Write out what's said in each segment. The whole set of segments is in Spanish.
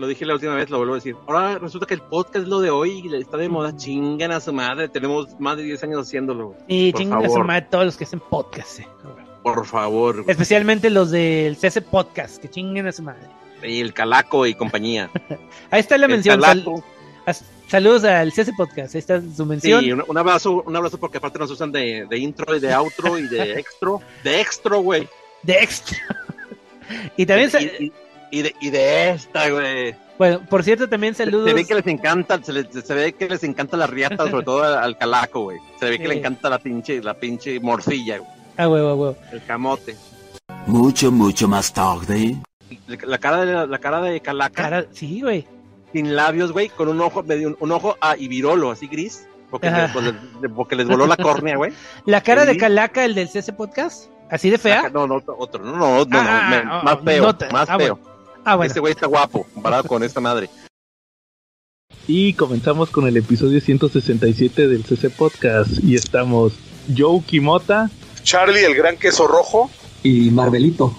lo dije la última vez, lo vuelvo a decir. Ahora resulta que el podcast es lo de hoy y está de moda. Chingan a su madre. Tenemos más de 10 años haciéndolo. Y Por chingan a su favor. madre todos los que hacen podcast. eh. Por favor. Especialmente los del CS Podcast, que chinguen a su madre. Y el calaco y compañía. Ahí está la El mención. calaco. saludos al CS Podcast. Ahí está su mención. Sí, un, un abrazo, un abrazo porque aparte nos usan de, de intro y de outro y de extra. De extra, güey. De extra. y también, y- y de, y de esta, güey. bueno, por cierto, también saludos. se ve que les encanta, se, les- se ve que les encanta la riata, sobre todo al, al calaco, güey. Se ve que Sí. le encanta la pinche, la pinche morcilla, güey. Ah, huevo, a huevo. El camote. Mucho, mucho más tarde. La cara de, la cara de calaca. Cara, sí, güey. sin labios, güey, con un ojo, medio- un, un ojo ah, y virolo, así gris, porque, les, porque les voló la córnea, güey. La cara de. Calaca, el del CS Podcast. Así de fea. No, no, otro, no, no, no, no, Ah, me- ah, más ah, feo, no te- más ah, feo. Ah, bueno. Ese güey está guapo, comparado con esta madre. Y comenzamos con el episodio 167 del CC Podcast. Y estamos Joe Kimota Charlie, el gran queso rojo. Y Marvelito.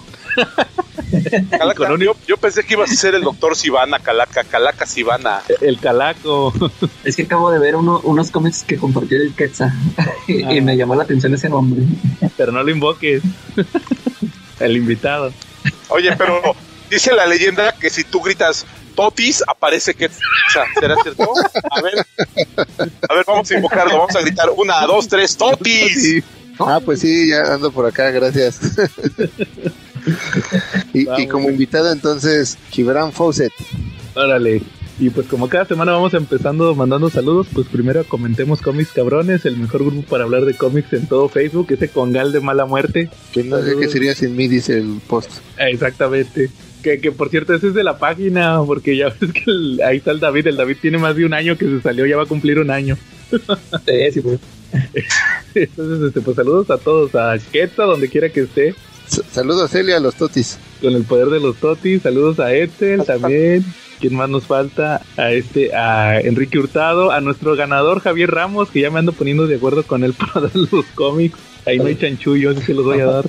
Calaca, yo, yo pensé que ibas a ser el doctor Sivana, Calaca, Calaca Sivana. el Calaco. Es que acabo de ver uno- unos cómics que compartió el Quetzal y, Ah. y me llamó la atención ese nombre. Pero no lo invoques. el invitado. Oye, pero dice la leyenda que si tú gritas Totis, aparece que. ¿Será cierto? A ver, a ver, vamos a invocarlo, vamos a gritar una, dos, tres, Totis. Ah, pues sí, ya ando por acá, gracias. y, como invitado entonces, Gibran Fawcett. Órale. Y pues como cada semana vamos empezando mandando saludos, pues primero comentemos cómics cabrones, el mejor grupo para hablar de cómics en todo Facebook, ese congal de mala muerte. Que no sé qué sería sin mí, dice el post. Exactamente. Que, que por cierto, ese es de la página, porque ya ves que el- ahí está el David. El David tiene más de un año que se salió, ya va a cumplir un año. Sí, sí, pues. Entonces, este, pues saludos a todos, a Quetza, donde quiera que esté, S- Saludos, Celia, a los totis. con el poder de los totis. Saludos a Edsel también. ¿Quién más nos falta? A este, a Enrique Hurtado, a nuestro ganador Javier Ramos, que ya me ando poniendo de acuerdo con él para dar los cómics. Ahí no hay chanchullo, así se los voy a dar.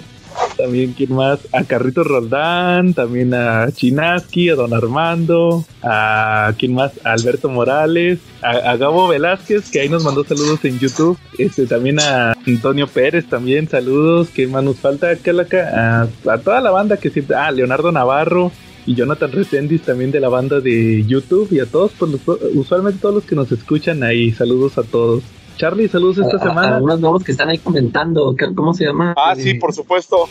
También, ¿quién más? A Carrito Roldán, también a Chinaski, a Don Armando, a ¿quién más? A Alberto Morales, a, Gabo Velázquez, que ahí nos mandó saludos en YouTube. Este, también a Antonio Pérez, también saludos. ¿Quién más nos falta? Calaca? A, a toda la banda que siempre. Ah, Leonardo Navarro y Jonathan Resendiz también de la banda de YouTube y a todos, pues los- usualmente todos los que nos escuchan ahí. Saludos a todos. Charlie, saludos esta A- a- semana. algunos nuevos que están ahí comentando. ¿qué- ¿Cómo se llama? Ah, Eh, sí, por supuesto.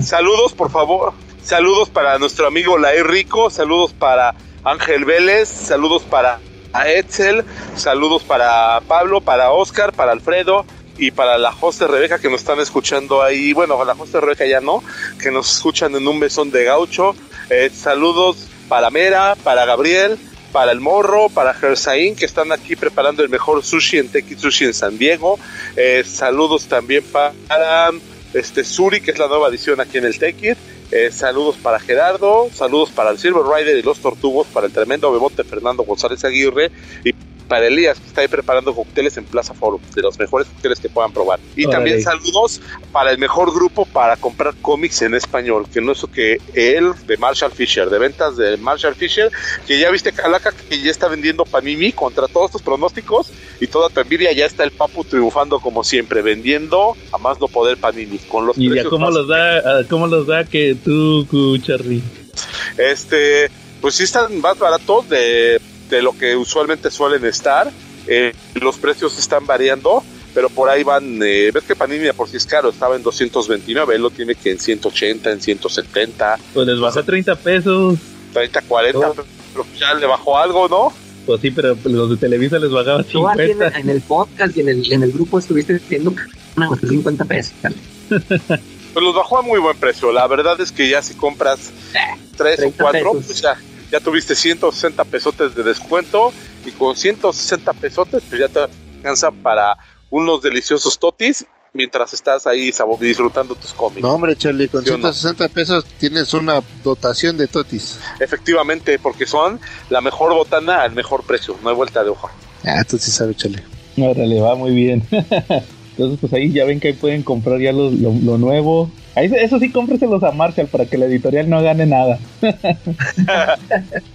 Saludos, por favor. Saludos para nuestro amigo Laer Rico. Saludos para Ángel Vélez. Saludos para Edsel. Saludos para Pablo, para Oscar, para Alfredo. Y para la hoste Rebeca que nos están escuchando ahí. Bueno, la hoste Rebeca ya no. Que nos escuchan en un besón de gaucho. Eh, saludos para Mera, para Gabriel, para el Morro, para Gersaín, que están aquí preparando el mejor sushi en Teki Sushi en San Diego. Eh, saludos también para este Suri, que es la nueva edición aquí en el Tekit. Eh, saludos para Gerardo, saludos para el Silver Rider y los Tortugos, para el tremendo bebote Fernando González Aguirre y para Elías, que está ahí preparando cócteles en Plaza Forum, de los mejores cócteles que puedan probar. Y Órale. también saludos para el mejor grupo para comprar cómics en español, que no es que él, de Marshall Fisher, de ventas de Marshall Fisher, que ya viste Calaca, que ya está vendiendo Panini contra todos estos pronósticos y toda tu envidia, ya está el Papu triunfando como siempre, vendiendo a más no poder Panini, con los Y ya cómo los da, cómo los da que tú, Charlie. Este, pues sí están más baratos de, de lo que usualmente suelen estar. Eh, los precios están variando, pero por ahí van. eh, ves que Panini por sí es caro, estaba en 229, él lo tiene que en 180, en 170, Pues les bajó 30 pesos. 30, 40, pero ya le bajó algo, ¿no? Pues sí, pero los de Televisa les bajaba Tú aquí en, 50. en el podcast y en el, en el grupo estuviste diciendo una 50 pesos. Pues los bajó a muy buen precio. La verdad es que ya si compras tres o 30 cuatro, pesos. pues ya, ya tuviste 160 pesotes de descuento y con 160 pesotes pues ya te alcanza para unos deliciosos totis mientras estás ahí disfrutando tus cómics. No, hombre, Charlie, con ¿Sí o no? 160 pesos tienes una dotación de totis. Efectivamente, porque son la mejor botana al mejor precio, no hay vuelta de hoja. Ah, tú sí sabes, Charlie. Órale, va muy bien. Entonces, pues ahí ya ven que ahí pueden comprar ya lo, lo- lo nuevo. Ahí, eso sí, cómpreselos a Marshall para que la editorial no gane nada.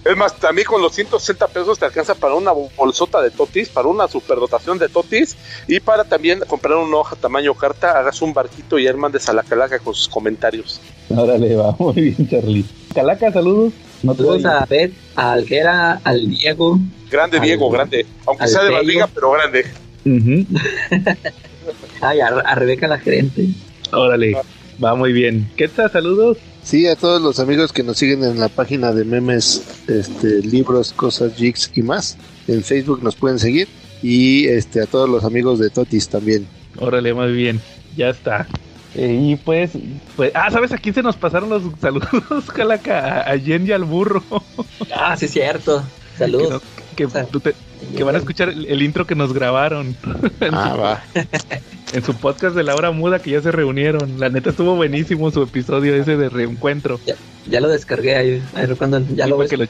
Es más, también con los 160 pesos te alcanza para una bolsota de totis, para una superdotación de totis y para también comprar una hoja tamaño carta, hagas un barquito y arman de a la calaca con sus comentarios. Órale, va, muy bien, Charlie. Calaca, saludos. No te Saludos a Beth, a Alguera, al Diego. Grande Al- Diego, grande. Aunque al sea de Pello. barriga, pero grande. Ay, a, a Rebeca la gerente. Órale, va muy bien. ¿Qué tal? Saludos. Sí, a todos los amigos que nos siguen en la página de memes, este, libros, cosas, jigs y más. En Facebook nos pueden seguir. Y este, a todos los amigos de Totis también. Órale, muy bien. Ya está. Eh, y pues, pues, ah, ¿sabes a quién se nos pasaron los saludos, Calaca? A, Jen y al burro. Ah, sí, cierto. que, Saludos. no- que, tú te- que van a escuchar el, intro que nos grabaron Ah, va. en su podcast de la hora muda que ya se reunieron. La neta estuvo buenísimo su episodio ese de reencuentro. Ya lo descargué ahí. A ver cuándo ya Sí, lo para ves. que lo,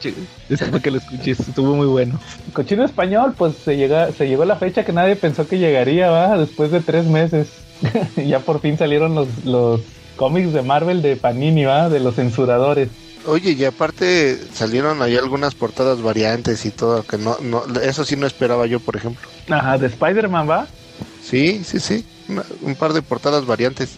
es para que lo escuches, estuvo muy bueno. Cochino español, pues se llega, se llegó la fecha que nadie pensó que llegaría, va, después de tres meses. ya por fin salieron los, los cómics de Marvel de Panini, va, de los censuradores. Oye, y aparte salieron ahí algunas portadas variantes y todo, que no, no, eso sí no esperaba yo, por ejemplo. Ajá, de Spider-Man, va. Sí, sí, sí, una- un par de portadas variantes.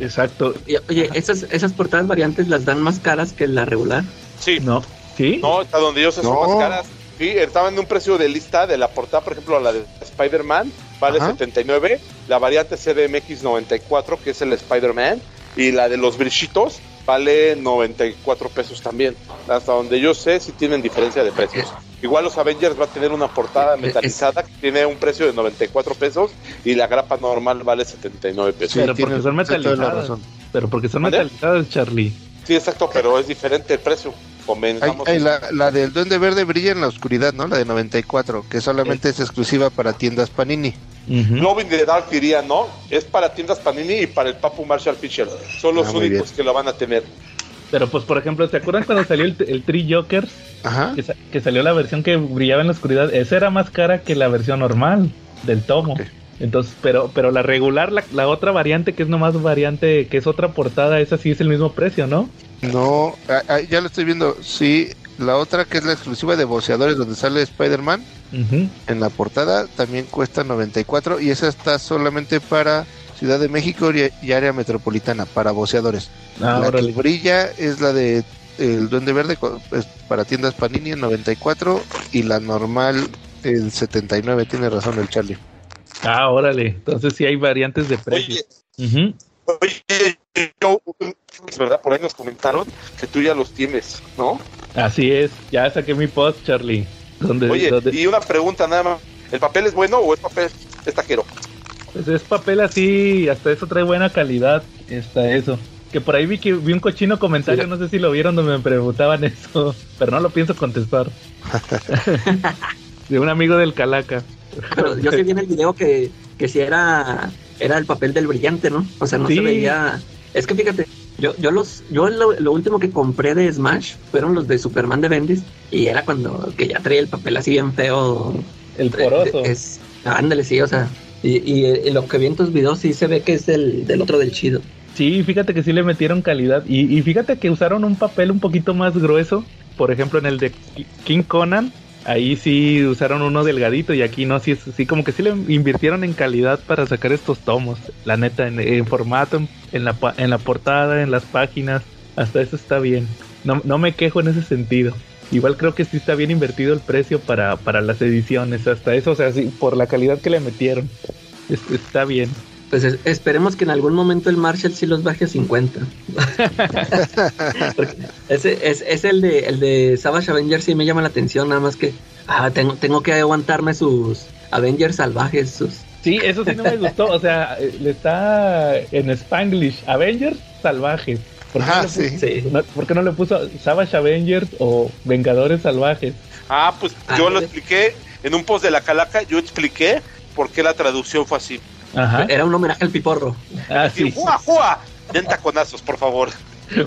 Exacto. Y, Oye, esas, esas portadas variantes las dan más caras que la regular. Sí, No, ¿sí? no, hasta donde yo sé son más caras. Sí, estaban en un precio de lista de la portada, por ejemplo, la de Spider-Man, vale Ajá. 79. La variante CDMX 94, que es el Spider-Man. Y la de los brillitos vale 94 pesos también. Hasta donde yo sé, si tienen diferencia de precios. Igual los Avengers va a tener una portada metalizada que tiene un precio de 94 pesos y la grapa normal vale 79 pesos. Sí, Pero porque son metalizadas. razón. Pero porque son metalizadas, Charlie. Sí, exacto, pero es diferente el precio. Ay, la, la del Duende Verde brilla en la oscuridad, ¿no? La de 94, que solamente es exclusiva para tiendas Panini. Ujú. Glove in the Dark diría, ¿no? Es para tiendas Panini y para el Papu Marshall Fisher. Son los Ah, únicos que lo van a tener. Pero pues, por ejemplo, ¿se acuerdan cuando salió el, el Tree Jokers? Ajá. Que, sa- que salió la versión que brillaba en la oscuridad. Esa era más cara que la versión normal del tomo. Entonces, pero, pero la regular, la, la otra variante, que es nomás variante, que es otra portada, esa sí es el mismo precio, ¿no? No, ya lo estoy viendo. Sí, la otra que es la exclusiva de boceadores donde sale Spider-Man en la portada también cuesta 94 y esa está solamente para Ciudad de México y, y área metropolitana, para boceadores. Ah, la que órale. brilla es la de el Duende Verde para tiendas Panini en 94 y la normal en 79, tiene razón el Charlie. Ah, órale. Entonces sí hay variantes de precio. Oye, oye, yo, es verdad, por ahí nos comentaron que tú ya los tienes, ¿no? Así es. Ya saqué mi post, Charlie. Donde, Oye, donde- y una pregunta nada más. ¿El papel es bueno o es papel es taquero? Pues es papel así, hasta eso trae buena calidad. Está eso. Que por ahí vi que vi un cochino comentario, no sé si lo vieron donde me preguntaban eso, pero no lo pienso contestar. de un amigo del Calaca. Pero yo sí vi en el video que, que sí era, era el papel del brillante, ¿no? O sea, no Sí. se veía. Es que fíjate, yo, yo los, yo lo, lo último que compré de Smash fueron los de Superman de Bendis, y era cuando que ya traía el papel así bien feo. El poroso. Es, ándale, sí, o sea. Y, y, lo que vi en tus videos sí se ve que es del, del otro del chido. Sí, fíjate que sí le metieron calidad. Y, y fíjate que usaron un papel un poquito más grueso. Por ejemplo, en el de King Conan, ahí sí usaron uno delgadito y aquí no, sí, sí como que sí le invirtieron en calidad para sacar estos tomos. La neta, en, formato, en, la, en la portada, en las páginas, hasta eso está bien. No, no me quejo en ese sentido. Igual creo que sí está bien invertido el precio para, para las ediciones, hasta eso, o sea, sí, por la calidad que le metieron. Es- está bien. Pues es- esperemos que en algún momento el Marshall sí los baje a 50. Porque ese es, es el de el de Savage Avengers sí me llama la atención, nada más que ah, tengo, tengo que aguantarme sus Avengers salvajes, sus Sí, eso sí no me gustó. O sea, eh, le está en Spanglish. Avengers salvajes. ¿Por qué, Ah, no, le sí. puso, sí. no- por qué no le puso Savage Avengers o Vengadores salvajes? Ah, pues Ah, yo lo ¿sí? expliqué en un post de la calaca, yo expliqué por qué la traducción fue así. Ajá. Era un homenaje al piporro. Ah, sí. ¡Jua, jua! Den taconazos, por favor.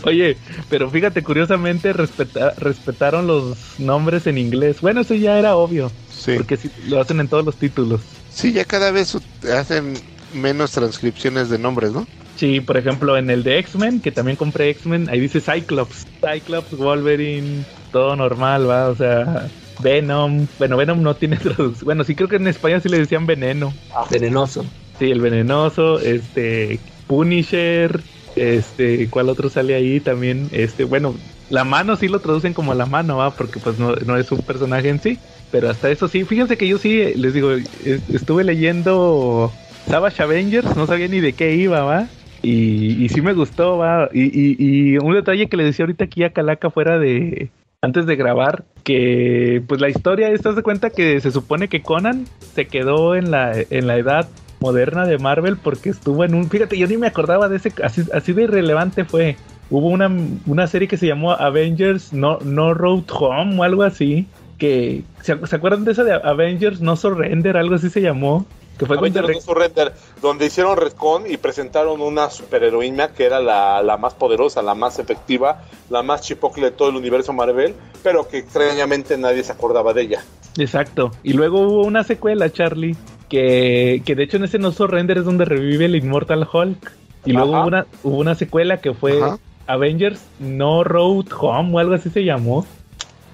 Oye, pero fíjate, curiosamente respeta- respetaron los nombres en inglés. Bueno, eso ya era obvio, Sí. porque sí, lo hacen en todos los títulos. Sí, ya cada vez hacen menos transcripciones de nombres, ¿no? Sí, por ejemplo, en el de X-Men, que también compré X-Men, ahí dice Cyclops. Cyclops, Wolverine, todo normal, va, o sea, Venom. Bueno, Venom no tiene traducción. Bueno, sí creo que en España sí le decían veneno. Venenoso. Sí, el venenoso, este, Punisher, este, ¿cuál otro sale ahí también? Este, bueno, la mano sí lo traducen como la mano, va, porque pues no, no es un personaje en sí. Pero hasta eso sí, fíjense que yo sí, les digo, es- estuve leyendo Savage Avengers, no sabía ni de qué iba, va. Y, y sí me gustó, va. Y, y, y un detalle que le decía ahorita aquí a Calaca fuera de, antes de grabar, que pues la historia, estás de cuenta que se supone que Conan se quedó en la, en la edad moderna de Marvel porque estuvo en un, fíjate, yo ni me acordaba de ese, así, así de irrelevante fue. Hubo una, una serie que se llamó Avengers No, no Road Home o algo así. Que, ¿se, se acuerdan de esa de Avengers No Surrender? Algo así se llamó. Que fue Avengers No Surrender, donde hicieron retcon y presentaron una superheroína que era la, la más poderosa, la más efectiva, la más chipocle de todo el universo Marvel, pero que extrañamente nadie se acordaba de ella. Exacto. Y luego hubo una secuela, Charlie, que, que de hecho en ese No Surrender es donde revive el Immortal Hulk. Y luego Ajá. hubo una, hubo una secuela que fue Ajá. Avengers No Road Home o algo así se llamó.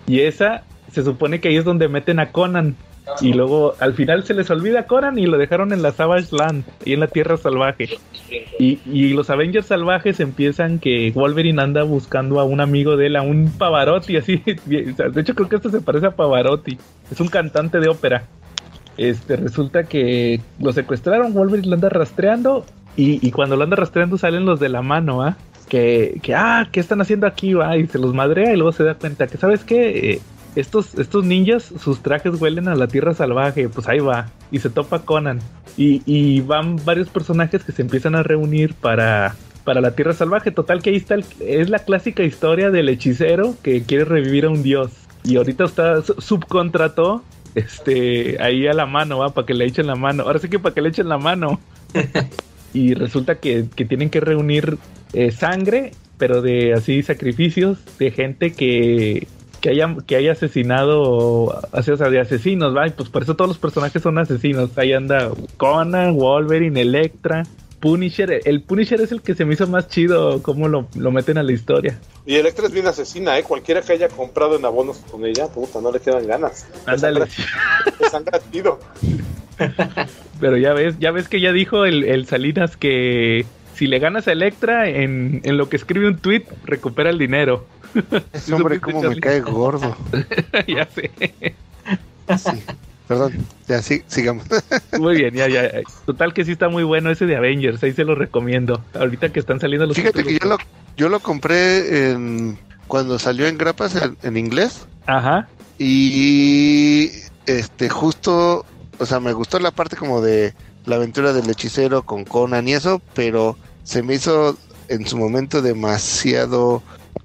Y esa se supone que ahí es donde meten a Conan. Y luego al final se les olvida a Conan y lo dejaron en la Savage Land, y en la Tierra Salvaje. Y, y los Avengers salvajes empiezan que Wolverine anda buscando a un amigo de él, a un Pavarotti, así. De hecho, creo que esto se parece a Pavarotti. Es un cantante de ópera. Este, resulta que lo secuestraron, Wolverine lo anda rastreando. Y, y cuando lo anda rastreando salen los de la mano, ¿ah? Que, que, ah, ¿qué están haciendo aquí, va? Y se los madrea y luego se da cuenta que, ¿sabes qué? Eh, estos, estos ninjas, sus trajes huelen a la tierra salvaje, pues ahí va. Y se topa Conan. Y, y van varios personajes que se empiezan a reunir para, para la tierra salvaje. Total que ahí está, es la clásica historia del hechicero que quiere revivir a un dios. Y ahorita está, su- subcontrató este, ahí a la mano, va, para que le echen la mano. Ahora sí que para que le echen la mano. y resulta que, que tienen que reunir eh, sangre, pero de así sacrificios de gente que, que haya, que haya asesinado, así, o sea, de asesinos, ¿va? Y pues por eso todos los personajes son asesinos. Ahí anda Conan, Wolverine, Electra, Punisher. El Punisher es el que se me hizo más chido, cómo lo, lo meten a la historia. Y Electra es bien asesina, ¿eh? Cualquiera que haya comprado en abonos con ella, puta, no le quedan ganas. Ándale. Es sangra tiro. Pero ya ves, ya ves que ya dijo el, el Salinas que si le ganas a Electra en, en lo que escribe un tweet, recupera el dinero. Ese hombre como me cae gordo. ya sé. Sí. Perdón, ya sí, sigamos. Muy bien, ya, ya. Total que sí está muy bueno ese de Avengers, ahí se lo recomiendo. Ahorita que están saliendo los Fíjate que yo lo, yo lo compré en, cuando salió en grapas en, en inglés Ajá, y este justo, o sea, me gustó la parte como de la aventura del hechicero con Conan y eso, pero se me hizo en su momento demasiado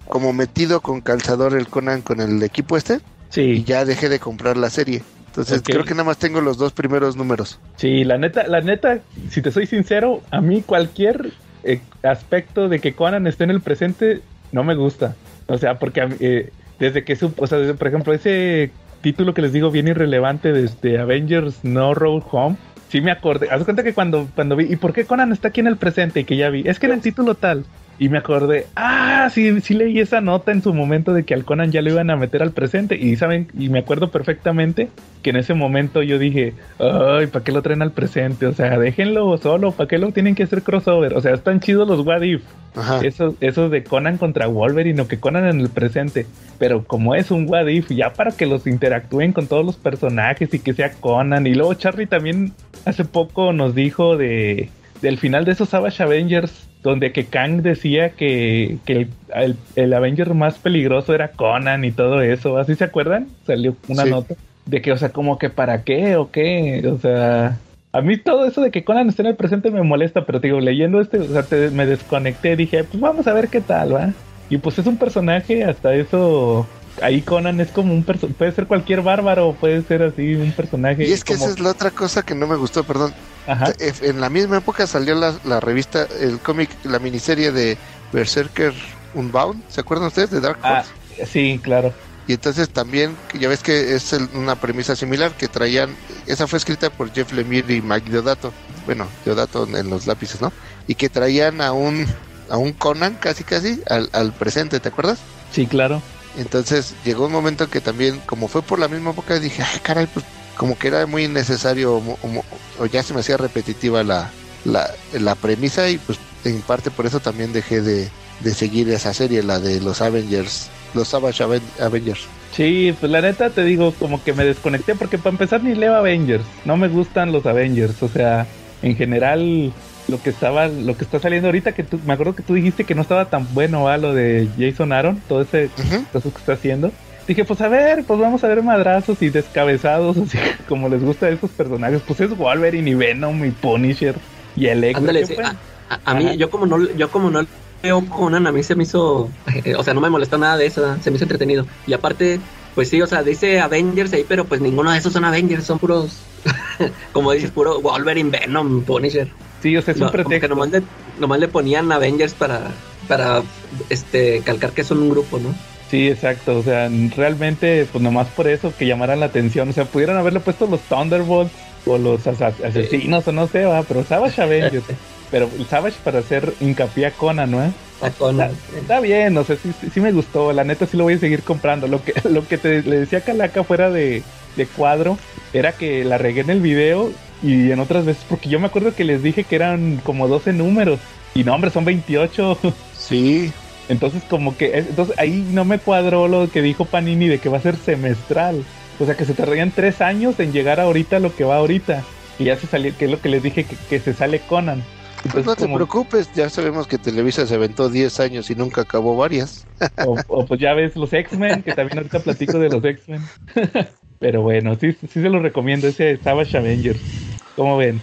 como metido con calzador el Conan con el equipo este y sí, ya dejé de comprar la serie. Entonces creo que nada más tengo los dos primeros números. sí, la neta, la neta, si te soy sincero, a mí cualquier eh, aspecto de que Conan esté en el presente no me gusta. O sea, porque eh, desde que supo, o sea, desde, por ejemplo, ese título que les digo bien irrelevante desde Avengers No Road Home, sí me acordé. Haz cuenta que cuando, cuando vi, ¿y por qué Conan está aquí en el presente? Y que ya vi, es que en el título tal. Y me acordé, ah, sí, sí leí esa nota en su momento de que al Conan ya lo iban a meter al presente. Y saben, y me acuerdo perfectamente que en ese momento yo dije, ay, ¿para qué lo traen al presente? O sea, déjenlo solo, ¿para qué lo tienen que hacer crossover? O sea, están chidos los What If. Esos de Conan contra Wolverine o que Conan en el presente. Pero como es un What If, ya para que los interactúen con todos los personajes y que sea Conan. Y luego Charlie también hace poco nos dijo de del final de esos Savage Avengers, donde que Kang decía que, que el, el- el Avenger más peligroso era Conan y todo eso. ¿Así se acuerdan? Salió una Sí. nota de que, o sea, como que para qué o qué. O sea, a mí todo eso de que Conan esté en el presente me molesta, pero te digo, leyendo este, o sea, te- me desconecté, dije, pues vamos a ver qué tal, ¿va? Y pues es un personaje, hasta eso, ahí Conan es como un personaje, puede ser cualquier bárbaro, puede ser así, un personaje. Y es que como- esa es la otra cosa que no me gustó, perdón. Ajá, Eh, En la misma época salió la, la revista, el cómic, la miniserie de Berserker Unbound, ¿se acuerdan ustedes de Dark ah, Horse? sí, claro. Y entonces también, ya ves que es el- una premisa similar que traían, esa fue escrita por Jeff Lemire y Mike Deodato. bueno, Deodato en los lápices, ¿no? Y que traían a un, a un Conan casi casi al, al presente, ¿te acuerdas? Sí, claro. Entonces llegó un momento que también, como fue por la misma época, dije, ay, caray, pues como que era muy necesario o, o ya se me hacía repetitiva la, la, la premisa y pues en parte por eso también dejé de, de seguir esa serie, la de los Avengers, los Savage Aven- Avengers. Sí, pues la neta te digo, como que me desconecté porque para empezar ni leo Avengers. No me gustan los Avengers. O sea, en general lo que estaba, lo que está saliendo ahorita, que tú, me acuerdo que tú dijiste que no estaba tan bueno a lo de Jason Aaron, todo ese eso que está haciendo. Dije, pues a ver, pues vamos a ver madrazos y descabezados, así como les gusta a esos personajes. Pues es Wolverine y Venom y Punisher y Electro. Ándale, a, a- a mí, yo como no, yo como no veo Conan, a mí se me hizo, o sea, no me molestó nada de eso, se me hizo entretenido. Y aparte, pues sí, o sea, dice Avengers ahí, pero pues ninguno de esos son Avengers, son puros, como dices, puro Wolverine, Venom, Punisher. Sí, o sea, es No, un que pretexto. nomás le, nomás le ponían Avengers para, para, este, calcar que son un grupo, ¿no? Sí, exacto. O sea, realmente, pues nomás por eso que llamaran la atención. O sea, pudieran haberle puesto los Thunderbolts o los asesinos o no sé, va, pero Savage Avengers. pero Savage para hacer hincapié a Conan, ¿no? Está Conan. Está bien, o sea, sí, sí, sí me gustó. La neta sí lo voy a seguir comprando. Lo que, lo que te, le decía a Calaca fuera de, de cuadro era que la regué en el video y en otras veces, porque yo me acuerdo que les dije que eran como 12 números. Y no, hombre, son 28. Sí, Entonces, como que, es- entonces ahí no me cuadró lo que dijo Panini de que va a ser semestral. O sea, que se tardarían tres años en llegar ahorita a lo que va ahorita. Y ya se salió, que es lo que les dije, que, que se sale Conan. pues Entonces, no te como- preocupes, ya sabemos que Televisa se aventó 10 años y nunca acabó varias. o, o pues ya ves los X-Men, que también ahorita platico de los X-Men. Pero bueno, sí, sí se los recomiendo, ese Savage Avengers. ¿Cómo ven?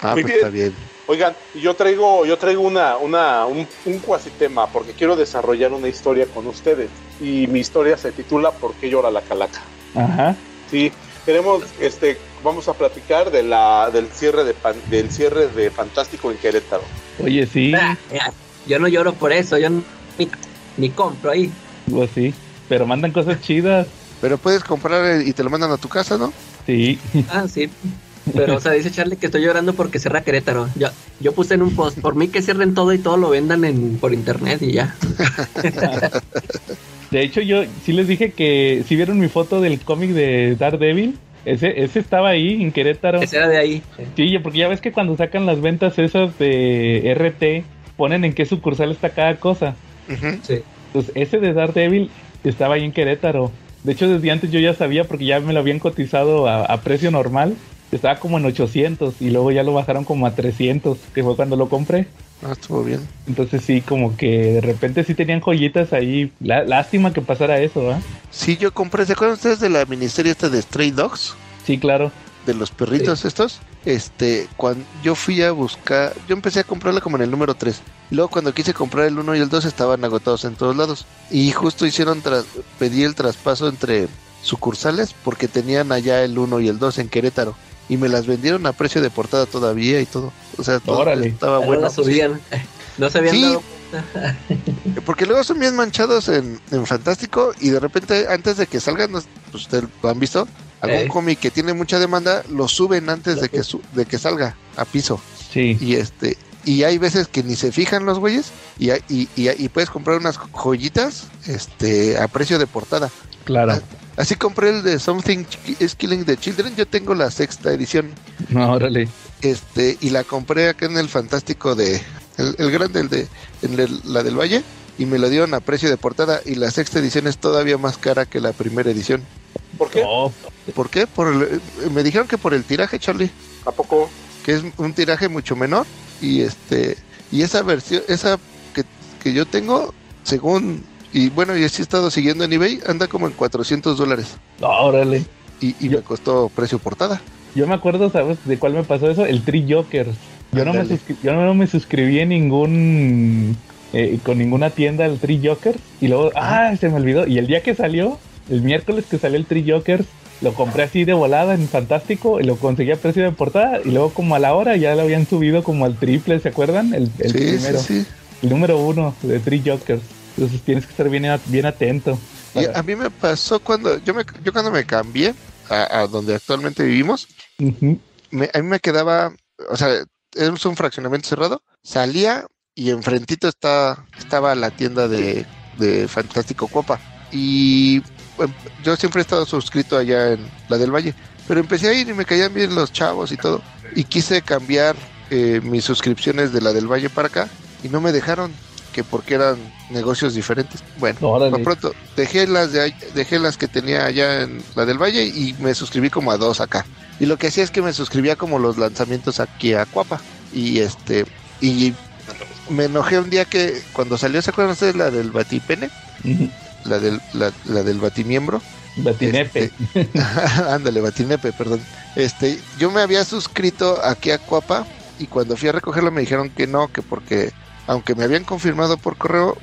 Ah, Muy pues bien. está bien. Oigan, yo traigo, yo traigo una, una, un, un cuasitema porque quiero desarrollar una historia con ustedes. Y mi historia se titula ¿Por qué llora la calaca? Ajá. Sí, tenemos, este, vamos a platicar de la, del cierre de pan- del cierre de Fantástico en Querétaro. Oye, sí, Ah, yo no lloro por eso, yo ni, ni compro ahí. pues sí. Pero mandan cosas chidas. Pero puedes comprar y te lo mandan a tu casa, ¿no? Sí. Ah, sí. Pero, o sea, dice Charlie que estoy llorando porque cierra Querétaro. Yo, yo puse en un post, por mí que cierren todo y todo lo vendan en, por internet y ya. De hecho, yo sí les dije que si vieron mi foto del cómic de Daredevil, ese, ese estaba ahí en Querétaro. Ese era de ahí. Sí, porque ya ves que cuando sacan las ventas esas de RT, ponen en qué sucursal está cada cosa. Sí. Entonces, ese de Daredevil estaba ahí en Querétaro. De hecho, desde antes yo ya sabía porque ya me lo habían cotizado a, a precio normal. Estaba como en 800 y luego ya lo bajaron como a 300, que fue cuando lo compré. Ah, estuvo bien. Entonces sí, como que de repente sí tenían joyitas ahí. Lá- lástima que pasara eso, ¿ah? Sí, yo compré, ¿se acuerdan ustedes de la miniserie esta de Stray Dogs? Sí, claro. De los perritos estos. Este, cuando yo fui a buscar, yo empecé a comprarla como en el número 3. Y luego cuando quise comprar el 1 y el 2 estaban agotados en todos lados. Y justo hicieron, tras, pedí el traspaso entre sucursales porque tenían allá el 1 y el 2 en Querétaro. Y me las vendieron a precio de portada todavía y todo. O sea, todo Órale. estaba bueno. la subían. No se habían Sí. dado Porque luego son bien manchados en, en Fantástico y de repente antes de que salgan, no- pues ustedes lo han visto, algún Ey. cómic que tiene mucha demanda lo suben antes de que su- de que salga a piso Sí. y este y hay veces que ni se fijan los güeyes y, hay- y, y, y puedes comprar unas joyitas este a precio de portada. Claro. Así compré el de Something is Killing the Children, yo tengo la sexta edición No, órale. este y la compré acá en el Fantástico de el, el grande el de en el- la del Valle y me lo dieron a precio de portada y la sexta edición es todavía más cara que la primera edición. ¿Por qué? No, ¿Por qué? Por el- eh, me dijeron que por el tiraje, Charlie, ¿A poco? que es un tiraje mucho menor y este y esa versión esa que, que yo tengo según y bueno, y así he estado siguiendo en eBay, anda como en 400 dólares órale. y, y me costó precio portada. Yo me acuerdo, ¿sabes de cuál me pasó eso? El Tree Jokers. Yo no, me yo no me suscribí en ningún. eh, con ninguna tienda al Tree Jokers. Y luego, ah, se me olvidó. Y el día que salió, el miércoles que salió el Tree Jokers, lo compré así de volada en Fantástico. Y lo conseguí a precio de portada. Y luego, como a la hora, ya lo habían subido como al triple, ¿se acuerdan? El, el sí, primero. sí, sí. El número uno de Tree Jokers. Entonces tienes que estar bien, bien atento. Y a mí me pasó cuando yo me yo cuando me cambié a, a donde actualmente vivimos, me- a mí me quedaba o sea, es un fraccionamiento cerrado, salía y enfrentito está, estaba la tienda de, de Fantástico Copa. Y em, yo siempre he estado suscrito allá en la del Valle, pero empecé a ir y me caían bien los chavos y todo. Y quise cambiar eh, mis suscripciones de la del Valle para acá y no me dejaron que porque eran negocios diferentes. Bueno, Órale. por pronto dejé las de dejé las que tenía allá en la del Valle y me suscribí como a dos acá. Y lo que hacía es que me suscribía como los lanzamientos aquí a Cuapa y este y me enojé un día que cuando salió, ¿se acuerdan ustedes la del Batipene? La del la, la del Batimiembro. Batinepe. Ándale, Batinepe, perdón. Este, yo me había suscrito aquí a Cuapa y cuando fui a recogerlo me dijeron que no, que porque aunque me habían confirmado por correo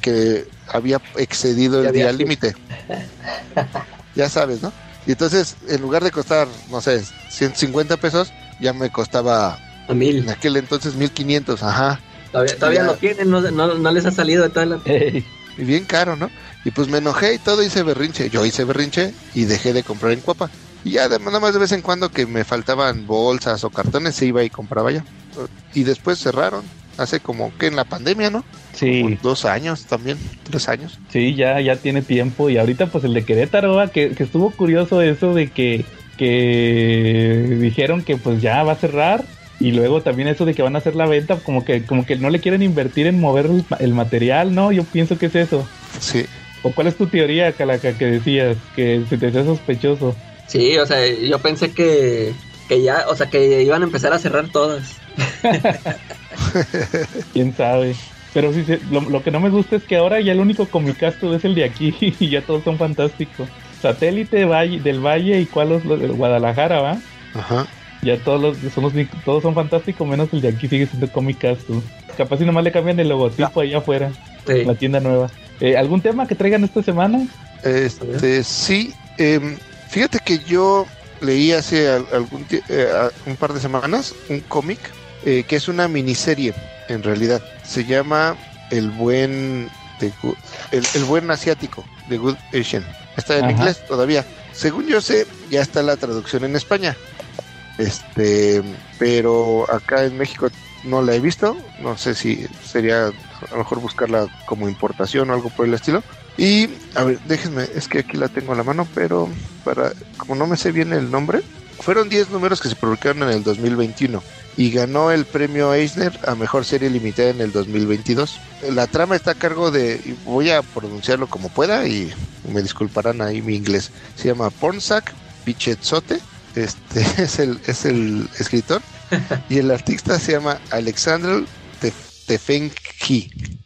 que había excedido el había día límite. ya sabes, ¿no? Y entonces, en lugar de costar, no sé, 150 pesos, ya me costaba A mil. en aquel entonces 1500, ajá. Todavía, todavía lo tienen, no, no, no les ha salido de toda la... Y bien caro, ¿no? Y pues me enojé y todo hice berrinche. Yo hice berrinche y dejé de comprar en Cuapa. Y ya de- nada más de vez en cuando que me faltaban bolsas o cartones se iba y compraba ya. Y después cerraron. Hace como que en la pandemia, ¿no? sí, Como dos años también, tres años. sí, ya, ya tiene tiempo. Y ahorita, pues el de Querétaro, que, que estuvo curioso eso de que, que dijeron que pues ya va a cerrar. Y luego también eso de que van a hacer la venta, como que, como que no le quieren invertir en mover el material, ¿no? Yo pienso que es eso. Sí. ¿O cuál es tu teoría, Calaca, que decías? Que se te hacía sospechoso. Sí, o sea, yo pensé que, que ya, o sea, que iban a empezar a cerrar todas. quién sabe. Pero sí, se- lo, lo que no me gusta es que ahora ya el único comicasto es el de aquí y ya todos son fantásticos. Satélite Valle, del Valle y cuál es de Guadalajara, ¿va? Ajá. Ya todos los, son los, todos son fantásticos, menos el de aquí sigue siendo comicasto. Capaz si nomás le cambian el logotipo allá afuera, Sí. la tienda nueva. Eh, ¿Algún tema que traigan esta semana? Este, sí. em, fíjate que yo leí hace al- algún eh, a- un par de semanas un cómic eh, que es una miniserie, en realidad. Se llama El Buen el, el Buen Asiático, de Good Asian. Está en Ajá. inglés todavía. Según yo sé, ya está la traducción en España. Este, pero acá en México no la he visto. No sé si sería a lo mejor buscarla como importación o algo por el estilo. Y, a ver, déjenme, es que aquí la tengo a la mano, pero para, como no me sé bien el nombre, fueron 10 números que se publicaron en el 2021 y ganó el premio Eisner a mejor serie limitada en el 2022. La trama está a cargo de, voy a pronunciarlo como pueda y me disculparán ahí mi inglés, se llama Pornsak Pichetzote, este es el, es el escritor, y el artista se llama Alexander Tef- Tefenkgi.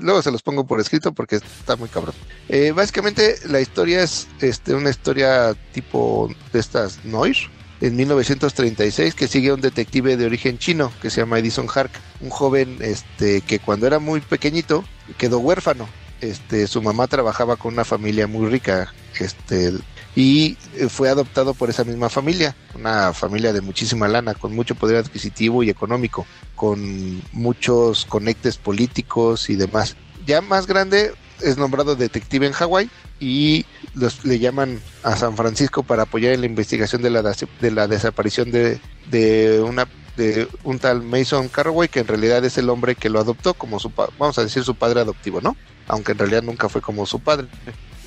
Luego se los pongo por escrito porque está muy cabrón. Eh, básicamente la historia es este, una historia tipo de estas Noir en 1936 que sigue a un detective de origen chino que se llama Edison Hark, un joven este, que cuando era muy pequeñito quedó huérfano. Este, su mamá trabajaba con una familia muy rica este, y fue adoptado por esa misma familia, una familia de muchísima lana, con mucho poder adquisitivo y económico con muchos conectes políticos y demás. Ya más grande es nombrado detective en Hawái y los, le llaman a San Francisco para apoyar en la investigación de la, de la desaparición de, de una de un tal Mason Carraway que en realidad es el hombre que lo adoptó como su vamos a decir su padre adoptivo, ¿no? Aunque en realidad nunca fue como su padre.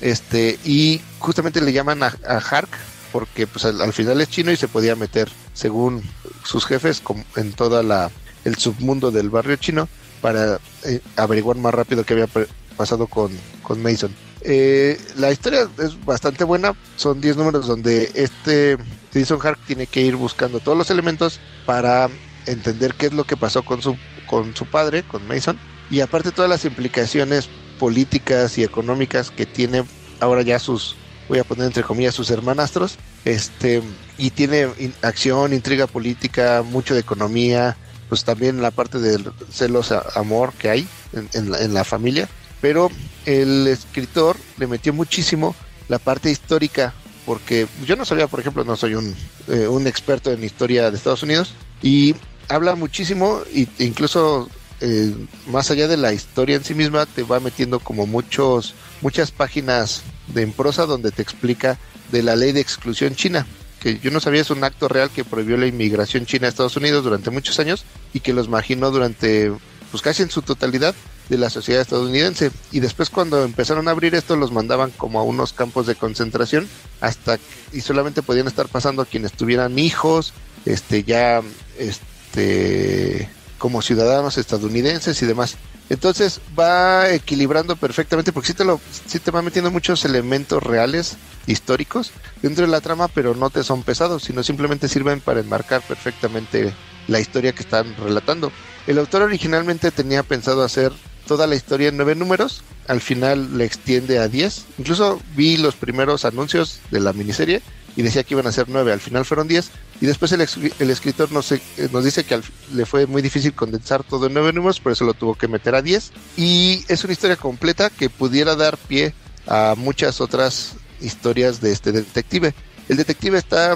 Este y justamente le llaman a, Hark porque pues al, al final es chino y se podía meter según sus jefes en toda el submundo del barrio chino para eh, averiguar más rápido qué había pasado con, con Mason. Eh, la historia es bastante buena, son 10 números donde este Jason Hark tiene que ir buscando todos los elementos para entender qué es lo que pasó con su, con su padre, con Mason, y aparte todas las implicaciones políticas y económicas que tiene ahora ya sus, voy a poner entre comillas, sus hermanastros, este, y tiene in- acción, intriga política, mucho de economía, pues también la parte del celos a- amor que hay en, en la, en la familia, pero el escritor le metió muchísimo la parte histórica, porque yo no sabía, por ejemplo, no soy un, eh, un experto en historia de Estados Unidos, y habla muchísimo, e incluso eh, más allá de la historia en sí misma, te va metiendo como muchos, muchas páginas de en prosa donde te explica de la ley de exclusión china que yo no sabía es un acto real que prohibió la inmigración china a Estados Unidos durante muchos años y que los marginó durante, pues casi en su totalidad de la sociedad estadounidense. Y después cuando empezaron a abrir esto los mandaban como a unos campos de concentración hasta y solamente podían estar pasando quienes tuvieran hijos, este ya este como ciudadanos estadounidenses y demás. Entonces va equilibrando perfectamente porque sí te, lo, te va metiendo muchos elementos reales, históricos, dentro de la trama, pero no te son pesados, sino simplemente sirven para enmarcar perfectamente la historia que están relatando. El autor originalmente tenía pensado hacer toda la historia en nueve números, al final le extiende a diez. Incluso vi los primeros anuncios de la miniserie y decía que iban a ser nueve, al final fueron diez. Y después el, el escritor nos, nos dice que le fue muy difícil condensar todo en nueve números, por eso lo tuvo que meter a diez. Y es una historia completa que pudiera dar pie a muchas otras historias de este detective. El detective está,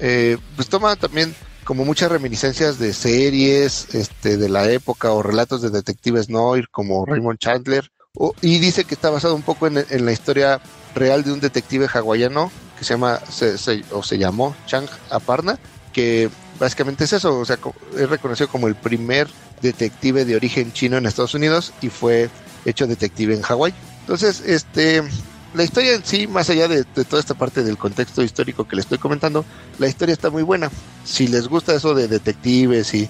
eh, pues toma también como muchas reminiscencias de series este, de la época o relatos de detectives noir como Raymond Chandler. y dice que está basado un poco en, en la historia real de un detective hawaiano se llama se, se, o se llamó Chang Aparna, que básicamente es eso, o sea, es reconocido como el primer detective de origen chino en Estados Unidos y fue hecho detective en Hawái. Entonces, este, la historia en sí, más allá de, toda esta parte del contexto histórico que les estoy comentando, la historia está muy buena. Si les gusta eso de detectives y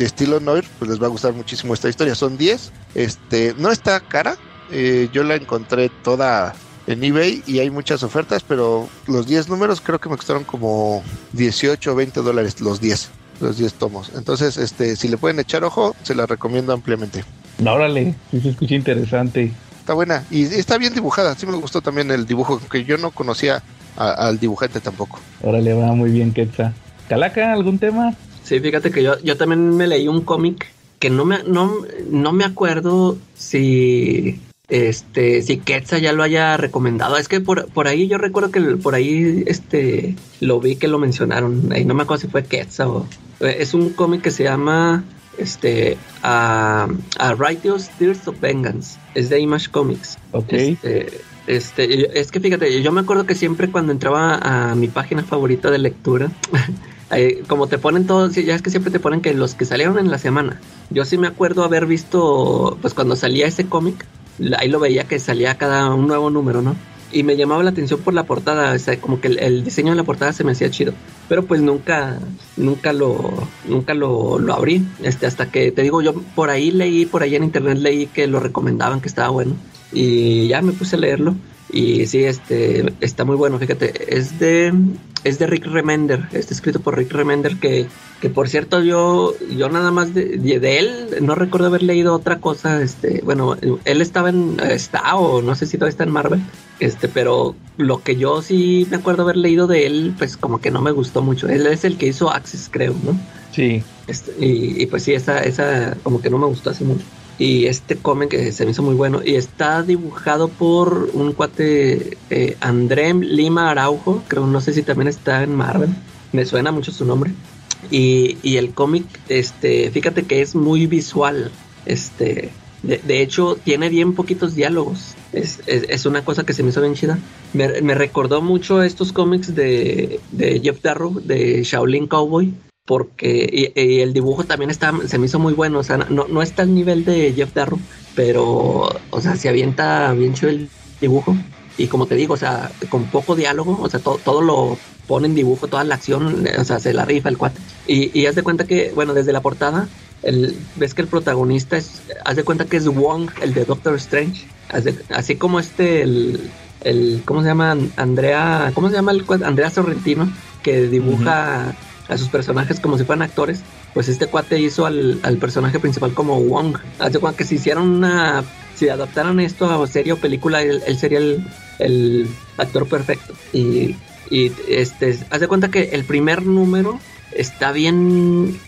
de estilo noir, pues les va a gustar muchísimo esta historia. Son 10, este, no está cara, eh, yo la encontré toda en eBay y hay muchas ofertas, pero los 10 números creo que me costaron como 18 o 20 dólares los 10, los 10 tomos. Entonces, este, si le pueden echar ojo, se la recomiendo ampliamente. No, órale, sí se escucha interesante. Está buena y está bien dibujada. Sí me gustó también el dibujo, que yo no conocía a, al dibujante tampoco. Órale, va muy bien, Quetza. Calaca, ¿algún tema? Sí, fíjate que yo, yo también me leí un cómic que no me, no, no me acuerdo si este si Quetzal ya lo haya recomendado es que por, por ahí yo recuerdo que por ahí este lo vi que lo mencionaron ahí no me acuerdo si fue Quetzal o es un cómic que se llama este a, a Righteous Tears of Vengeance es de Image Comics okay. este, este es que fíjate yo me acuerdo que siempre cuando entraba a mi página favorita de lectura Eh, como te ponen todos, ya es que siempre te ponen que los que salieron en la semana. Yo sí me acuerdo haber visto, pues cuando salía ese cómic, ahí lo veía que salía cada un nuevo número, ¿no? Y me llamaba la atención por la portada, o sea, como que el, el, diseño de la portada se me hacía chido. Pero pues nunca, nunca lo, nunca lo, lo abrí. Este, hasta que te digo, yo por ahí leí, por ahí en internet leí que lo recomendaban, que estaba bueno. Y ya me puse a leerlo. Y sí, este está muy bueno, fíjate, es de es de Rick Remender, está escrito por Rick Remender que, que por cierto yo yo nada más de, de, él no recuerdo haber leído otra cosa, este, bueno, él estaba en está o no sé si todavía está en Marvel, este, pero lo que yo sí me acuerdo haber leído de él, pues como que no me gustó mucho. Él es el que hizo Access, creo, ¿no? Sí. Este, y, y pues sí, esa esa como que no me gustó así mucho y este cómic que se me hizo muy bueno y está dibujado por un cuate eh, André Lima Araujo creo no sé si también está en Marvel me suena mucho su nombre y, y el cómic este fíjate que es muy visual este de, hecho tiene bien poquitos diálogos. Es, es, es, una cosa que se me hizo bien chida. Me, me recordó mucho estos cómics de, de Jeff Darrow de Shaolin Cowboy porque y, el dibujo también está, se me hizo muy bueno, o sea, no, no está al nivel de Jeff Darrow, pero, o sea, se avienta bien chido el dibujo. Y como te digo, o sea, con poco diálogo, o sea, todo, todo lo pone en dibujo, toda la acción, o sea, se la rifa el cuate. Y, y haz de cuenta que, bueno, desde la portada, el, ves que el protagonista es, haz de cuenta que es Wong, el de Doctor Strange, de, así como este, el, el, ¿cómo se llama? Andrea, ¿cómo se llama el cuate? Andrea Sorrentino, que dibuja... Uh -huh a sus personajes como si fueran actores, pues este cuate hizo al, al personaje principal como Wong. Hace cuenta que si hicieran una, si adaptaran esto a serie o película, él, él sería el, el, actor perfecto. Y, y este, hace cuenta que el primer número está bien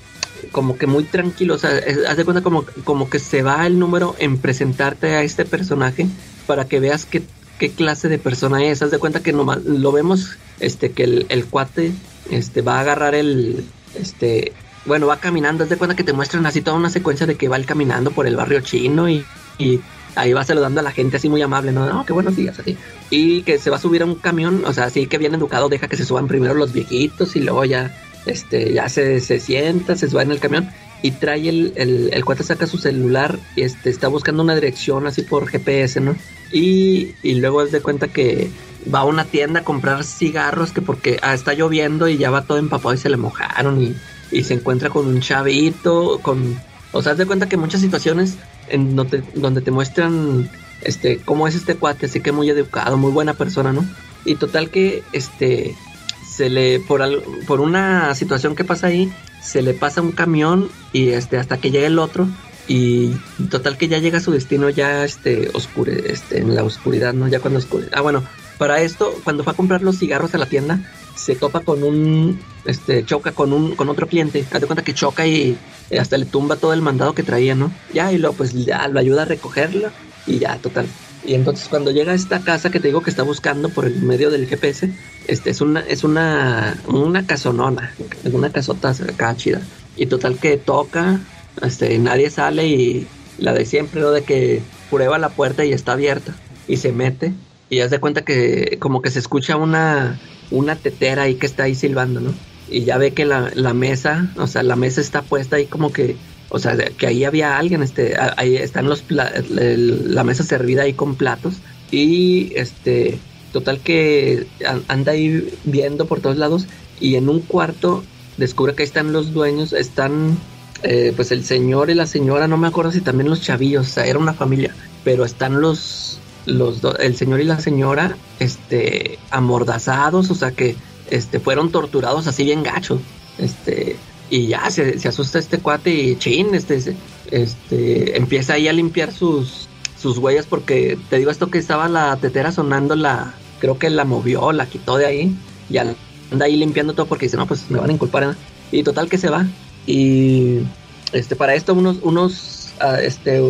como que muy tranquilo, o sea, haz de cuenta como, como que se va el número en presentarte a este personaje para que veas qué, qué clase de persona es, haz de cuenta que nomás lo vemos, este, que el, el cuate este va a agarrar el este bueno va caminando. Haz de cuenta que te muestran así toda una secuencia de que va él caminando por el barrio chino y, ahí va saludando a la gente así muy amable, ¿no? No, qué buenos días, así. Y que se va a subir a un camión, o sea, así que bien educado, deja que se suban primero los viejitos y luego ya, este, ya se, se sienta, se sube en el camión y trae el, el, el cuate saca su celular y este, está buscando una dirección así por GPS, ¿no? Y, y luego es de cuenta que va a una tienda a comprar cigarros que porque ah, está lloviendo y ya va todo empapado y se le mojaron y, y se encuentra con un chavito, con... O sea, haz de cuenta que muchas situaciones en donde, te muestran este cómo es este cuate, así que muy educado, muy buena persona, ¿no? Y total que este se le por al- por una situación que pasa ahí, se le pasa un camión y este hasta que llega el otro y total que ya llega a su destino ya este oscure este en la oscuridad, ¿no? Ya cuando oscure. Ah, bueno, para esto cuando fue a comprar los cigarros a la tienda se topa con un este choca con un con otro cliente, haz de cuenta que choca y eh, hasta le tumba todo el mandado que traía, ¿no? Ya y luego pues ya lo ayuda a recogerla y ya total. Y entonces cuando llega a esta casa que te digo que está buscando por el medio del GPS, este es una es una una casonona, una casota acá chida. Y total que toca, este nadie sale y la de siempre, ¿no? De que prueba la puerta y está abierta y se mete y haz de cuenta que como que se escucha una una tetera ahí que está ahí silbando, ¿no? Y ya ve que la, la mesa, o sea, la mesa está puesta ahí como que o sea, que ahí había alguien, este, ahí están los la mesa servida ahí con platos y este, total que an- anda ahí viendo por todos lados y en un cuarto descubre que ahí están los dueños, están eh, pues el señor y la señora, no me acuerdo si también los chavillos, o sea, era una familia, pero están los los do- el señor y la señora este amordazados, o sea que este fueron torturados así bien gachos. Este, y ya se, se asusta este cuate y chin, este, este, empieza ahí a limpiar sus, sus huellas porque te digo esto que estaba la tetera sonando, la, creo que la movió, la quitó de ahí, y anda ahí limpiando todo porque dice, no, pues me van a inculpar, ¿no?". y total que se va, y este, para esto unos, unos, ah, este,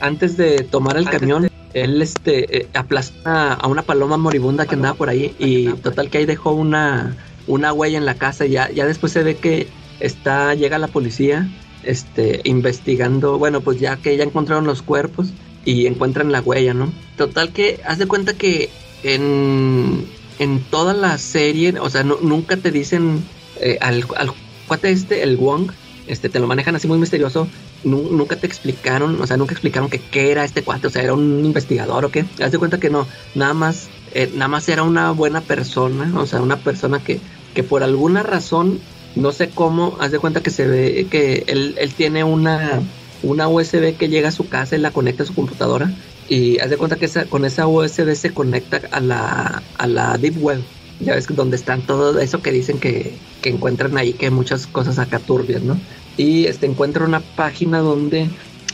antes de tomar el camión, él este eh, aplasta a una paloma moribunda que andaba por ahí y total que ahí dejó una una huella en la casa. Y ya ya después se ve que está llega la policía este investigando bueno pues ya que ya encontraron los cuerpos y encuentran la huella no total que haz de cuenta que en en toda la serie o sea no- nunca te dicen eh, al, al cuate este el Wong este te lo manejan así muy misterioso nu- nunca te explicaron, o sea, nunca explicaron que qué era este cuate, o sea, era un investigador o qué. Haz de cuenta que no, nada más, eh, nada más era una buena persona, o sea, una persona que, que por alguna razón, no sé cómo, haz de cuenta que se ve que él, él tiene una, una USB que llega a su casa y la conecta a su computadora. Y haz de cuenta que esa, con esa USB se conecta a la, a la Deep Web. Ya ves donde están todo eso que dicen que, que encuentran ahí, que muchas cosas acá turbias, ¿no? Y este encuentra una página donde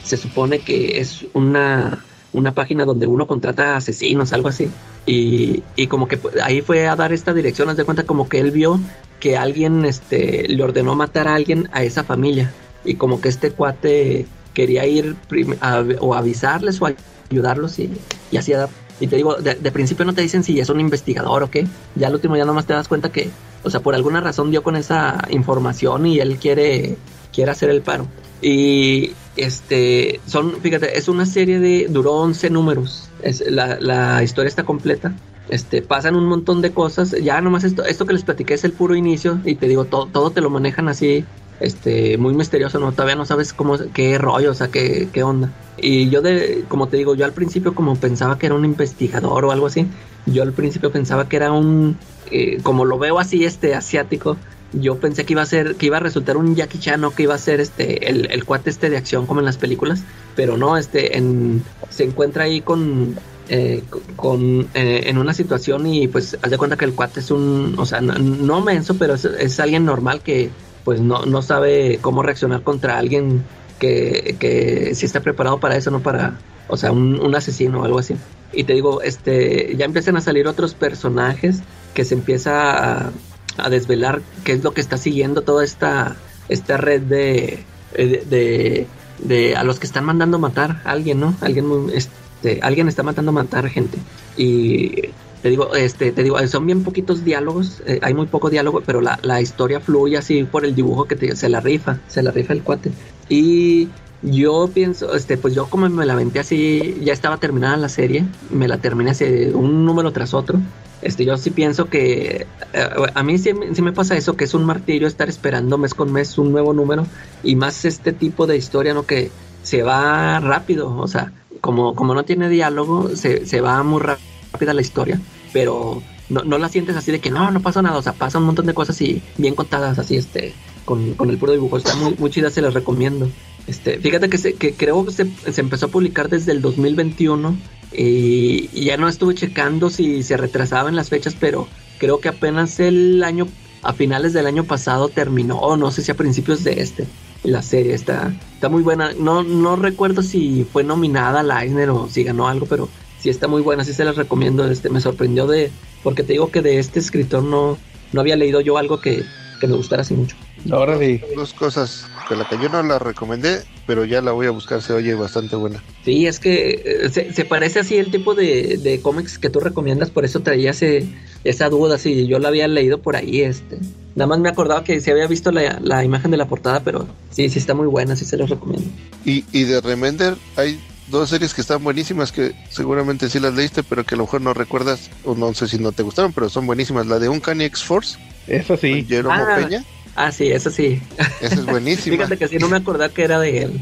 se supone que es una una página donde uno contrata asesinos, algo así. Y, y como que pues, ahí fue a dar esta dirección, haz de cuenta como que él vio que alguien este, le ordenó matar a alguien a esa familia. Y como que este cuate quería ir a- o avisarles o ayudarlos y, y así a. Y te digo, de, de principio no te dicen si es un investigador o qué. Ya al último ya nomás te das cuenta que, o sea, por alguna razón dio con esa información y él quiere quiere hacer el paro. Y este, son, fíjate, es una serie de, duró 11 números. Es, la, la historia está completa. Este, pasan un montón de cosas. Ya nomás esto, esto que les platiqué es el puro inicio. Y te digo, todo, todo te lo manejan así, este, muy misterioso, ¿no? Todavía no sabes cómo, qué rollo, o sea, qué, qué onda. Y yo de, como te digo, yo al principio como pensaba que era un investigador o algo así. Yo al principio pensaba que era un, eh, como lo veo así, este, asiático yo pensé que iba a ser, que iba a resultar un Jackie Chan o que iba a ser este, el, el cuate este de acción como en las películas, pero no, este, en, se encuentra ahí con, eh, con eh, en una situación y pues haz de cuenta que el cuate es un, o sea, no, no menso, pero es, es alguien normal que pues no, no sabe cómo reaccionar contra alguien que, que está preparado para eso, no para, o sea, un, un asesino o algo así. Y te digo, este, ya empiezan a salir otros personajes que se empieza a, a desvelar qué es lo que está siguiendo toda esta, esta red de, de, de, de a los que están mandando matar a alguien, ¿no? Alguien muy, este, alguien está matando a matar gente. Y te digo, este, te digo, son bien poquitos diálogos, eh, hay muy poco diálogo, pero la, la historia fluye así por el dibujo que te, se la rifa, se la rifa el cuate. Y Yo pienso, este, pues yo como me la aventé así, ya estaba terminada la serie, me la terminé así un número tras otro. Este, yo sí pienso que eh, a mí sí, me pasa eso, que es un martirio estar esperando mes con mes un nuevo número y más este tipo de historia, ¿no? Que se va rápido, o sea, como, como no tiene diálogo, se, se va muy rápida la historia, pero no, no la sientes así de que no, no pasa nada, o sea, pasa un montón de cosas y bien contadas, así, este, con, con el puro dibujo, está muy, muy chida, se las recomiendo. Este, fíjate que, se, que creo que se, se empezó a publicar desde el 2021 y, ya no estuve checando si se retrasaban las fechas, pero creo que apenas el año, a finales del año pasado terminó, o no sé si a principios de este. La serie está, está muy buena. No, no recuerdo si fue nominada a Eisner o si ganó algo, pero sí está muy buena, sí se las recomiendo. Este, me sorprendió de, porque te digo que de este escritor no, no había leído yo algo que, que me gustara así mucho. Ahora sí. Dos cosas que la que yo no la recomendé, pero ya la voy a buscar, se oye bastante buena. Sí, es que eh, se, se parece así el tipo de, de cómics que tú recomiendas, por eso traía ese, esa duda si yo la había leído por ahí, este. Nada más me acordaba que se había visto la, la imagen de la portada, pero sí, sí está muy buena, sí se los recomiendo. Y, y de Remender hay dos series que están buenísimas que seguramente sí las leíste, pero que a lo mejor no recuerdas, o no sé si no te gustaron, pero son buenísimas. La de Uncanny X-Force, Eso sí. Jeromo Ah. Peña, Ah, sí, eso sí. esa es buenísima. Fíjate que sí, no me acordaba que era de él.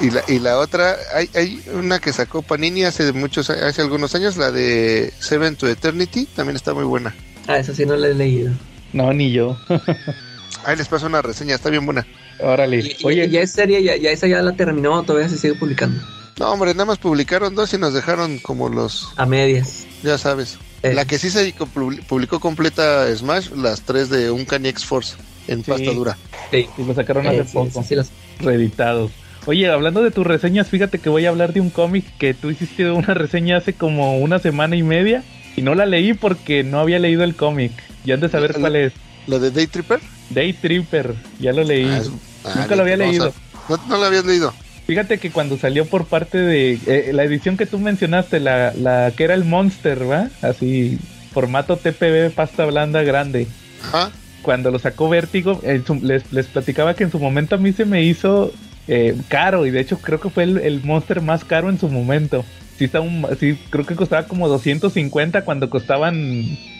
Y la, y la otra, hay, hay una que sacó Panini hace muchos, hace algunos años, la de Seven to Eternity, también está muy buena. Ah, eso sí no la he leído. No, ni yo. Ahí les paso una reseña, está bien buena. Órale. Oye, ya es serie, ya, ya esa ya la terminó, todavía se sigue publicando. No, hombre, nada más publicaron dos y nos dejaron como los, A medias. ya sabes. Eh, La que sí se publi- publicó completa Smash, las tres de Uncanny X-Force en Sí. pasta dura. sí. y lo sacaron hace Eh, sí, poco. sí, sí las- reeditados. Oye, hablando de tus reseñas, fíjate que voy a hablar de un cómic que tú hiciste una reseña hace como una semana y media y no la leí porque no había leído el cómic. Ya han de saber cuál es. La de Day Tripper. Day Tripper, ya lo leí. Ah, es- ah, Nunca lo había leído. a- No, no lo habías leído. Fíjate que cuando salió por parte de eh, la edición que tú mencionaste, la, la que era el Monster, ¿va? Así, formato TPB, pasta blanda grande. Ajá. Cuando lo sacó Vértigo, les, les platicaba que en su momento a mí se me hizo eh, caro y de hecho creo que fue el, el monster más caro en su momento. Sí, está un, sí, creo que costaba como 250 cuando costaban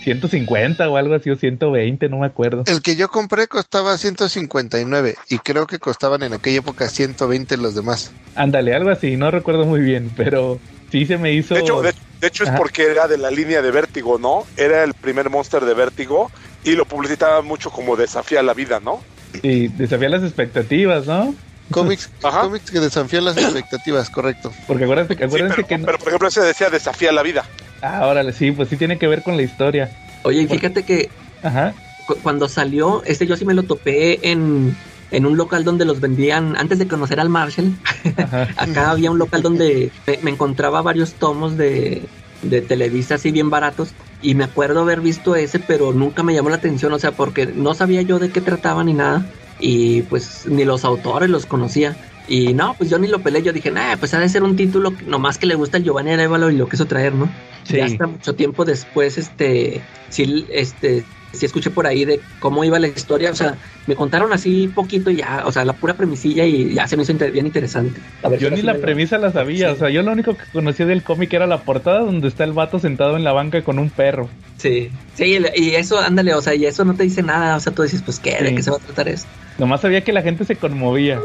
150 o algo así o 120, no me acuerdo. El que yo compré costaba 159 y creo que costaban en aquella época 120 los demás. Ándale, algo así, no recuerdo muy bien, pero sí se me hizo... De hecho, de, de hecho es Ajá. porque era de la línea de Vértigo, ¿no? Era el primer monster de Vértigo y lo publicitaba mucho como desafía la vida, ¿no? sí, desafía las expectativas, ¿no? Cómics, cómics que desafían las expectativas, correcto. Porque acuérdense, Sí, acuérdense pero, que... no- pero, por ejemplo ese decía desafía la vida. Ah, órale, sí, pues sí tiene que ver con la historia. Oye, y fíjate que Ajá. cu- cuando salió, este yo sí me lo topé en, en un local donde los vendían, antes de conocer al Marshall, acá había un local donde me, me encontraba varios tomos de, de Televisa así bien baratos y me acuerdo haber visto ese, pero nunca me llamó la atención, o sea, porque no sabía yo de qué trataba ni nada y pues ni los autores los conocía. Y no, pues yo ni lo peleé, yo dije, nah, pues ha de ser un título que- nomás que le gusta el Giovanni Arevalo y lo quiso traer, ¿no? Sí. Ya hasta mucho tiempo después, este, sí, este, sí escuché por ahí de cómo iba la historia, o sea, me contaron así poquito y ya, o sea, la pura premisilla y ya se me hizo inter- bien interesante. A ver, Yo ni la premisa la sabía, Sí. o sea, yo lo único que conocía del cómic era la portada donde está el vato sentado en la banca con un perro. Sí, sí, y eso, ándale, o sea, y eso no te dice nada, o sea, tú dices, pues, ¿qué? ¿De qué se va a tratar esto? Nomás sabía que la gente se conmovía.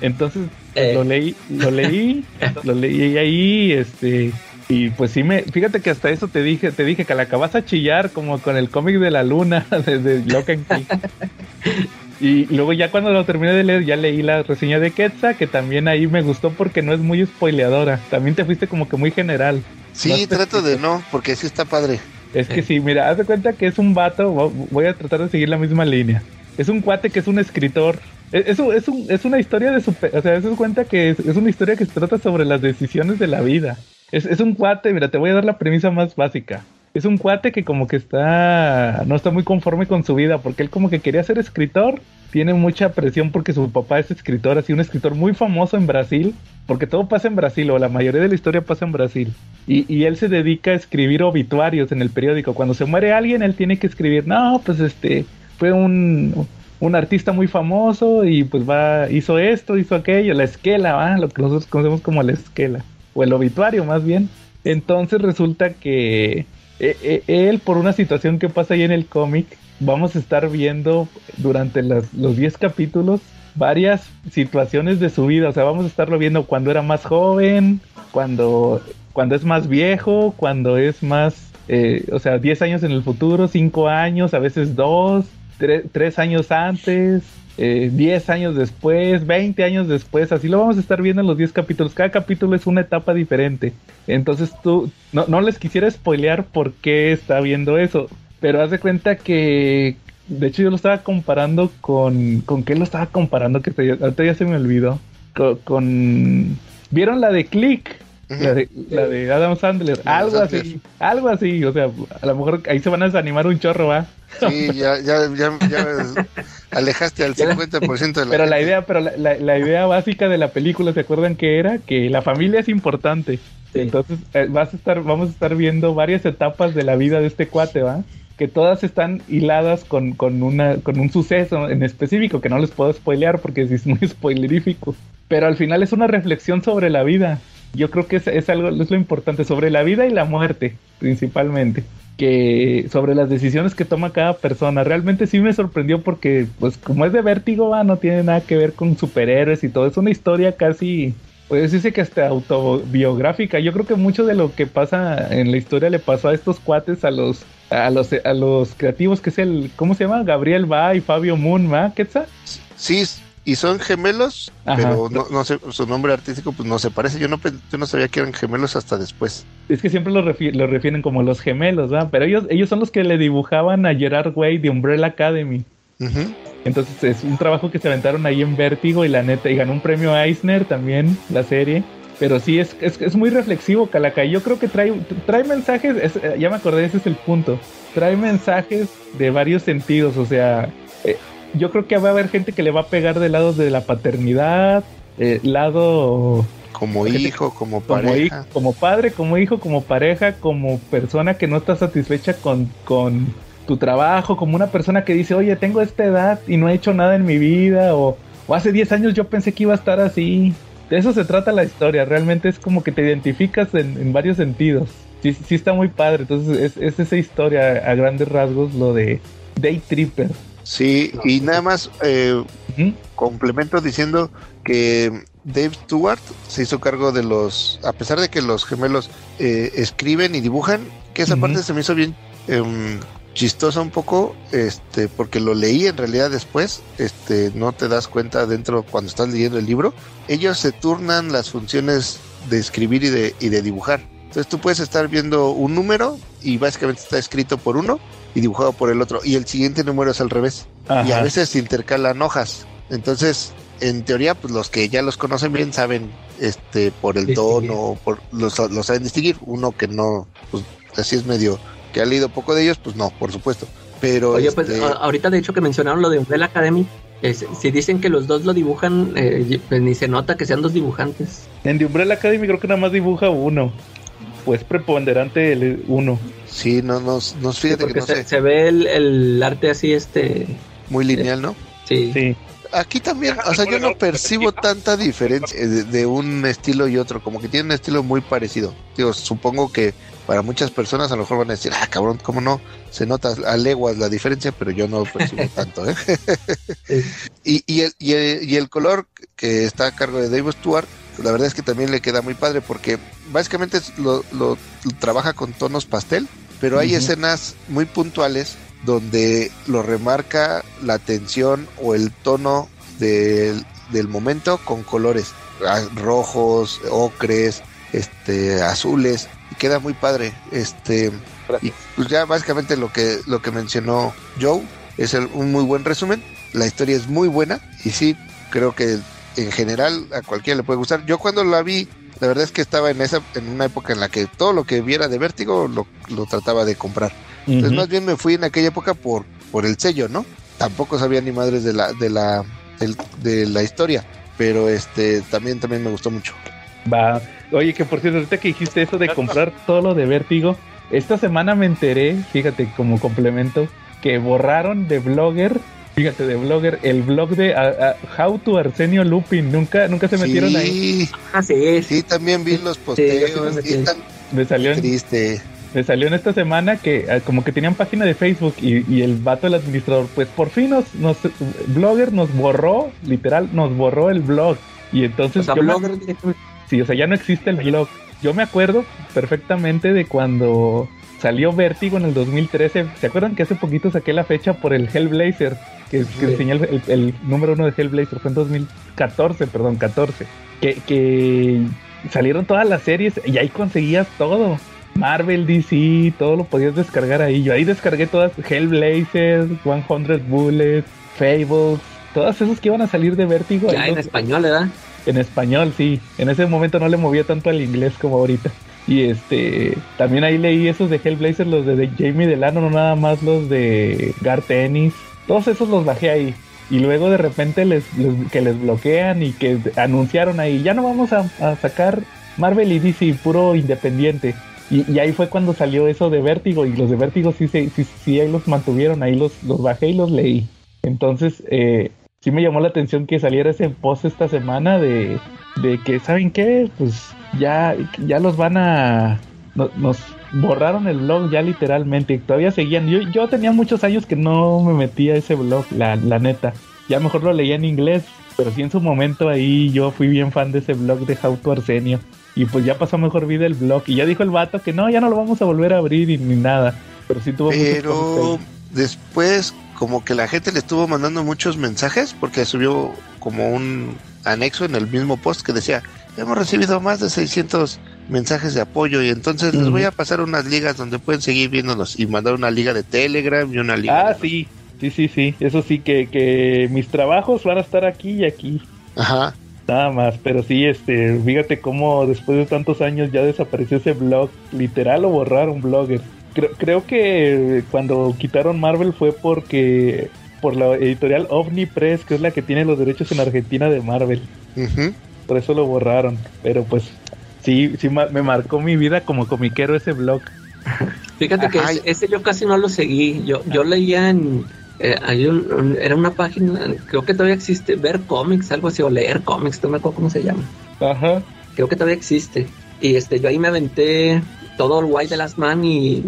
Entonces Eh. lo leí, lo leí, lo leí ahí, este, y pues sí me, fíjate que hasta eso te dije, te dije que la acabas a chillar como con el cómic de la luna de, de Key. Y luego ya cuando lo terminé de leer, ya leí la reseña de Quetzal, que también ahí me gustó porque no es muy spoileadora. También te fuiste como que muy general. Sí, trato de no, porque sí está padre. Es que sí, mira, haz de cuenta que es un vato, vo- voy a tratar de seguir la misma línea. Es un cuate que es un escritor. Es, es, un- es, un- es una historia de super, o sea, se cuenta que es, es una historia que se trata sobre las decisiones de la vida. Es, un cuate, mira, te voy a dar la premisa más básica. Es un cuate que como que está, no está muy conforme con su vida, porque él como que quería ser escritor, tiene mucha presión porque su papá es escritor, así un escritor muy famoso en Brasil, porque todo pasa en Brasil, o la mayoría de la historia pasa en Brasil. Y, y él se dedica a escribir obituarios en el periódico. Cuando se muere alguien, él tiene que escribir, no, pues este, fue un, un artista muy famoso y pues va, hizo esto, hizo aquello, la esquela, ¿va? lo que nosotros conocemos como la esquela, o el obituario más bien. Entonces resulta que eh, eh, él, por una situación que pasa ahí en el cómic, vamos a estar viendo durante las- los 10 capítulos varias situaciones de su vida. O sea, vamos a estarlo viendo cuando era más joven, cuando, cuando es más viejo, cuando es más, eh, o sea, 10 años en el futuro, 5 años, a veces 2, 3 años antes. Eh, 10 años después, 20 años después, así lo vamos a estar viendo en los 10 capítulos. Cada capítulo es una etapa diferente. Entonces tú, no, no les quisiera spoilear por qué está viendo eso, pero haz de cuenta que, de hecho yo lo estaba comparando con, ¿con qué lo estaba comparando? Que ahorita ya se me olvidó. Co- Con, ¿vieron la de Click? La de, la de Adam Sandler, algo Sandler. así, algo así, o sea, a lo mejor ahí se van a desanimar un chorro, ¿va? Sí, ya, ya, ya, ya alejaste al 50% de la Pero la idea, pero la, la- la idea básica de la película, ¿se acuerdan que era? Que la familia es importante. Entonces eh, vas a estar, vamos a estar viendo varias etapas de la vida de este cuate, ¿va? Que todas están hiladas con, con una, con un suceso en específico, que no les puedo spoilear porque es muy spoilerífico. Pero al final es una reflexión sobre la vida. Yo creo que es, algo, es lo importante, sobre la vida y la muerte, principalmente. Que sobre las decisiones que toma cada persona. Realmente sí me sorprendió porque, pues, como es de vértigo, va, no tiene nada que ver con superhéroes y todo. Es una historia casi, pues dice que hasta autobiográfica. Yo creo que mucho de lo que pasa en la historia le pasó a estos cuates, a los, a los, a los creativos, que es el, ¿cómo se llama? Gabriel Va y Fabio Moon, ¿va? ¿Qué Sí, y son gemelos, Ajá. pero no, no sé, su nombre artístico pues no se parece. Yo no, yo no sabía que eran gemelos hasta después. Es que siempre los, refi- los refieren como los gemelos, ¿va? Pero ellos, ellos son los que le dibujaban a Gerard Way de Umbrella Academy. Entonces es un trabajo que se aventaron ahí en Vértigo y la neta, y ganó un premio Eisner también, la serie. Pero sí, es, es, es muy reflexivo, Calaca. Yo creo que trae, trae mensajes, es- eh, ya me acordé, ese es el punto. Trae mensajes de varios sentidos, o sea, eh, yo creo que va a haber gente que le va a pegar de lados de la paternidad, eh, lado Como hijo, como como, pareja. hijo, como padre, como hijo, como pareja, como persona que no está satisfecha con, con tu trabajo, como una persona que dice, oye, tengo esta edad y no he hecho nada en mi vida, o, o hace 10 años yo pensé que iba a estar así. De eso se trata la historia, realmente es como que te identificas en, en varios sentidos. Sí, sí está muy padre, entonces es, es esa historia a grandes rasgos, lo de Day Tripper. Sí, y nada más eh, complemento diciendo que Dave Stewart se hizo cargo de los, a pesar de que los gemelos eh, escriben y dibujan, que esa parte se me hizo bien em, chistosa un poco, este, porque lo leí en realidad después, este, no te das cuenta dentro cuando estás leyendo el libro, ellos se turnan las funciones de escribir y de, y de dibujar. Entonces tú puedes estar viendo un número y básicamente está escrito por uno y dibujado por el otro, y el siguiente número es al revés y a veces se intercalan hojas. Entonces, en teoría, pues los que ya los conocen bien saben este por el Distinguir. tono, por los, los saben distinguir. Uno que no, pues así es medio, que ha leído poco de ellos, pues no, por supuesto. Pero Oye, pues este, ahorita de hecho que mencionaron lo de Umbrella Academy, es- si dicen que los dos lo dibujan, eh, pues ni se nota que sean dos dibujantes. En The Umbrella Academy creo que nada más dibuja uno. Pues preponderante el uno. sí, no, no, no fíjate que Porque no se, sé, se ve el, el arte así, este, muy lineal, ¿no? sí. Sí. Aquí también, o sea, yo no percibo tanta diferencia de, de un estilo y otro, como que tienen un estilo muy parecido. Digo, supongo que para muchas personas a lo mejor van a decir, ah, cabrón, ¿cómo no? Se nota a leguas la diferencia, pero yo no percibo tanto, ¿eh? y, y, el, y, el, y el color que está a cargo de Dave Stewart, la verdad es que también le queda muy padre porque básicamente lo, lo- lo trabaja con tonos pastel, pero hay escenas muy puntuales donde lo remarca la tensión o el tono del, del momento con colores rojos, ocres, este, azules, y queda muy padre. Este, y pues ya básicamente lo que lo que mencionó Joe es el- un muy buen resumen. La historia es muy buena y sí creo que en general a cualquiera le puede gustar. Yo cuando la vi, la verdad es que estaba en esa en una época en la que todo lo que viera de Vértigo lo, lo trataba de comprar. Entonces más bien me fui en aquella época por por el sello, ¿no? Tampoco sabía ni madres de la de la del- de la historia, pero este también también me gustó mucho. Va. Oye, que por cierto, ahorita que dijiste eso de comprar todo lo de Vértigo, esta semana me enteré, fíjate, como complemento, que borraron de Blogger Fíjate, de blogger, el blog de a- a- How to Arsenio Lupin, nunca, nunca se metieron ahí. Sí, Ah, sí, sí, también vi los posteos. sí, sí. Me salió en, triste. me salió en esta semana que ah, como que tenían página de Facebook y, y el vato, el administrador, pues por fin nos, nos, blogger nos borró, literal, nos borró el blog. Y entonces O sea, yo me- blogger directamente. Sí, o sea, ya no existe el blog. Yo me acuerdo perfectamente de cuando salió Vértigo en el 2013. ¿Se acuerdan que hace poquito saqué la fecha por el Hellblazer? Que, que enseñé el, el- el número uno de Hellblazer. Fue en 2014, perdón, 14. Que, que salieron todas las series y ahí conseguías todo. Marvel, DC, todo lo podías descargar ahí. Yo ahí descargué todas Hellblazer, 100 Bullets, Fables, todas esas que iban a salir de Vértigo. Ya ahí en los- español, ¿verdad? en español, sí. En ese momento no le movía tanto al inglés como ahorita. Y este, también ahí leí esos de Hellblazer, los de, de Jamie Delano, no nada más los de Garth Ennis. Todos esos los bajé ahí. Y luego de repente les, les- que les bloquean y que anunciaron ahí, ya no vamos a, sacar Marvel y DC, puro independiente. Y, ahí fue cuando salió eso de Vértigo. Y los de Vértigo sí, sí, sí, ahí los mantuvieron, ahí los, los bajé y los leí. Entonces, eh, sí me llamó la atención que saliera ese post esta semana de, de que, ¿saben qué? Pues ya, ya los van a... borraron el blog ya literalmente. Todavía seguían. Yo, yo tenía muchos años que no me metía a ese blog, la, la neta. Ya mejor lo leía en inglés. Pero sí en su momento ahí yo fui bien fan de ese blog de How to Arsenio. Y pues ya pasó mejor vida el blog. Y ya dijo el vato que no, ya no lo vamos a volver a abrir y ni nada. Pero sí tuvo Pero después, como que la gente le estuvo mandando muchos mensajes, porque subió como un anexo en el mismo post que decía, hemos recibido más de 600 mensajes de apoyo y entonces les voy a pasar unas ligas donde pueden seguir viéndonos y mandar una liga de Telegram y una liga. Ah, de- sí, sí, sí, sí. Eso sí, que, que mis trabajos van a estar aquí y aquí. Ajá. Nada más, pero sí, este, fíjate cómo después de tantos años ya desapareció ese blog. Literal lo borraron blogger. Creo, creo que cuando quitaron Marvel fue porque por la editorial Ovni Press, que es la que tiene los derechos en Argentina de Marvel. Por eso lo borraron. Pero pues sí, sí me marcó mi vida como comiquero ese blog. Fíjate que ese, ese yo casi no lo seguí. Yo, yo leía en. eh, hay un- un- era una página, creo que todavía existe, ver cómics, algo así, o leer cómics, no me acuerdo cómo se llama. Ajá. Creo que todavía existe. Y este, yo ahí me aventé todo el White the Last Man y,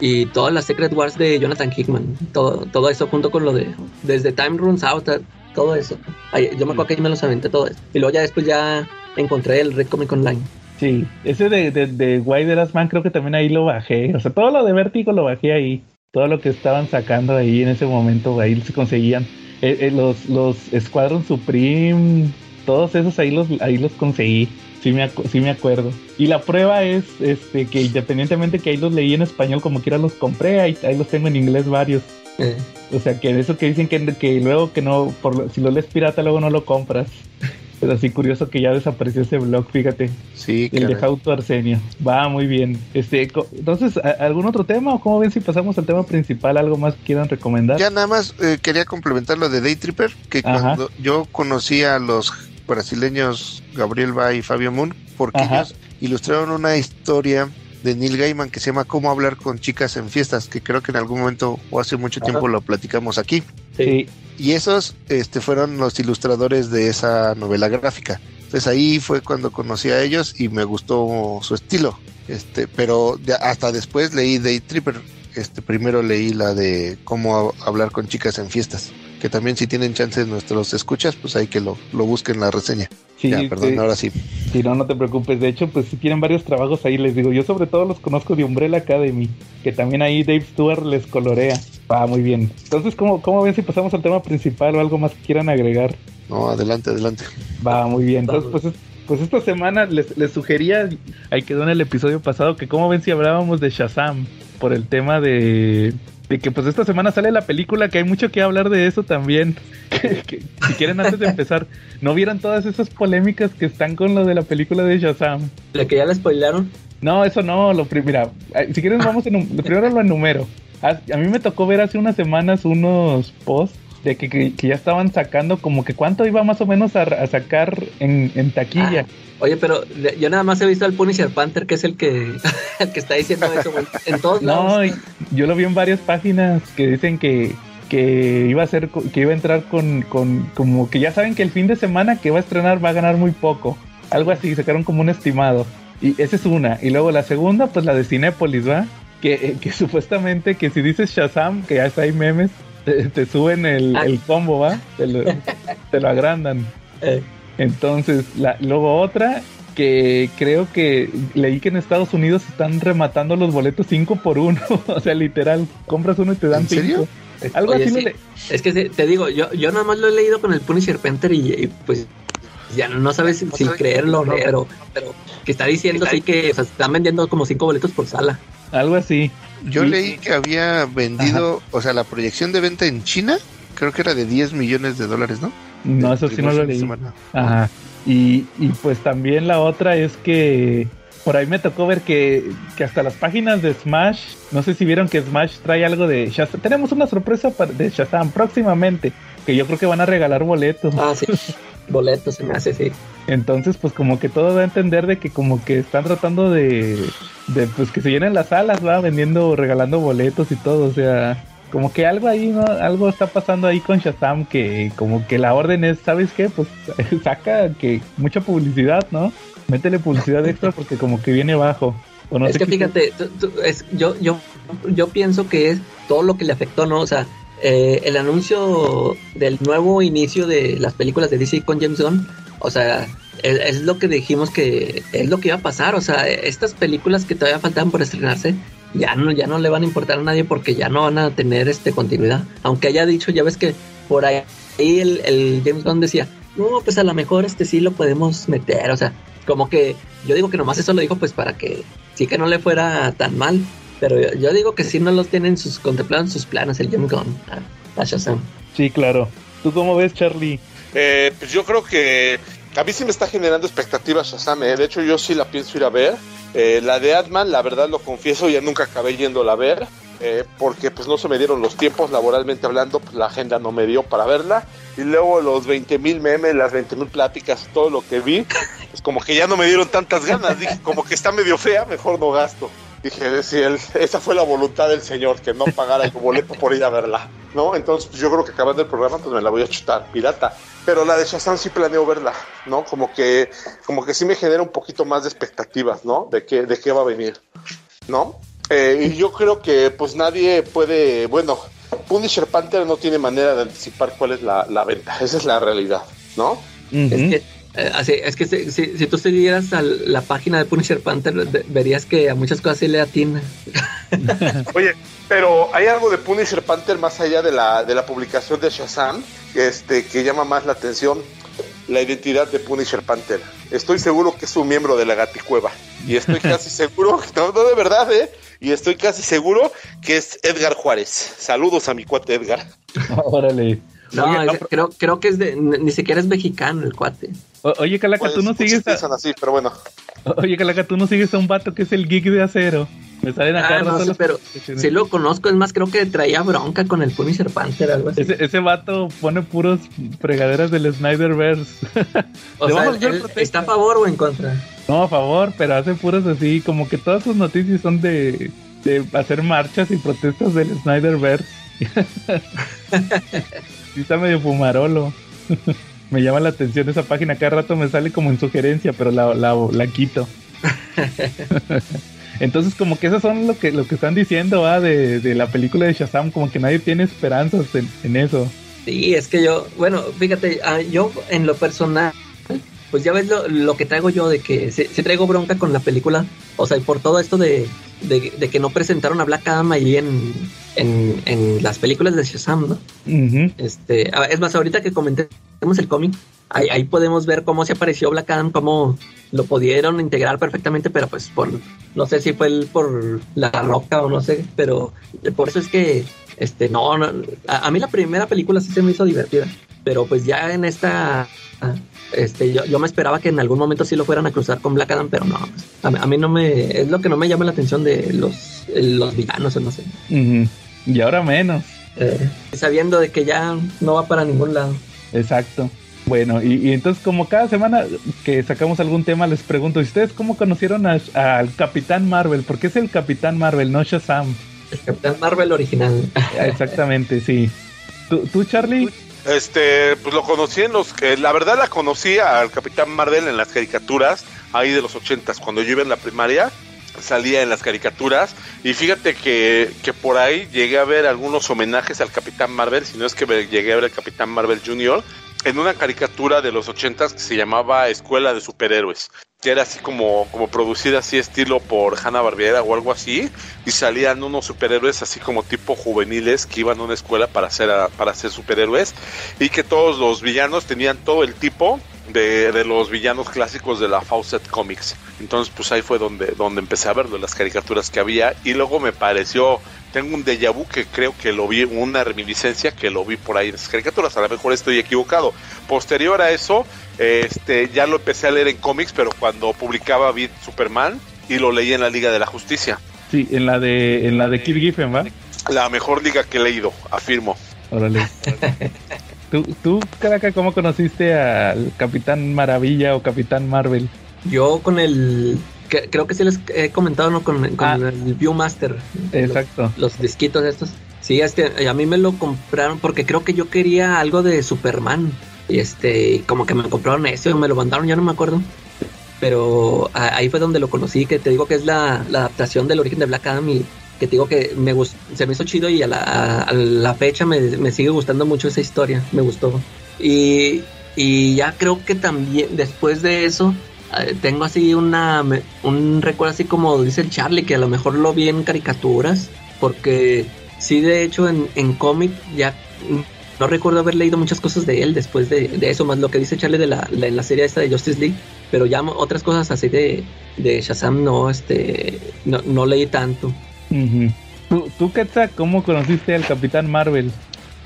y todas las Secret Wars de Jonathan Hickman. Todo, todo eso junto con lo de. Desde Time Runs Out, a- todo eso. Ahí- yo me acuerdo que ahí me los aventé todo eso. Y luego ya después ya encontré el Red Comic Online. Sí, ese de, de, de Why the Last Man creo que también ahí lo bajé. O sea, todo lo de Vértigo lo bajé ahí. Todo lo que estaban sacando ahí en ese momento, ahí se conseguían. Eh, eh, los, los Squadron Supreme, todos esos ahí los, ahí los conseguí. Sí me, sí me acuerdo. Y la prueba es este que independientemente que ahí los leí en español, como quiera los compré, ahí, ahí los tengo en inglés varios. Eh, O sea, que eso que dicen que, que luego que no, por, si lo lees pirata, luego no lo compras. Pero sí curioso que ya desapareció ese blog, fíjate. Sí, El de. How to Arsenio. Va muy bien. Este, entonces, ¿a- ¿algún otro tema o cómo ven si pasamos al tema principal? ¿Algo más que quieran recomendar? Ya nada más eh, quería complementar lo de Day Tripper, que Ajá. cuando yo conocí a los brasileños Gabriel Ba y Fabio Moon, porque Ajá. ellos ilustraron una historia de Neil Gaiman que se llama Cómo hablar con chicas en fiestas, que creo que en algún momento o hace mucho tiempo lo platicamos aquí. Sí. Y esos este, fueron los ilustradores de esa novela gráfica. Entonces ahí fue cuando conocí a ellos y me gustó su estilo. Este, pero hasta después leí Day Tripper. Este, primero leí la de cómo ha- hablar con chicas en fiestas. Que también si tienen chance nuestros escuchas, pues hay que lo, lo busquen en la reseña. Sí, ya, perdón, sí. ahora sí. Sí, no, no te preocupes. De hecho, pues si tienen varios trabajos ahí, les digo, yo sobre todo los conozco de Umbrella Academy, que también ahí Dave Stewart les colorea. Va muy bien. Entonces, ¿cómo, ¿cómo ven si pasamos al tema principal o algo más que quieran agregar? No, adelante, adelante. Va muy bien. Entonces, pues, es- pues esta semana les, les sugería, ahí quedó en el episodio pasado, que cómo ven si hablábamos de Shazam por el tema de, de que pues esta semana sale la película, que hay mucho que hablar de eso también. Que- que, si quieren antes de empezar, ¿no vieran todas esas polémicas que están con lo de la película de Shazam? La que ya la spoilaron. No, eso no, lo mira, si quieren vamos en primero lo enumero. A, a mí me tocó ver hace unas semanas unos posts de que, que- que ya estaban sacando como que cuánto iba más o menos a, a sacar en, en taquilla. Oye, pero yo nada más he visto al Punisher Panther, que es el que, el que está diciendo eso güey, en todos lados. No, yo lo vi en varias páginas que dicen que, que iba a ser que iba a entrar con, con como que ya saben que el fin de semana que va a estrenar va a ganar muy poco. Algo así, sacaron como un estimado. Y esa es una. Y luego la segunda, pues la de Cinépolis, ¿va? Que, que supuestamente que si dices Shazam, que ya está ahí memes, te, te suben el, Ah. el combo, ¿va? Te lo, te lo agrandan. Eh, Entonces, la, luego otra que creo que leí que en Estados Unidos están rematando los boletos 5 por 1. o sea, literal, compras uno y te dan ¿En serio? 5. Algo Oye, así le- Es que se- te digo, yo, yo nada más lo he leído con el Punisher Panther y, y, pues ya no, no sabes si, creerlo o no, pero, pero que está diciendo así que o sea, están vendiendo como cinco boletos por sala. Algo así. Yo leí que había vendido, o sea, la proyección de venta en China, creo que era de 10 millones de dólares, ¿no? No, eso sí no lo leí. Ajá. Y, y pues también la otra es que por ahí me tocó ver que, que hasta las páginas de Smash, no sé si vieron que Smash trae algo de Shazam. Tenemos una sorpresa de Shazam próximamente, que yo creo que van a regalar boletos. Ah, sí. boletos se me hace, sí. Entonces, pues como que todo da a entender de que como que están tratando de, de pues que se llenen las salas, va vendiendo, regalando boletos y todo, o sea, como que algo ahí, ¿no? Algo está pasando ahí con Shazam que como que la orden es, ¿sabes qué? Pues saca que mucha publicidad, ¿no? Métele publicidad extra porque como que viene bajo. O no es sé que fíjate, tú- tú- es, yo, yo, yo pienso que es todo lo que le afectó, ¿no? O sea, eh, el anuncio del nuevo inicio de las películas de DC con James Gunn, o sea, es, es lo que dijimos que es lo que iba a pasar, o sea, estas películas que todavía faltaban por estrenarse, ya no, ya no le van a importar a nadie porque ya no van a tener este continuidad. Aunque haya dicho, ya ves que por ahí el, el James Gunn decía, no, pues a lo mejor este sí lo podemos meter, o sea, como que yo digo que nomás eso lo dijo pues para que sí que no le fuera tan mal, pero yo, yo digo que sí no los tienen sus contemplados en sus planes el James Gunn, a, a Shazam. Sí, claro. ¿Tú cómo ves, Charlie? Eh, pues yo creo que a mí sí me está generando expectativas Shazam. ¿eh? De hecho, yo sí la pienso ir a ver. Eh, la de Atman, la verdad lo confieso, ya nunca acabé yéndola a ver. eh, porque pues no se me dieron los tiempos laboralmente hablando, pues la agenda no me dio para verla. Y luego los 20 mil memes, las 20 mil pláticas, todo lo que vi, pues como que ya no me dieron tantas ganas. Dije, como que está medio fea, mejor no gasto. Dije, si él, esa fue la voluntad del señor, que no pagara el boleto por ir a verla, ¿no? Entonces, pues, yo creo que acabando el programa, pues me la voy a chutar, pirata. Pero la de Shazam sí planeo verla, ¿no? Como que, como que sí me genera un poquito más de expectativas, ¿no? De qué, de qué va a venir, ¿no? Eh, y yo creo que, pues nadie puede, bueno, Punisher Panther no tiene manera de anticipar cuál es la, la venta, esa es la realidad, ¿no? Es que, así, es que si, si- si tú siguieras a la página de Punisher Panther, verías que a muchas cosas sí le atina. Oye, pero hay algo de Punisher Panther más allá de la, de la publicación de Shazam este, que llama más la atención, la identidad de Punisher Panther. Estoy seguro que es un miembro de la Gaticueva. Y estoy casi seguro, no, no de verdad, ¿eh? Y estoy casi seguro que es Edgar Juárez. Saludos a mi cuate Edgar. Órale. No, Oye, es- creo, creo que es de, ni siquiera es mexicano el cuate. O- oye, Calaca, tú Pues, no muchos sigues a, piensan así, pero bueno. Oye, Calaca, tú no sigues a un vato que es el geek de acero. Me salen acá Ah, no pero publicaciones. sí lo conozco, es más, creo que traía bronca con el Punisher Panther, algo así. Ese, ese vato pone puros fregaderas del Snyderverse. o sea, vamos a hacer él. ¿está a favor o en contra? no, a favor, pero hace puros así, como que todas sus noticias son de, de hacer marchas y protestas del Snyderverse. sí está medio fumarolo. me llama la atención esa página, cada rato me sale como en sugerencia, pero la, la, la quito. Entonces como que esos son lo que, lo que están diciendo ¿va? de, de la película de Shazam, como que nadie tiene esperanzas en, en eso. Sí, es que yo, bueno, fíjate, ah, yo en lo personal, pues ya ves lo, lo que traigo yo de que si, traigo bronca con la película, o sea, por todo esto de, de, de que no presentaron a Black Adam ahí en, en, en las películas de Shazam, ¿no? Este, a- es más, ahorita que comentemos el cómic, ahí, ahí podemos ver cómo se apareció Black Adam, cómo lo pudieron integrar perfectamente, pero pues por, no sé si fue el por la roca o no sé, pero por eso es que, este, no, no, a, a mí la primera película sí se me hizo divertida, pero pues ya en esta, este, yo, yo me esperaba que en algún momento sí lo fueran a cruzar con Black Adam, pero no, pues, a, mí- a mí no me, es lo que no me llama la atención de los, los villanos o no sé. Y ahora menos. Eh, sabiendo de que ya no va para ningún lado. Exacto. Bueno, y, y entonces como cada semana que sacamos algún tema les pregunto, ¿y ustedes cómo conocieron a- al Capitán Marvel? Porque es el Capitán Marvel, no Shazam. El Capitán Marvel original. Exactamente, sí. ¿Tú, tú, Charlie? Este, pues lo conocí en los que, la verdad la conocí al Capitán Marvel en las caricaturas, ahí de los ochentas, cuando yo iba en la primaria, salía en las caricaturas, y fíjate que, que por ahí llegué a ver algunos homenajes al Capitán Marvel, si no es que llegué a ver al Capitán Marvel Jr., en una caricatura de los ochentas que se llamaba Escuela de Superhéroes que era así como, como producida así estilo por Hanna Barbera o algo así, y salían unos superhéroes así como tipo juveniles que iban a una escuela para ser, para ser superhéroes, y que todos los villanos tenían todo el tipo de, de, los villanos clásicos de la Fawcett Comics. Entonces, pues ahí fue donde, donde empecé a verlo, las caricaturas que había, y luego me pareció tengo un déjà vu que creo que lo vi, una reminiscencia que lo vi por ahí en esas caricaturas, a lo mejor estoy equivocado. Posterior a eso, este, ya lo empecé a leer en cómics, pero cuando publicaba Beat Superman y lo leí en la Liga de la Justicia. Sí, en la de, en la de Kid Giffen, ¿va? La mejor liga que he leído, afirmo. Órale. ¿Tú, tú, Caraca, cómo conociste al Capitán Maravilla o Capitán Marvel? Yo con el creo que sí les he comentado, ¿no? Con, con ah. el Viewmaster. Exacto. Los, los, disquitos estos. Sí, este, a mí me lo compraron porque creo que yo quería algo de Superman. Y este, como que me compraron ese o me lo mandaron, ya no me acuerdo. Pero ahí fue donde lo conocí, que te digo que es la, la adaptación del origen de Black Adam y que te digo que me se me hizo chido y a la, a la fecha me, me, sigue gustando mucho esa historia, me gustó. Y, y ya creo que también después de eso eh, tengo así una un recuerdo así como dice el Charlie que a lo mejor lo vi en caricaturas porque sí de hecho en, en cómic ya no recuerdo haber leído muchas cosas de él después de, eso más lo que dice Charlie de la, la, serie esta de Justice League pero ya otras cosas así de, de Shazam no este no, no leí tanto ¿Tú, tú cómo conociste al Capitán Marvel?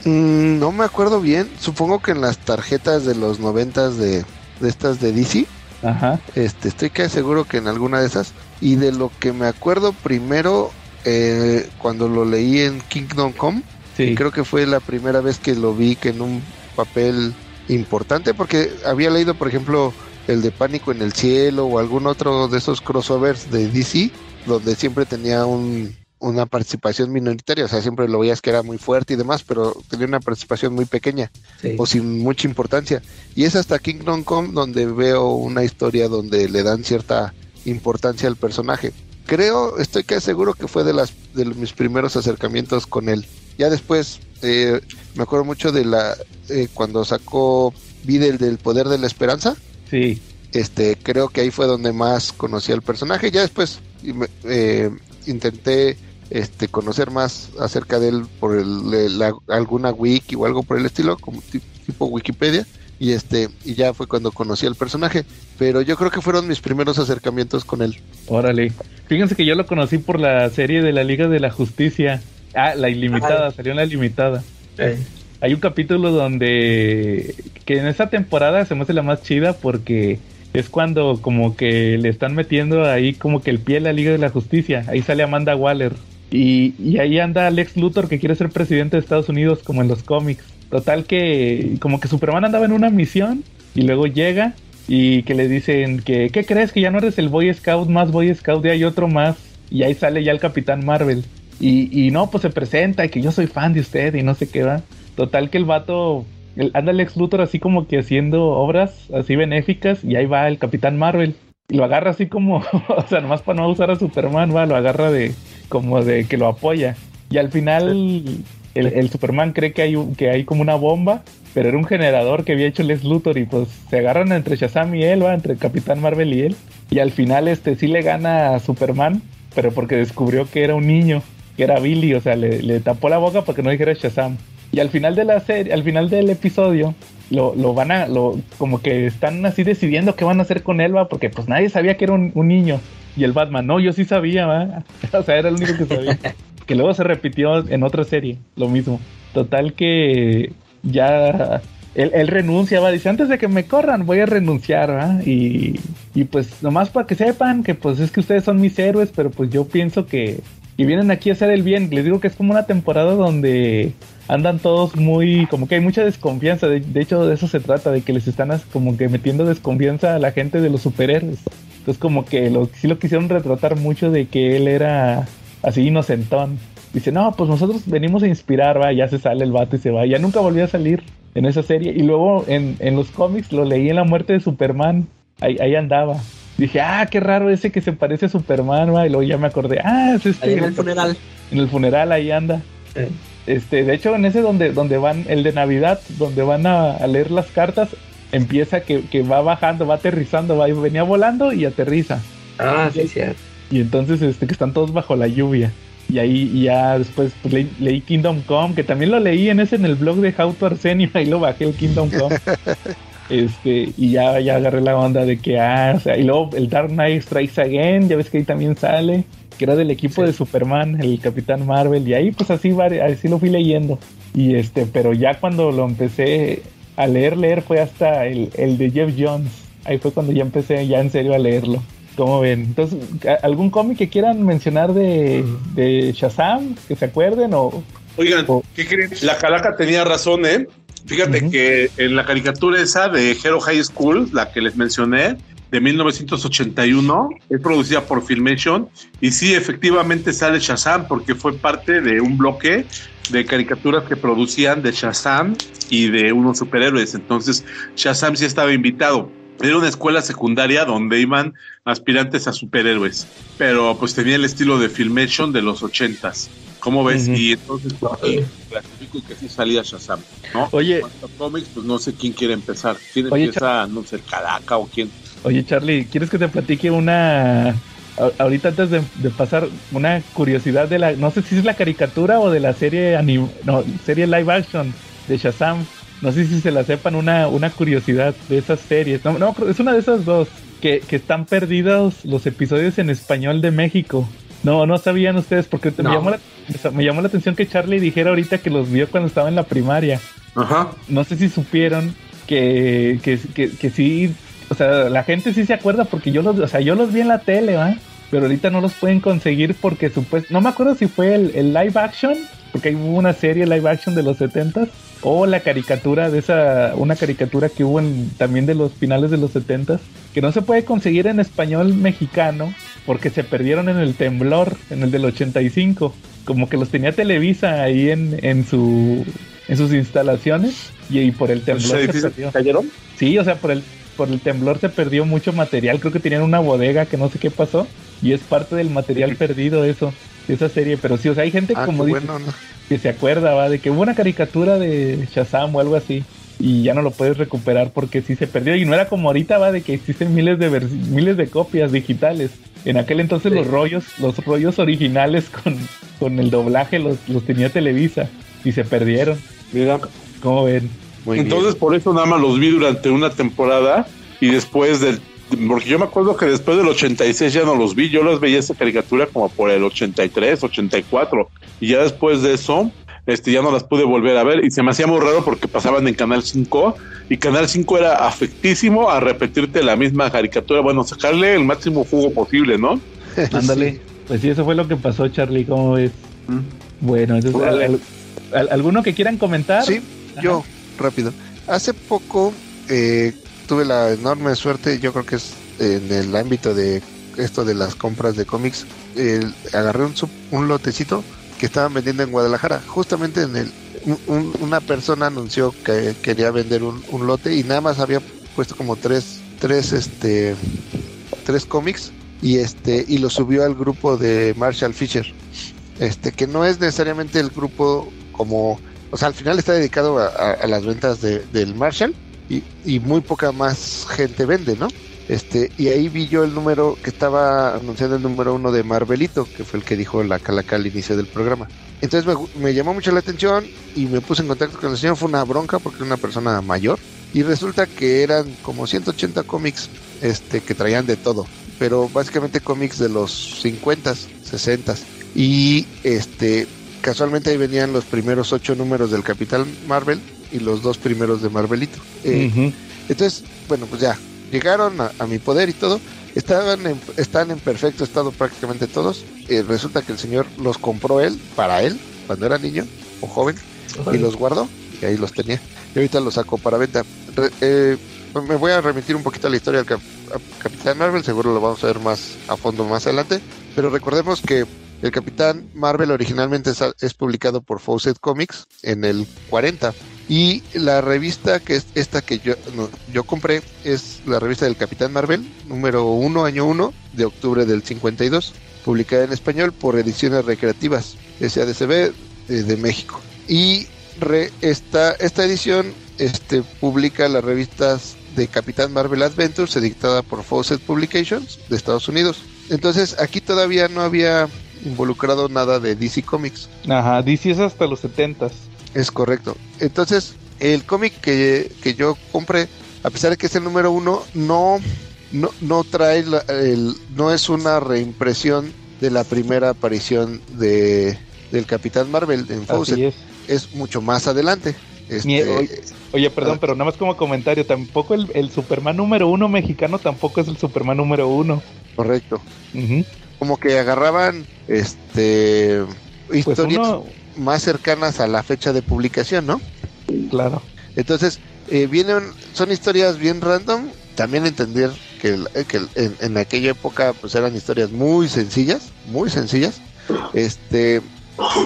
Mm, no me acuerdo bien supongo que en las tarjetas de los noventas de, de estas de DC Ajá. Este, estoy casi seguro que en alguna de esas. Y de lo que me acuerdo primero, eh, cuando lo leí en Kingdom Come, creo que fue la primera vez que lo vi que en un papel importante, porque había leído, por ejemplo, el de Pánico en el Cielo o algún otro de esos crossovers de DC, donde siempre tenía un, una participación minoritaria, o sea, siempre lo veías que era muy fuerte y demás, pero tenía una participación muy pequeña o sin mucha importancia. Y es hasta Kingdom Come donde veo una historia donde le dan cierta importancia al personaje. Creo, estoy casi seguro que fue de las de mis primeros acercamientos con él. Ya después eh, me acuerdo mucho de la eh, cuando sacó Videl del poder de la esperanza. Sí. Este, creo que ahí fue donde más conocí al personaje. Ya después eh, intenté este, conocer más acerca de él por el, alguna wiki o algo por el estilo, como tipo Wikipedia. Y este, y ya fue cuando conocí al personaje. Pero yo creo que fueron mis primeros acercamientos con él. Órale. Fíjense que yo lo conocí por la serie de la Liga de la Justicia. Ah, la ilimitada, salió en la ilimitada. Hay un capítulo donde que en esa temporada se me hace la más chida porque es cuando como que le están metiendo ahí como que el pie a la Liga de la Justicia. Ahí sale Amanda Waller. Y, ahí anda Lex Luthor que quiere ser presidente de Estados Unidos como en los cómics. Total que como que Superman andaba en una misión y luego llega y que le dicen que ¿qué crees que ya no eres el Boy Scout más Boy Scout y hay otro más? Y ahí sale ya el Capitán Marvel. Y, y no, pues se presenta y que yo soy fan de usted y no sé qué va. Total que el vato anda Lex Luthor así como que haciendo obras así benéficas y ahí va el Capitán Marvel. Y lo agarra así como, o sea, nomás para no usar a Superman, va, lo agarra de, como de que lo apoya. Y al final el, Superman cree que hay, que hay como una bomba, pero era un generador que había hecho Les Luthor y pues se agarran entre Shazam y él, ¿va? entre Capitán Marvel y él. Y al final este sí le gana a Superman, pero porque descubrió que era un niño, que era Billy, o sea, le, tapó la boca para que no dijera Shazam. Y al final de la serie, al final del episodio, lo, lo, van a, lo, como que están así decidiendo qué van a hacer con él, ¿va? porque pues nadie sabía que era un niño. Y el Batman, no, yo sí sabía, ¿va? o sea, era el único que sabía. que luego se repitió en otra serie, lo mismo. Total que ya él, renuncia, va, dice, antes de que me corran, voy a renunciar, ¿va? Y, y pues nomás para que sepan que pues es que ustedes son mis héroes, pero pues yo pienso que... Y vienen aquí a hacer el bien. Les digo que es como una temporada donde andan todos muy, como que hay mucha desconfianza. De, de, hecho, de eso se trata, de que les están como que metiendo desconfianza a la gente de los superhéroes. Entonces como que lo, sí lo quisieron retratar mucho de que él era así inocentón. dice, no, pues nosotros venimos a inspirar, va, ya se sale el vato y se va. Ya nunca volvió a salir en esa serie. Y luego en, en los cómics lo leí en la muerte de Superman. Ahí, ahí andaba. Dije, ah, qué raro ese que se parece a Superman, va. Y luego ya me acordé, ah, es este. Ahí en el funeral. En el funeral ahí anda. Eh, Este, de hecho, en ese donde, donde van, el de Navidad, donde van a, a leer las cartas, empieza que, que va bajando, va aterrizando, va, venía volando y aterriza. Ah, sí, cierto. Y entonces, este, que están todos bajo la lluvia. Y ahí y ya después pues, leí, leí Kingdom Come, que también lo leí en ese en el blog de How to Arsenio, ahí lo bajé el Kingdom Come. este, y ya, ya agarré la onda de que, ah, o sea, y luego el Dark Knight Strikes Again, ya ves que ahí también sale, que era del equipo Sí. de Superman, el Capitán Marvel, y ahí pues así, así lo fui leyendo. Y este, pero ya cuando lo empecé a leer, leer fue hasta el, el de Jeff Jones. Ahí fue cuando ya empecé ya en serio a leerlo. ¿Cómo ven? Entonces, ¿a- ¿algún cómic que quieran mencionar de, de Shazam? Que se acuerden o... Oigan, Oh. ¿qué creen? La calaca tenía razón, ¿eh? Fíjate Ujú. que en la caricatura esa de Hero High School, la que les mencioné, de 1981, es producida por Filmation, y sí, efectivamente sale Shazam, porque fue parte de un bloque de caricaturas que producían de Shazam y de unos superhéroes. Entonces, Shazam sí estaba invitado. Era una escuela secundaria donde iban aspirantes a superhéroes, pero pues tenía el estilo de Filmation de los ochentas. ¿Cómo ves? Y entonces pues, clasifico que sí salía Shazam, ¿no? Oye. En cuanto a cómics, pues no sé quién quiere empezar. ¿Quién Oye, empieza? No sé, Caraca o quién. Oye, Charlie, ¿quieres que te platique una... Ahorita antes de, de pasar una curiosidad de la... No sé si es la caricatura o de la serie anim, no, serie live action de Shazam. No sé si se la sepan una, una curiosidad de esas series. No, no, es una de esas dos. Que, que están perdidos los episodios en español de México. No, no sabían ustedes porque te- me, No. llamó la, me llamó la atención que Charlie dijera ahorita que los vio cuando estaba en la primaria Ajá. no sé si supieron que, que, que, que sí, o sea, la gente sí se acuerda porque yo los, o sea, yo los vi en la tele, ¿va? Pero ahorita no los pueden conseguir porque supuesto, no me acuerdo si fue el, el live action, porque hay hubo una serie live action de los 70 o la caricatura de esa, una caricatura que hubo en, también de los finales de los 70 que no se puede conseguir en español mexicano porque se perdieron en el temblor, en el del 85. Como que los tenía Televisa ahí en, en su en sus instalaciones y, y por el ¿Los temblor se edificios perdió. cayeron? Sí, o sea, por el por el temblor se perdió mucho material. Creo que tenían una bodega que no sé qué pasó y es parte del material perdido eso, de esa serie. Pero sí, o sea, hay gente Ah, como dice bueno, ¿no? que se acuerda, va, de que hubo una caricatura de Shazam o algo así y ya no lo puedes recuperar porque sí se perdió y no era como ahorita, va, de que existen miles de miles de copias digitales. En aquel entonces Sí. los rollos, los rollos originales con, con el doblaje los, los tenía Televisa y se perdieron. Mira. ¿Cómo ven? Muy Entonces, por eso nada más los vi durante una temporada y después del. Porque yo me acuerdo que después del 86 ya no los vi. Yo los veía esa caricatura como por el 83, 84. Y ya después de eso, este, ya no las pude volver a ver. Y se me hacía muy raro porque pasaban en Canal 5. Y Canal 5 era afectísimo a repetirte la misma caricatura. Bueno, sacarle el máximo jugo posible, ¿no? Ándale. Pues sí, eso fue lo que pasó, Charlie. ¿Cómo ves? Bueno, entonces, al- ¿alguno que quieran comentar? Sí, yo, rápido. Hace poco eh, tuve la enorme suerte, yo creo que es en el ámbito de esto de las compras de cómics, agarré un, sup- un lotecito que estaban vendiendo en Guadalajara. Justamente en el un- un- una persona anunció que quería vender un, un lote y nada más había puesto como tres, tres, este, tres cómics y este y lo subió al grupo de Marshall Fisher. Este que no es necesariamente el grupo como o sea, al final está dedicado a, las ventas de- del Marshall y, y muy poca más gente vende, ¿no? Este, y ahí vi yo el número que estaba anunciando el número uno de Marvelito, que fue el que dijo la calaca al inicio del programa. Entonces me, me llamó mucho la atención y me puse en contacto con el señor. Fue una bronca porque era una persona mayor. Y resulta que eran como 180 cómics este, que traían de todo. Pero básicamente cómics de los 50, 60. Y este, casualmente ahí venían los primeros ocho números del Capitán Marvel y los dos primeros de Marvelito. Eh, entonces, bueno, pues ya, llegaron a, a mi poder y todo. Estaban en, están en perfecto estado prácticamente todos. Eh, resulta que el señor los compró él, para él, cuando era niño o joven, y los guardó, y ahí los tenía. Y ahorita los sacó para venta. Re- eh, me voy a remitir un poquito a la historia del Cap- Capitán Marvel, seguro lo vamos a ver más a fondo más adelante. Pero recordemos que El Capitán Marvel originalmente es, publicado por Fawcett Comics en el 40. Y la revista que es esta que yo, yo compré es la revista del Capitán Marvel, número 1, año 1, de octubre del 52, publicada en español por Ediciones Recreativas, SADCB eh, de México. Y re- esta, esta edición este, publica las revistas de Capitán Marvel Adventures, editada por Fawcett Publications de Estados Unidos. Entonces aquí todavía no había involucrado nada de DC Comics. Ajá, DC es hasta los 70 Es correcto. Entonces, el cómic que, que yo compré, a pesar de que es el número uno, no, no, no trae, la- el, no es una reimpresión de la primera aparición de, del Capitán Marvel en Fawcett. Es. Es mucho más adelante. Este, oye, oye, perdón, Ah. pero nada más como comentario, tampoco el, el Superman número uno mexicano tampoco es el Superman número uno. correcto. Ujú. Como que agarraban este Pues historias uno, más cercanas a la fecha de publicación, ¿no? claro. Entonces, eh, vienen, son historias bien random. También entender que, eh, que en, en aquella época pues eran historias muy sencillas, muy sencillas. Este,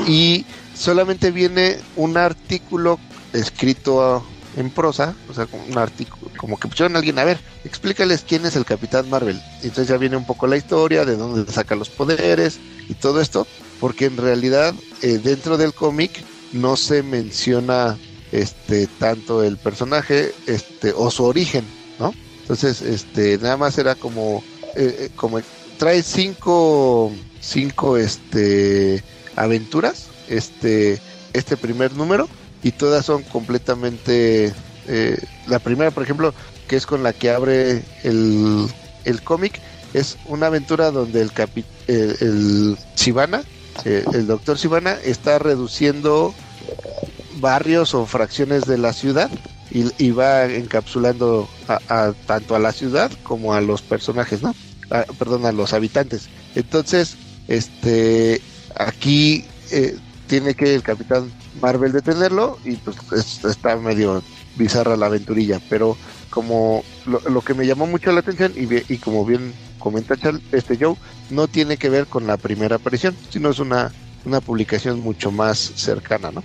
y solamente viene un artículo escrito en prosa, o sea, como un artículo, como que pusieron a alguien, a ver, explícales quién es el Capitán Marvel. Y entonces ya viene un poco la historia, de dónde saca los poderes y todo esto, porque en realidad eh, dentro del cómic no se menciona este tanto el personaje este o su origen no entonces este nada más era como eh, eh, como trae cinco cinco este aventuras este este primer número y todas son completamente eh, la primera por ejemplo que es con la que abre el, el cómic es una aventura donde el capi el, el eh, el doctor Sivana está reduciendo barrios o fracciones de la ciudad y, va encapsulando tanto a la ciudad como a los personajes, ¿no? Perdón, a los habitantes. Entonces, este, aquí eh, tiene que el Capitán Marvel detenerlo y pues es- está medio bizarra la aventurilla, pero como lo, lo que me llamó mucho la atención y, como bien comenta Chal- este Joe, no tiene que ver con la primera aparición, sino es una, una publicación mucho más cercana, ¿no?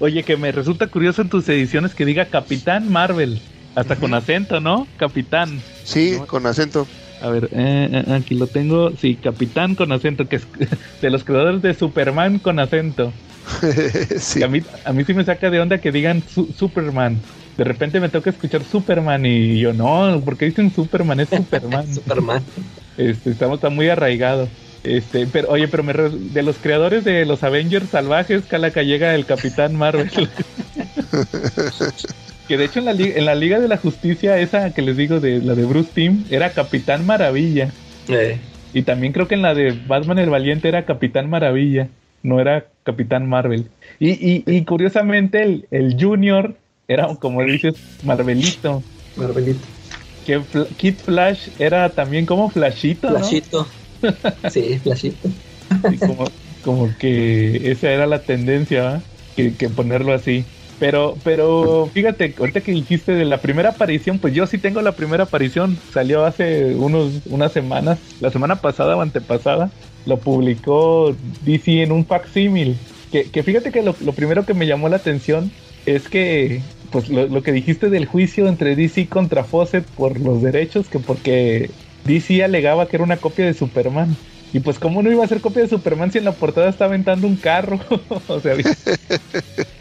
Oye, que me resulta curioso en tus ediciones que diga Capitán Marvel, hasta con acento, ¿no? Capitán. Sí, No. con acento. A ver, eh, eh, aquí lo tengo. Sí, Capitán con acento, que es de los creadores de Superman con acento. sí. A mí, a mí sí me saca de onda que digan su- Superman. De repente me toca escuchar Superman y yo no, ¿por qué dicen Superman? Es Superman. Superman. Este, estamos muy arraigados. Este, pero oye, pero me re- de los creadores de los Avengers salvajes, Calaca llega el Capitán Marvel. que de hecho en la, en la Liga de la Justicia, esa que les digo de la de Bruce Timm, era Capitán Maravilla. Eh, Y también creo que en la de Batman el Valiente era Capitán Maravilla, no era Capitán Marvel. Y, y, y curiosamente el, el Junior era, como dices, Marvelito. Marvelito. Que Fl- Kid Flash era también como Flashito, ¿no? Flashito. Sí, Flashito. Y como, como que esa era la tendencia, ¿va? que, que ponerlo así. Pero, pero fíjate, ahorita que dijiste de la primera aparición, pues yo sí tengo la primera aparición. Salió hace unos, unas semanas, la semana pasada o antepasada. Lo publicó DC en un facsímil. Que, que fíjate que lo, lo primero que me llamó la atención es que, pues lo, lo que dijiste del juicio entre DC contra Fawcett por los derechos, que porque DC alegaba que era una copia de Superman. Y pues, ¿cómo no iba a ser copia de Superman si en la portada está aventando un carro? o sea,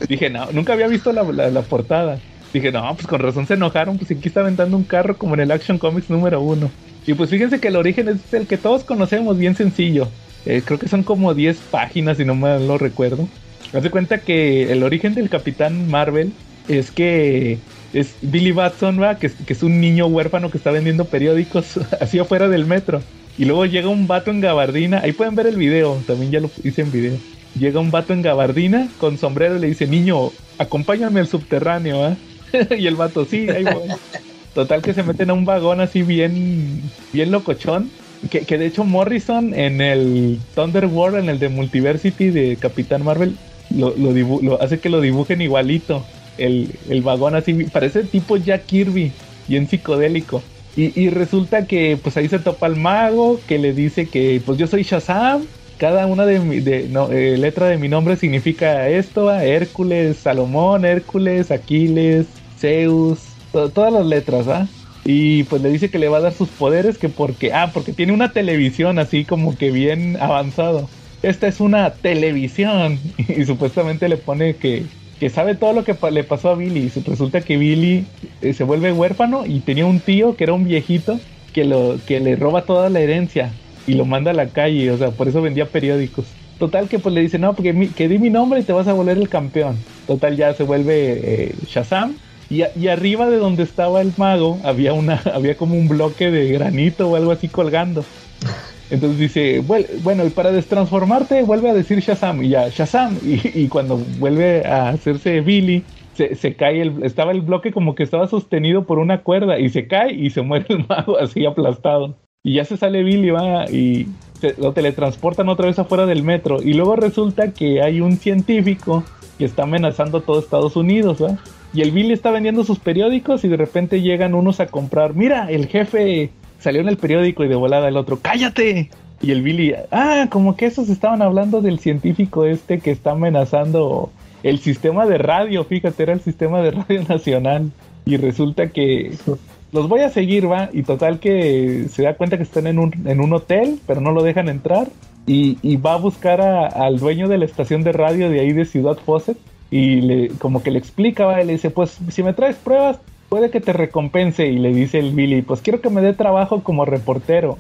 dije, no, nunca había visto la, la- la portada. Dije, no, pues con razón se enojaron, pues aquí está aventando un carro como en el Action Comics número uno. Y pues fíjense que el origen es el que todos conocemos, bien sencillo. Eh, creo que son como 10 páginas, si no mal lo recuerdo. Hace cuenta que el origen del Capitán Marvel es que es Billy Batson, ¿va? Que, es- un niño huérfano que está vendiendo periódicos así afuera del metro. Y luego llega un vato en gabardina. Ahí pueden ver el video, también ya lo hice en video. Llega un vato en gabardina con sombrero y le dice, niño, acompáñame al subterráneo, ¿ah? y el vato, sí, ahí voy. Total que se meten a un vagón así bien, bien locochón. Que, que de hecho Morrison en el Thunder World, en el de Multiversity de Capitán Marvel, lo, lo, lo hace que lo dibujen igualito. El, el vagón así, parece tipo Jack Kirby, bien psicodélico. Y, y resulta que pues ahí se topa el mago, que le dice que pues yo soy Shazam, cada una de, mi, de no, eh, letra de mi nombre significa esto. Hércules, Salomón, Hércules, Aquiles, Zeus, to- todas las letras, ¿va? Y pues le dice que le va a dar sus poderes, que porque, ah, porque tiene una televisión así como que bien avanzado. Esta es una televisión. Y, supuestamente le pone que, que sabe todo lo que le pasó a Billy. Y resulta que Billy eh, se vuelve huérfano y tenía un tío que era un viejito que, lo, que le roba toda la herencia y lo manda a la calle. O sea, por eso vendía periódicos. Total que pues le dice, no, porque que di mi nombre y te vas a volver el campeón. Total ya se vuelve eh, Shazam. Y, arriba de donde estaba el mago había una había como un bloque de granito o algo así colgando. Entonces dice, "Vuel- bueno, y para destransformarte vuelve a decir Shazam y ya, Shazam. Y, cuando vuelve a hacerse Billy, se, cae, el, estaba el bloque como que estaba sostenido por una cuerda y se cae y se muere el mago así aplastado. Y ya se sale Billy, va, y lo teletransportan otra vez afuera del metro. Y luego resulta que hay un científico que está amenazando a todo Estados Unidos, ¿va? Y el Billy está vendiendo sus periódicos y de repente llegan unos a comprar. Mira, el jefe salió en el periódico y de volada el otro, cállate. Y el Billy, ah, como que esos estaban hablando del científico este que está amenazando el sistema de radio, fíjate, era el sistema de radio nacional. Y resulta que los voy a seguir, va. Y total que se da cuenta que están en un, en un hotel, pero no lo dejan entrar. Y, y va a buscar al dueño de la estación de radio de ahí de Ciudad Fawcett. Y le, como que le explica, va, y le dice, pues si me traes pruebas, puede que te recompense. Y le dice el Billy, pues quiero que me dé trabajo como reportero.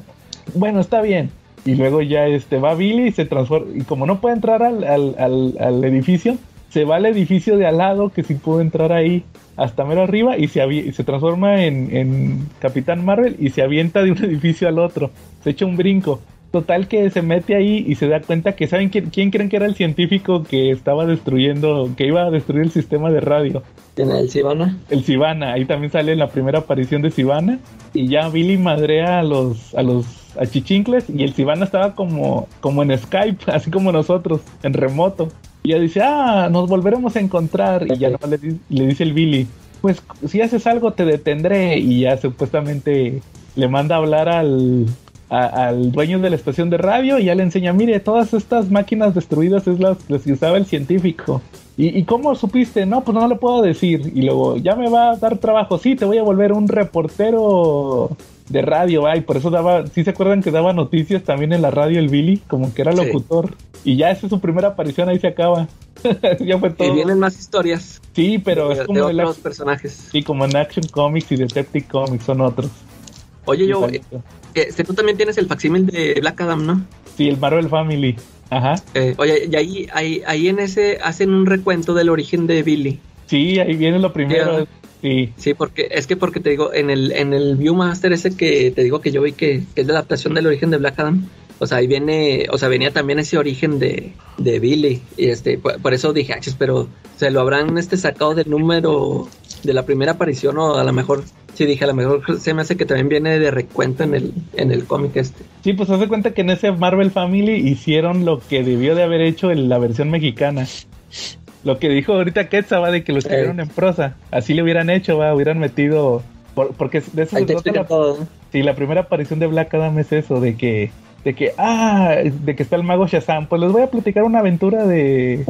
Bueno, está bien. Y luego ya este va Billy y se transforma. Y como no puede entrar al, al, al, al edificio, se va al edificio de al lado, que sí pudo entrar ahí hasta mero arriba, y se, y se transforma en, en Capitán Marvel y se avienta de un edificio al otro. Se echa un brinco. Total que se mete ahí y se da cuenta que, ¿saben quién, quién creen que era el científico que estaba destruyendo, que iba a destruir el sistema de radio? El Sivana. el Sivana, ahí también sale la primera aparición de Sivana y ya Billy madrea a los a los achichincles y el Sivana estaba como como en Skype, así como nosotros, en remoto. Y ella dice, "Ah, nos volveremos a encontrar." Y ya nomás le, le dice el Billy, "Pues si haces algo te detendré." Y ya supuestamente le manda a hablar al a- al dueño de la estación de radio y ya le enseña, mire, todas estas máquinas destruidas es las, las que usaba el científico. ¿Y, ¿Y cómo supiste? No, pues no lo puedo decir. Y luego, ya me va a dar trabajo. Sí, te voy a volver un reportero de radio. Ay, por eso daba, sí se acuerdan que daba noticias también en la radio el Billy, como que era Sí. locutor. Y ya esa es su primera aparición, ahí se acaba. ya fue todo. Y vienen más historias Sí, pero de, es de como, el otros personajes. sí, como en Action Comics y Detective Comics son otros. Oye, yo, Este, tú también tienes el facsímil de Black Adam, ¿no? Sí, el Marvel Family. Ajá. Eh, oye, y ahí, ahí, ahí en ese hacen un recuento del origen de Billy. Sí, ahí viene lo primero. Sí, Sí, porque es que porque te digo, en el, en el Viewmaster ese que te digo que yo vi que, que es la adaptación del origen de Black Adam, o sea, ahí viene, o sea, venía también ese origen de, de Billy, y este, por, por eso dije, "Achis", pero se lo habrán este sacado del número de la primera aparición, o a lo mejor, sí dije, a lo mejor se me hace que también viene de recuento en el, en el cómic este. Sí, pues hace cuenta que en ese Marvel Family hicieron lo que debió de haber hecho en la versión mexicana. Lo que dijo ahorita Quetzal, va, de que lo escribieron en prosa. Así le hubieran hecho, va, hubieran metido... por- porque de eso Ahí se te trata la, todo. ¿no? sí, la primera aparición de Black Adam es eso, de que... De que, ah, de que está el mago Shazam. Pues les voy a platicar una aventura de,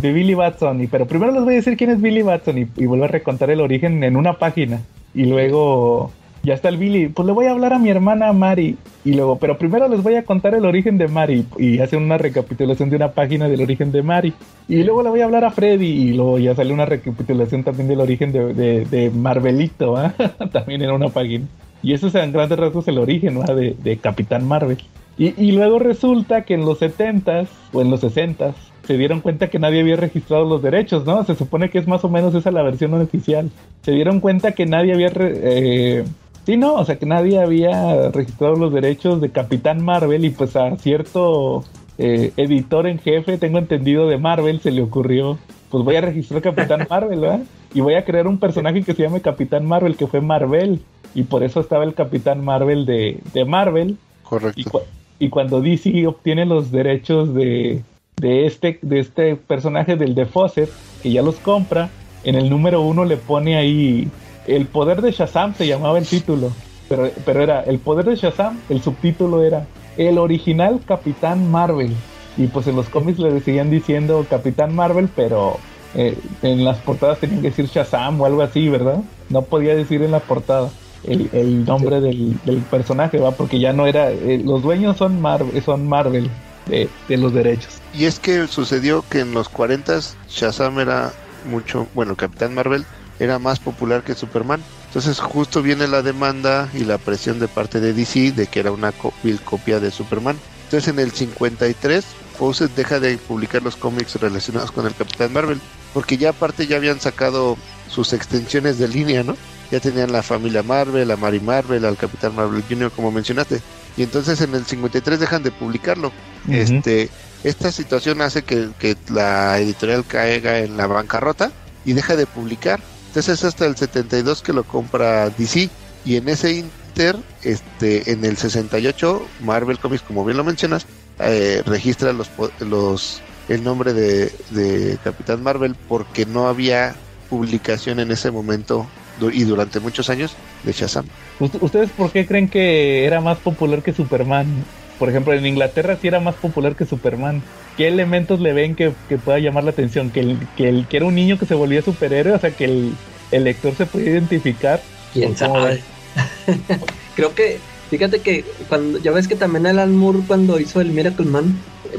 de Billy Batson. Y, pero primero les voy a decir quién es Billy Batson y, y vuelvo a recontar el origen en una página. Y luego ya está el Billy. Pues le voy a hablar a mi hermana Mari. Y luego, pero primero les voy a contar el origen de Mari. Y hace una recapitulación de una página del origen de Mari. Y luego le voy a hablar a Freddy. Y luego ya sale una recapitulación también del origen de, de, Marvelito. ¿ah? también en una página. Y eso es en grandes rasgos el origen ¿va? de, de Capitán Marvel. Y, y luego resulta que en los 70s o en los 60s se dieron cuenta que nadie había registrado los derechos, ¿no? Se supone que es más o menos esa la versión oficial. Se dieron cuenta que nadie había... re- eh, sí, no, o sea que nadie había registrado los derechos de Capitán Marvel y pues a cierto eh, editor en jefe, tengo entendido de Marvel, se le ocurrió, pues voy a registrar Capitán Marvel, ¿verdad? Y voy a crear un personaje que se llame Capitán Marvel, que fue Marvel. Y por eso estaba el Capitán Marvel de, de Marvel. Y, Correcto. cu- y cuando DC obtiene los derechos de, de, este, de este personaje del de Fawcett, que ya los compra, en el número uno le pone ahí el poder de Shazam, se llamaba el título. Pero, pero era el poder de Shazam, el subtítulo era el original Capitán Marvel. y pues en los cómics le seguían diciendo Capitán Marvel, pero eh, en las portadas tenían que decir Shazam o algo así, ¿verdad? No podía decir en la portada el, nombre del, del personaje, ¿va? Porque ya no era, eh, los dueños son Marvel, son Marvel de, los derechos. Y es que sucedió que en los 40 Shazam era mucho, bueno, Capitán Marvel era más popular que Superman. Entonces justo viene la demanda y la presión de parte de DC de que era una vil copia de Superman. Entonces en el 53 Fawcett deja de publicar los cómics relacionados con el Capitán Marvel, porque ya aparte ya habían sacado sus extensiones de línea, ¿no? Ya tenían la familia Marvel, a Mary Marvel, al Capitán Marvel Jr., como mencionaste. Y entonces en el 53 dejan de publicarlo. Este, esta situación hace que, que la editorial caiga en la bancarrota y deja de publicar. Entonces es hasta el 72 que lo compra DC y en ese inter, este, en el 68 Marvel Comics, como bien lo mencionas, eh, registra los, los el nombre de, de Capitán Marvel porque no había publicación en ese momento y durante muchos años de Shazam. ¿Ust- ¿Ustedes por qué creen que era más popular que Superman? Por ejemplo, en Inglaterra sí era más popular que Superman. ¿Qué elementos le ven que, que pueda llamar la atención? ¿Que, el, que, el, que era un niño que se volvía superhéroe, o sea, que el, el lector se podía identificar. ¿Quién ¿O cómo sabe? Creo que, fíjate que cuando ya ves que también Alan Moore cuando hizo el Miracle Man,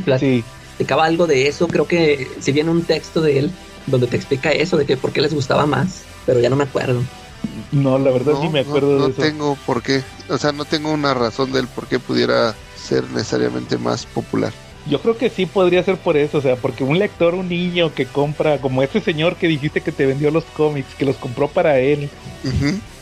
eh, Sí, platicaba algo de eso, creo que si viene un texto de él donde te explica eso, de que por qué les gustaba más, pero ya no me acuerdo. no, la verdad sí me acuerdo no, no de eso. tengo por qué, o sea, no tengo una razón del por qué pudiera ser necesariamente más popular. Yo creo que sí podría ser por eso, o sea, porque un lector, un niño que compra, como ese señor que dijiste que te vendió los cómics, que los compró para él,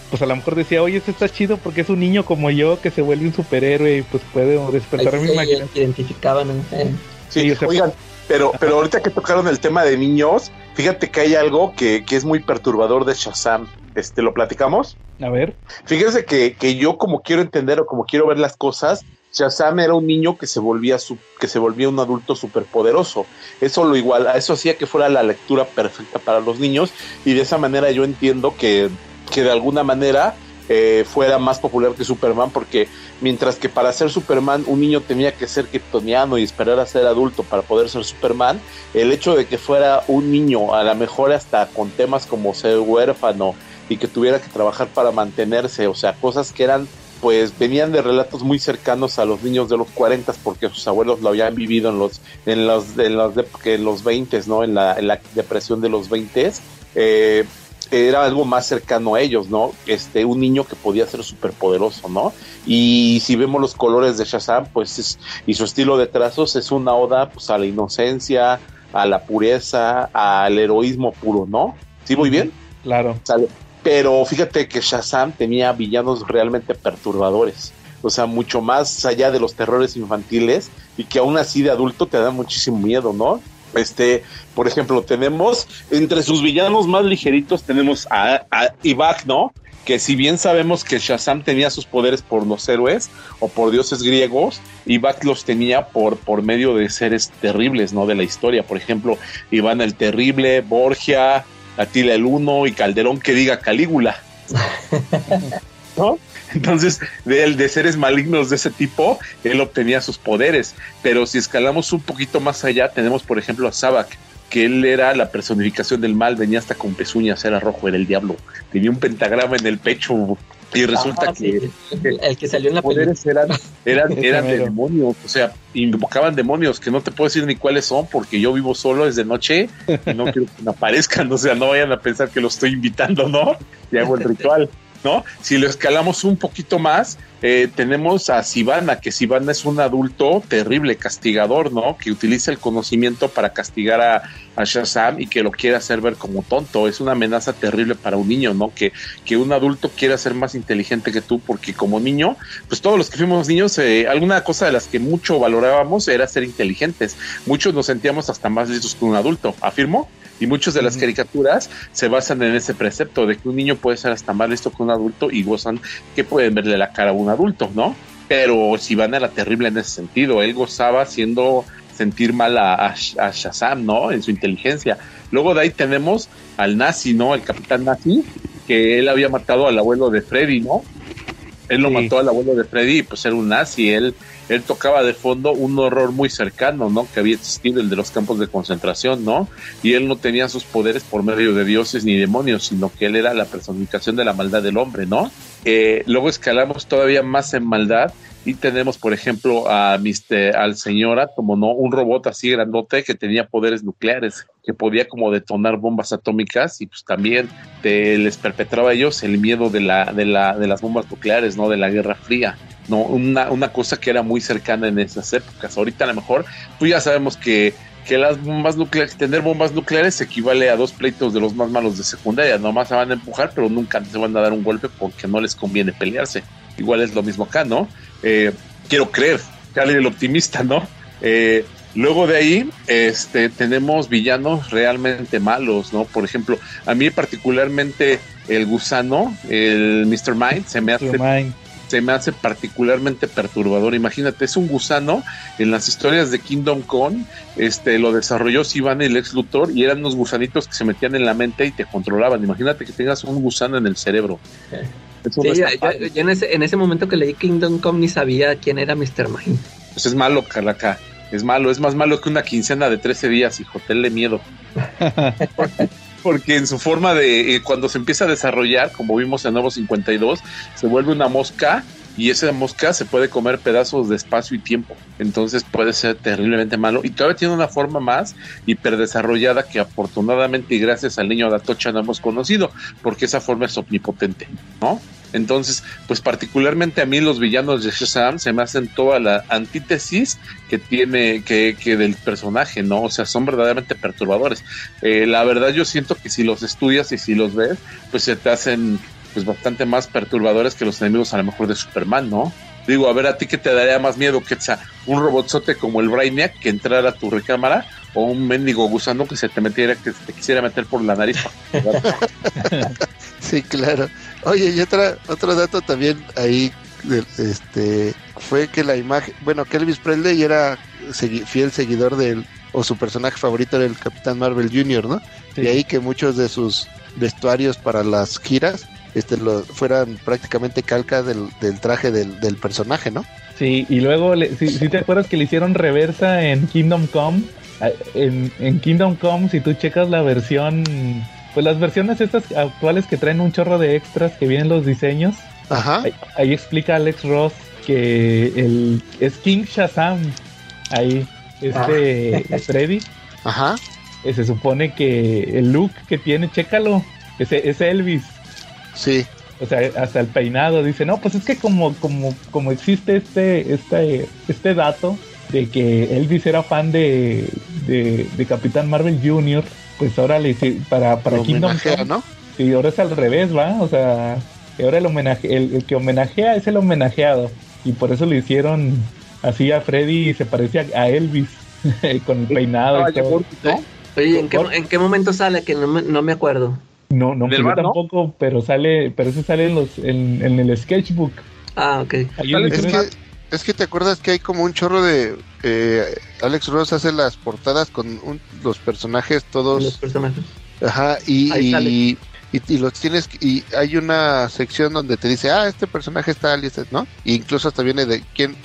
pues a lo mejor decía, oye, este está chido porque es un niño como yo que se vuelve un superhéroe y pues puede despertar mi imaginación. identificaban, ¿no? Eh, Sí, Sí, o sea- oigan, pero, pero ahorita que tocaron el tema de niños, fíjate que hay algo que, que es muy perturbador de Shazam. Este, ¿Lo platicamos? A ver, Fíjense que, que yo como quiero entender o como quiero ver las cosas, Shazam era un niño que se volvía su- que se volvía un adulto superpoderoso. Eso lo igual, eso hacía que fuera la lectura perfecta para los niños y de esa manera yo entiendo que, que de alguna manera eh, fuera más popular que Superman porque mientras que para ser Superman un niño tenía que ser kryptoniano y esperar a ser adulto para poder ser Superman, el hecho de que fuera un niño, a lo mejor hasta con temas como ser huérfano y que tuviera que trabajar para mantenerse, o sea, cosas que eran pues venían de relatos muy cercanos a los niños de los 40 porque sus abuelos lo habían vivido en los en los en los, de- en los 20, ¿no? En la, en la depresión de los 20 eh, era algo más cercano a ellos, ¿no? Este, un niño que podía ser súper poderoso, ¿no? Y si vemos los colores de Shazam, pues es, y su estilo de trazos es una oda pues, a la inocencia, a la pureza, al heroísmo puro, ¿no? ¿Sí, muy bien? claro. Sale. Pero fíjate que Shazam tenía villanos realmente perturbadores. O sea, mucho más allá de los terrores infantiles y que aún así de adulto te da muchísimo miedo, ¿no? Este, por ejemplo, tenemos entre sus villanos más ligeritos tenemos a, a Ibak, ¿no? Que si bien sabemos que Shazam tenía sus poderes por los héroes o por dioses griegos, Ibak los tenía por, por medio de seres terribles, ¿no? De la historia. Por ejemplo, Iván el Terrible, Borgia, Atila el Uno y Calderón que diga Calígula. ¿No? Entonces, de, de seres malignos de ese tipo, él obtenía sus poderes. Pero si escalamos un poquito más allá, tenemos, por ejemplo, a Sabak, que él era la personificación del mal, venía hasta con pezuñas, era rojo, era el diablo. Tenía un pentagrama en el pecho y resulta ah, que sí, el que salió en la película. eran, eran, eran de demonios, o sea, invocaban demonios que no te puedo decir ni cuáles son porque yo vivo solo desde noche y no quiero que me aparezcan, o sea, no vayan a pensar que lo estoy invitando, ¿no? Y hago el ritual, ¿no? Si lo escalamos un poquito más, eh, tenemos a Sivana, que Sivana es un adulto terrible, castigador, ¿no? Que utiliza el conocimiento para castigar a, a Shazam y que lo quiere hacer ver como tonto. Es una amenaza terrible para un niño, ¿no? Que, que un adulto quiera ser más inteligente que tú, porque como niño, pues todos los que fuimos niños, eh, alguna cosa de las que mucho valorábamos era ser inteligentes. Muchos nos sentíamos hasta más listos que un adulto, afirmo. Y muchas de las caricaturas se basan en ese precepto de que un niño puede ser hasta más listo que un adulto y gozan que pueden verle la cara a un adulto, ¿no? Pero Sivana era terrible en ese sentido. Él gozaba haciendo sentir mal a, a, a Shazam, ¿no? En su inteligencia. Luego de ahí tenemos al nazi, ¿no? El capitán nazi, que él había matado al abuelo de Freddy, ¿no? Él lo Sí. mató al abuelo de Freddy y pues era un nazi. Él, él tocaba de fondo un horror muy cercano, ¿no? Que había existido, el de los campos de concentración, ¿no? Y él no tenía sus poderes por medio de dioses ni demonios, sino que él era la personificación de la maldad del hombre, ¿no? Eh, luego escalamos todavía más en maldad y tenemos, por ejemplo, a Mr. al señora, como no, un robot así grandote que tenía poderes nucleares, que podía como detonar bombas atómicas y pues también te, les perpetraba a ellos el miedo de la, de la, de las bombas nucleares, ¿no? De la Guerra Fría. No, una, una cosa que era muy cercana en esas épocas. Ahorita a lo mejor, pues ya sabemos que, que las bombas nucleares, tener bombas nucleares equivale a dos pleitos de los más malos de secundaria. Nomás se van a empujar, pero nunca se van a dar un golpe porque no les conviene pelearse. Igual es lo mismo acá, ¿no? Eh, quiero creer, Charlie el optimista, ¿no? Eh, luego de ahí, este, tenemos villanos realmente malos, ¿no? Por ejemplo, a mí particularmente el gusano, el Mr. Mind, se me hace se me hace particularmente perturbador. Imagínate, es un gusano en las historias de Kingdom Come, este lo desarrolló Sivan y el ex Luthor y eran unos gusanitos que se metían en la mente y te controlaban. Imagínate que tengas un gusano en el cerebro. Eso Sí, no yo, está padre. yo- yo en, ese, en ese momento que leí Kingdom Come ni sabía quién era Mr. Mind. Pues es malo, Calaca. Es malo, es más malo que una quincena de 13 días, hijo, tenle miedo. Porque en su forma de, eh, cuando se empieza a desarrollar, como vimos en Nuevo 52, se vuelve una mosca y esa mosca se puede comer pedazos de espacio y tiempo. Entonces puede ser terriblemente malo. Y todavía tiene una forma más hiperdesarrollada que afortunadamente y gracias al niño Datocha no hemos conocido, porque esa forma es omnipotente, ¿no? Entonces, pues particularmente a mí los villanos de Shazam se me hacen toda la antítesis que tiene que, que del personaje, ¿no? O sea, son verdaderamente perturbadores. Eh, la verdad yo siento que si los estudias y si los ves, pues se te hacen pues bastante más perturbadores que los enemigos a lo mejor de Superman, ¿no? Digo, a ver, ¿a ti qué te daría más miedo, Quetzal? ¿Un robotzote como el Brainiac que entrara a tu recámara? ¿O un mendigo gusano que se te metiera, que se te quisiera meter por la nariz? Sí, claro. Oye, y otra, otro dato también ahí, de- este, fue que la imagen, bueno, que Elvis Presley era segui- fiel seguidor del, o su personaje favorito era el Capitán Marvel Jr., ¿no? Y ahí que muchos de sus vestuarios para las giras, este, lo, fueran prácticamente calca del, del traje del, del personaje, ¿no? Sí, y luego, le- si, si te acuerdas que le hicieron reversa en Kingdom Come, Ah, en, en Kingdom Come, si tú checas la versión, pues las versiones estas actuales que traen un chorro de extras que vienen los diseños, Ajá. ahí, ahí explica Alex Ross que el es King Shazam, ahí, este Freddy, Ajá. eh, se supone que el look que tiene, chécalo, ese es Elvis. Sí. O sea, hasta el peinado dice, no, pues es que como, como, como existe este, este, este dato de que Elvis era fan de, de, de Capitán Marvel Jr., pues ahora le hice- para, para Lo Kingdom Come, ¿no? sí, ahora es al revés, ¿va? O sea, ahora el homenaje, el, el que homenajea es el homenajeado. Y por eso le hicieron así a Freddy y se parecía a Elvis con el peinado y todo. Oye, ¿en qué, ¿en qué momento sale? Que no me, no me acuerdo. No, no, ¿Del pues yo no? tampoco, pero sale, pero eso sale en los, en, en el sketchbook. Ah, ok. Es que, es que te acuerdas que hay como un chorro de... eh, Alex Ross hace las portadas con un- los personajes todos... Los personajes. Ajá, y, Ahí sale. y, y, y los tienes, y hay una sección donde te dice, ah, este personaje está este, ¿no? E incluso hasta viene de quién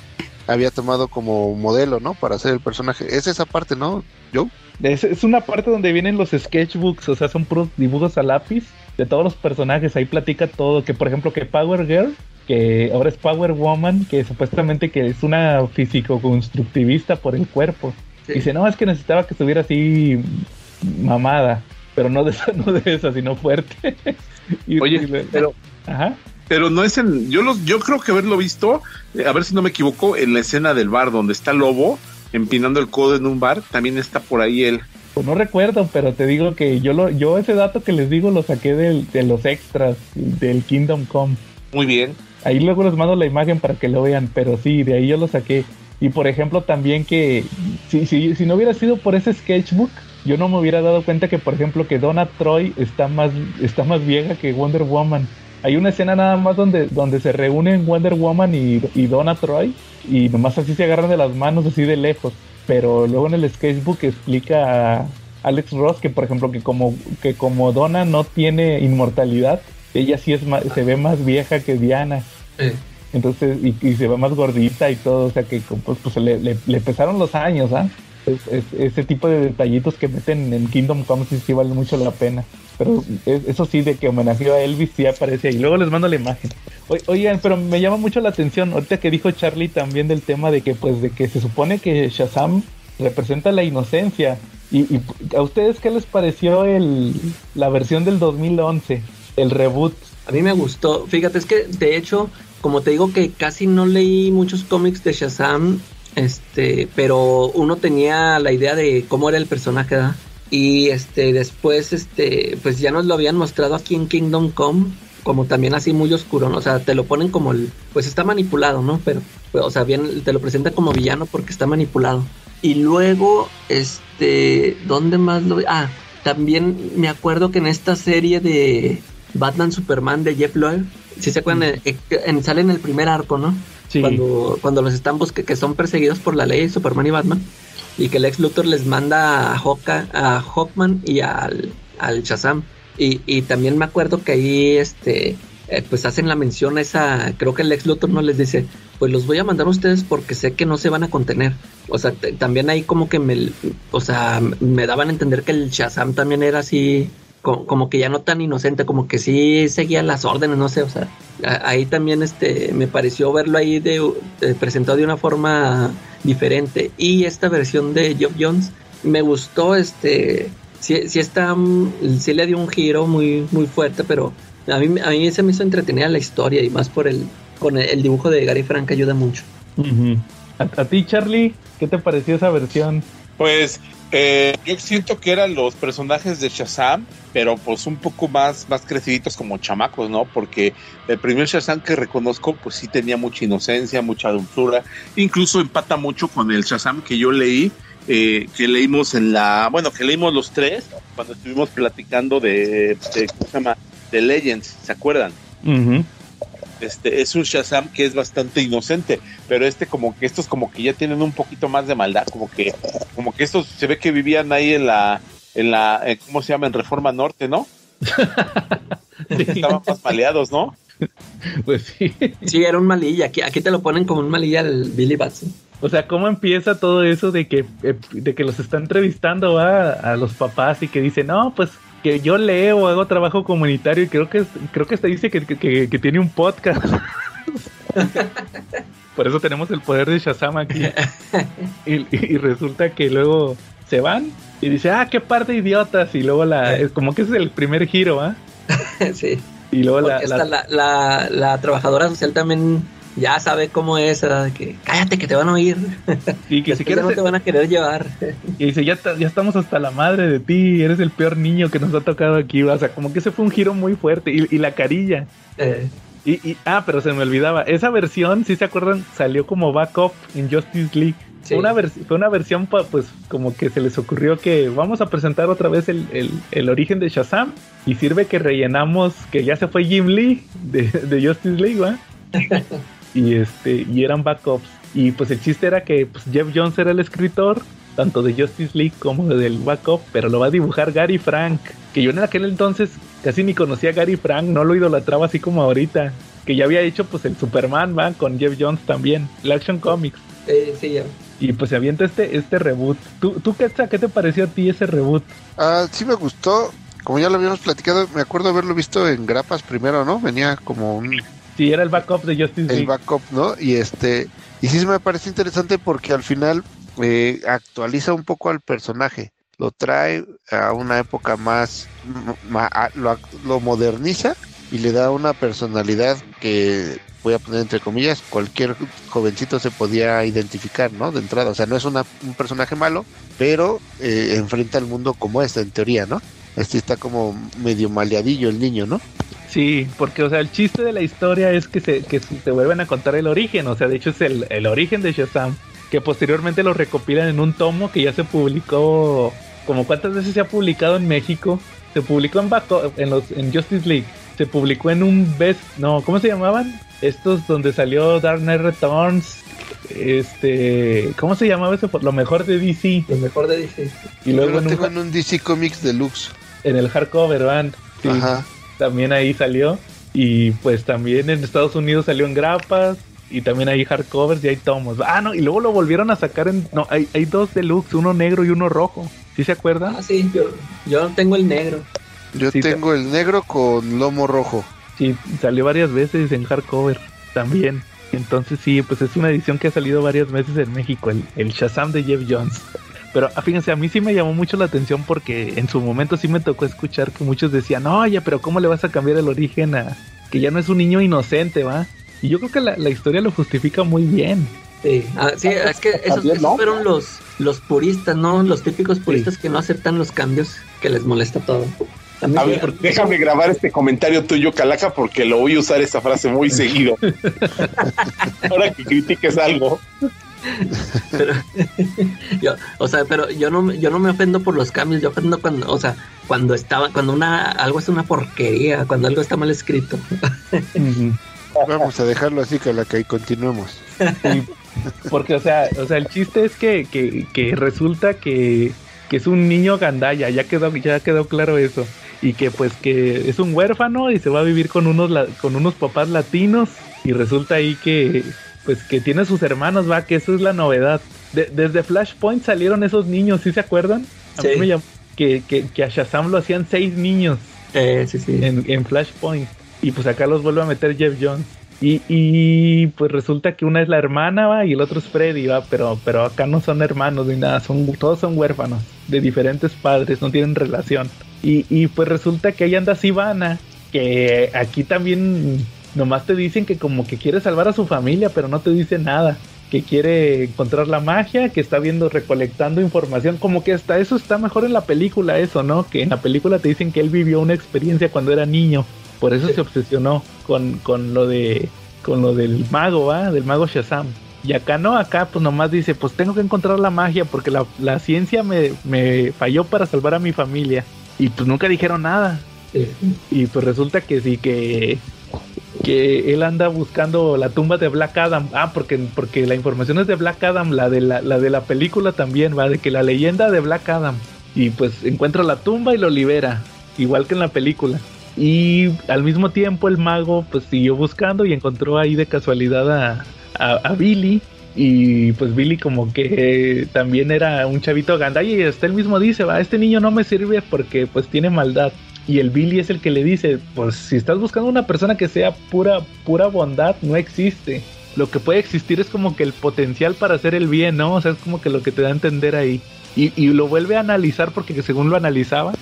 había tomado como modelo, ¿no? Para hacer el personaje. Es esa parte, ¿no? Joe. Es, es una parte donde vienen los sketchbooks, o sea, son puros dibujos a lápiz de todos los personajes. Ahí platica todo, que por ejemplo que Power Girl, que ahora es Power Woman, que supuestamente que es una físico-constructivista por el cuerpo. Sí. Dice, no, es que necesitaba que estuviera así mamada, pero no de esa, no de esa, sino fuerte. Y- Oye, y le- pero- Ajá. Pero no es en. Yo, los, yo creo que haberlo visto, eh, a ver si no me equivoco, en la escena del bar donde está Lobo empinando el codo en un bar, también está por ahí él. Pues no recuerdo, pero te digo que yo lo, yo ese dato que les digo lo saqué del- de los extras del Kingdom Come. Muy bien. Ahí luego les mando la imagen para que lo vean, pero sí, de ahí yo lo saqué. Y por ejemplo también que si, si, si no hubiera sido por ese sketchbook, yo no me hubiera dado cuenta que por ejemplo que Donna Troy está más, está más vieja que Wonder Woman. Hay una escena nada más donde, donde se reúnen Wonder Woman y, y Donna Troy y nomás así se agarran de las manos así de lejos. Pero luego en el sketchbook explica a Alex Ross que por ejemplo que como, que como Donna no tiene inmortalidad, ella sí es más, se ve más vieja que Diana. Sí. Entonces, y, y se ve más gordita y todo, o sea que pues, pues le, le, le pesaron los años, ¿ah? Es- es- ese tipo de detallitos que meten en Kingdom Come sí, sí vale mucho la pena. Pero es- eso sí, de que homenajeó a Elvis sí aparece ahí. Luego les mando la imagen. O- oigan, pero me llama mucho la atención, ahorita que dijo Charlie también del tema de que pues de que se supone que Shazam representa la inocencia. Y, y a ustedes qué les pareció el la versión del 2011, el reboot? A mí me gustó. Fíjate, es que de hecho, como te digo que casi no leí muchos cómics de Shazam, este, pero uno tenía la idea de cómo era el personaje, ¿verdad? Y este, después, este, pues ya nos lo habían mostrado aquí en Kingdom Come, como también así muy oscuro, ¿no? O sea, te lo ponen como el, pues está manipulado, ¿no? Pero, pues, o sea, bien, te lo presentan como villano porque está manipulado. Y luego, este, ¿dónde más lo? Ah, también me acuerdo que en esta serie de Batman Superman de Jeff Loeb, si se acuerdan, Eh, en- sale en el primer arco, ¿no? Cuando, cuando los están busque, que son perseguidos por la ley, Superman y Batman, y que el ex Luthor les manda a, Hawka- a Hawkman y al, al Shazam. Y, y también me acuerdo que ahí este eh, pues hacen la mención a esa, creo que el ex Luthor no les dice, pues los voy a mandar a ustedes porque sé que no se van a contener. O sea, también ahí como que me, o sea, me daban a entender que el Shazam también era así, co- como, que ya no tan inocente, como que sí seguía las órdenes, no sé, o sea, ahí también este me pareció verlo ahí de, de- presentado de una forma diferente. Y esta versión de Job Jones me gustó, este, sí, sí está, mm, sí le dio un giro muy, muy fuerte, pero a mí, a mí se me hizo entretenida la historia y más por el, con el, dibujo de Gary Frank ayuda mucho. A ti, Charlie, ¿qué te pareció esa versión? Pues eh, yo siento que eran los personajes de Shazam, pero pues un poco más, más creciditos como chamacos, ¿no? Porque el primer Shazam que reconozco, pues sí tenía mucha inocencia, mucha dulzura. Incluso empata mucho con el Shazam que yo leí, eh, que leímos en la, bueno, que leímos los tres cuando estuvimos platicando de, de ¿cómo se llama? De Legends, ¿se acuerdan? Este es un Shazam que es bastante inocente, pero este como que estos como que ya tienen un poquito más de maldad, como que como que estos se ve que vivían ahí en la en la eh, ¿cómo se llama? en Reforma Norte, ¿no? Estaban más maleados, ¿no? Pues sí. Sí, era un malilla. Aquí, aquí te lo ponen como un malilla el Billy Batson. O sea, ¿cómo empieza todo eso de que, eh, de que los está entrevistando ¿va? a los papás y que dicen, no, pues que yo leo, hago trabajo comunitario y creo que creo que hasta dice que, que- que tiene un podcast. Por eso tenemos el poder de Shazam aquí. Y, y resulta que luego se van y dice, ah, qué par de idiotas. Y luego la, es como que es el primer giro, ¿ah? sí. Y luego la- la, la, la trabajadora social también ya sabe cómo es, ¿verdad? Que cállate que te van a oír. y que si quieres no te van a querer llevar. Y dice, ya, ya estamos hasta la madre de ti, eres el peor niño que nos ha tocado aquí. O sea, como que ese fue un giro muy fuerte. Y, y la carilla. Eh, Y, y- ah, pero se me olvidaba. Esa versión, si se acuerdan, salió como backup en Justice League. Sí. Fue, una fue una versión, pues, como que se les ocurrió que vamos a presentar otra vez el, el- el origen de Shazam. Y sirve que rellenamos que ya se fue Jim Lee de, de Justice League, ¿va? y este y eran backups y pues el chiste era que pues, Jeff Jones era el escritor tanto de Justice League como del backup pero lo va a dibujar Gary Frank que yo en aquel entonces casi ni conocía a Gary Frank no lo idolatraba así como ahorita que ya había hecho pues el Superman va con Jeff Jones también el Action Comics eh, sí, ya. y pues se avienta este este reboot tú tú qué qué te pareció a ti ese reboot Ah, sí me gustó. Como ya lo habíamos platicado, me acuerdo haberlo visto en grapas primero, ¿no? Venía como un sí era el backup de Justice el League backup, ¿no? Y este y sí me parece interesante porque al final eh, actualiza un poco al personaje, lo trae a una época más, lo moderniza y le da una personalidad que voy a poner entre comillas, cualquier jovencito se podía identificar, ¿no? De entrada, o sea, no es una- un personaje malo, pero eh, enfrenta al mundo como es, en teoría, ¿no? Este está como medio maleadillo el niño, ¿no? Sí, porque, o sea, el chiste de la historia es que se, que se vuelven a contar el origen, o sea, de hecho es el, el origen de Shazam, que posteriormente lo recopilan en un tomo que ya se publicó, como cuántas veces se ha publicado en México, se publicó en, Baco- en, los, en Justice League, se publicó en un Best, no, ¿cómo se llamaban? Estos donde salió Dark Knight Returns, este, ¿cómo se llamaba eso? Por lo mejor de DC, Lo mejor de DC. y Yo luego lo en, un tengo ja- en un DC Comics Deluxe. En el hardcover, van, sí, Ajá. también ahí salió. Y, Y pues también en Estados Unidos salió en grapas. Y también hay hardcovers y hay tomos. Ah, no, y luego lo volvieron a sacar en. No, hay, hay dos deluxe, uno negro y uno rojo. ¿Sí se acuerdan? Ah, sí, yo, yo tengo el negro. Yo Sí, tengo el negro con lomo rojo. Sí, salió varias veces en hardcover también. Entonces sí, pues es una edición que ha salido varias veces en México, el, el Shazam de Jeff Jones. Pero ah, fíjense, a mí sí me llamó mucho la atención porque en su momento sí me tocó escuchar que muchos decían, oye, pero ¿cómo le vas a cambiar el origen a que ya no es un niño inocente, va? Y yo creo que la, la historia lo justifica muy bien. Sí, ah, sí, es que esos, También, esos ¿no? fueron los, los puristas, ¿no? Los típicos puristas que no aceptan los cambios, que les molesta todo. A déjame grabar este comentario tuyo, Calaca, porque lo voy a usar esa frase muy seguido. Ahora que critiques algo. Pero, yo, o sea, pero yo no, me- yo no me ofendo por los cambios, yo ofendo cuando, o sea, cuando estaba, cuando una, algo es una porquería, cuando algo está mal escrito. Vamos a dejarlo así, Calaca, y continuemos. Sí, porque, o sea, o sea, el chiste es que, que, que resulta que, que es un niño gandaya, ya quedó, ya quedó claro eso. Y que pues que es un huérfano y se va a vivir con unos la- con unos papás latinos. Y resulta ahí que pues que tiene sus hermanos, va, que eso es la novedad. De- desde Flashpoint salieron esos niños, ¿sí se acuerdan? A mí me llamó que, que, que a Shazam lo hacían seis niños Eh, sí, sí. en, en Flashpoint. Y pues acá los vuelve a meter Jeff Jones. Y, y pues resulta que una es la hermana, va, y el otro es Freddy, va, pero, pero acá no son hermanos ni nada, son, todos son huérfanos, de diferentes padres, no tienen relación. Y, y pues resulta que ahí anda Sivana, que aquí también nomás te dicen que como que quiere salvar a su familia, pero no te dice nada. Que quiere encontrar la magia, que está viendo, recolectando información, como que hasta eso está mejor en la película, eso, ¿no? Que en la película te dicen que él vivió una experiencia cuando era niño, por eso se obsesionó con, con lo de con lo del mago, ¿va? Del mago Shazam. Y acá no, acá pues nomás dice, pues tengo que encontrar la magia porque la, la ciencia me, me falló para salvar a mi familia. Y pues nunca dijeron nada. Sí. Y pues resulta que sí, que, que él anda buscando la tumba de Black Adam. Ah, porque, porque la información es de Black Adam, la de la, la de la película también, va, de que la leyenda de Black Adam. Y pues encuentra la tumba y lo libera, igual que en la película. Y al mismo tiempo el mago pues siguió buscando y encontró ahí de casualidad a, a, Billy. Y pues Billy como que también era un chavito gandaya y hasta él mismo dice, va, este niño no me sirve porque pues tiene maldad. Y el Billy es el que le dice, pues si estás buscando una persona que sea pura, pura bondad, no existe. Lo que puede existir es como que el potencial para hacer el bien, ¿no? O sea, es como que lo que te da a entender ahí. Y, y lo vuelve a analizar porque según lo analizaba,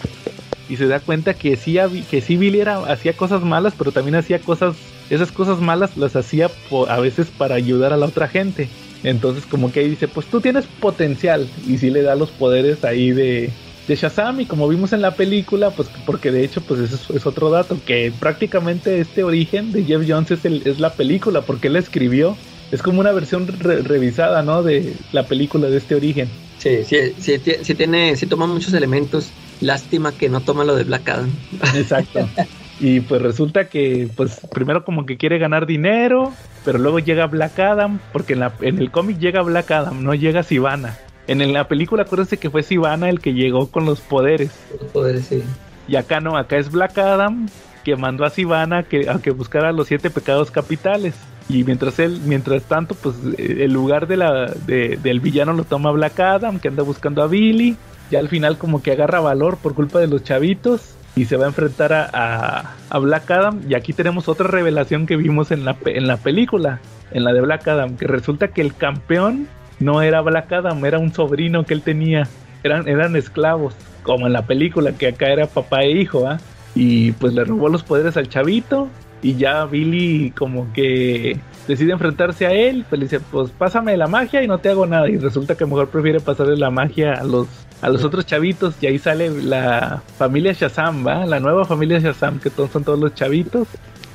y se da cuenta que sí, que sí Billy era, hacía cosas malas, pero también hacía cosas, esas cosas malas las hacía a veces para ayudar a la otra gente. Entonces como que ahí dice, pues tú tienes potencial y sí le da los poderes ahí de, de Shazam y como vimos en la película, pues porque de hecho pues eso es, es otro dato, que prácticamente este origen de Jeff Jones es, el- es la película, porque él la escribió, es como una versión re- revisada, ¿no? De la película de este origen. Sí, sí, sí, sí tiene, sí toma muchos elementos. Lástima que no toma lo de Black Adam. Exacto. Y pues resulta que, pues primero como que quiere ganar dinero, pero luego llega Black Adam, porque en, la, en el cómic llega Black Adam, no llega Sivana. En, la película acuérdense que fue Sivana el que llegó con los poderes. Los poderes, sí. Y acá no, acá es Black Adam que mandó a Sivana que, a que buscara los siete pecados capitales. Y mientras él, mientras tanto, pues eh, el lugar de la, de- del villano lo toma Black Adam, que anda buscando a Billy. Ya al final como que agarra valor por culpa de los chavitos y se va a enfrentar a, a- a Black Adam. Y aquí tenemos otra revelación que vimos en la, en la película, en la de Black Adam, que resulta que el campeón no era Black Adam, era un sobrino que él tenía. Eran, eran esclavos, como en la película, que acá era papá e hijo, ¿ah? Y pues le robó los poderes al chavito. Y ya Billy como que decide enfrentarse a él, pues le dice, pues pásame la magia y no te hago nada. Y resulta que mejor prefiere pasarle la magia a los, a los otros chavitos. Y ahí sale la familia Shazam, ¿va? La nueva familia Shazam, que son todos los chavitos.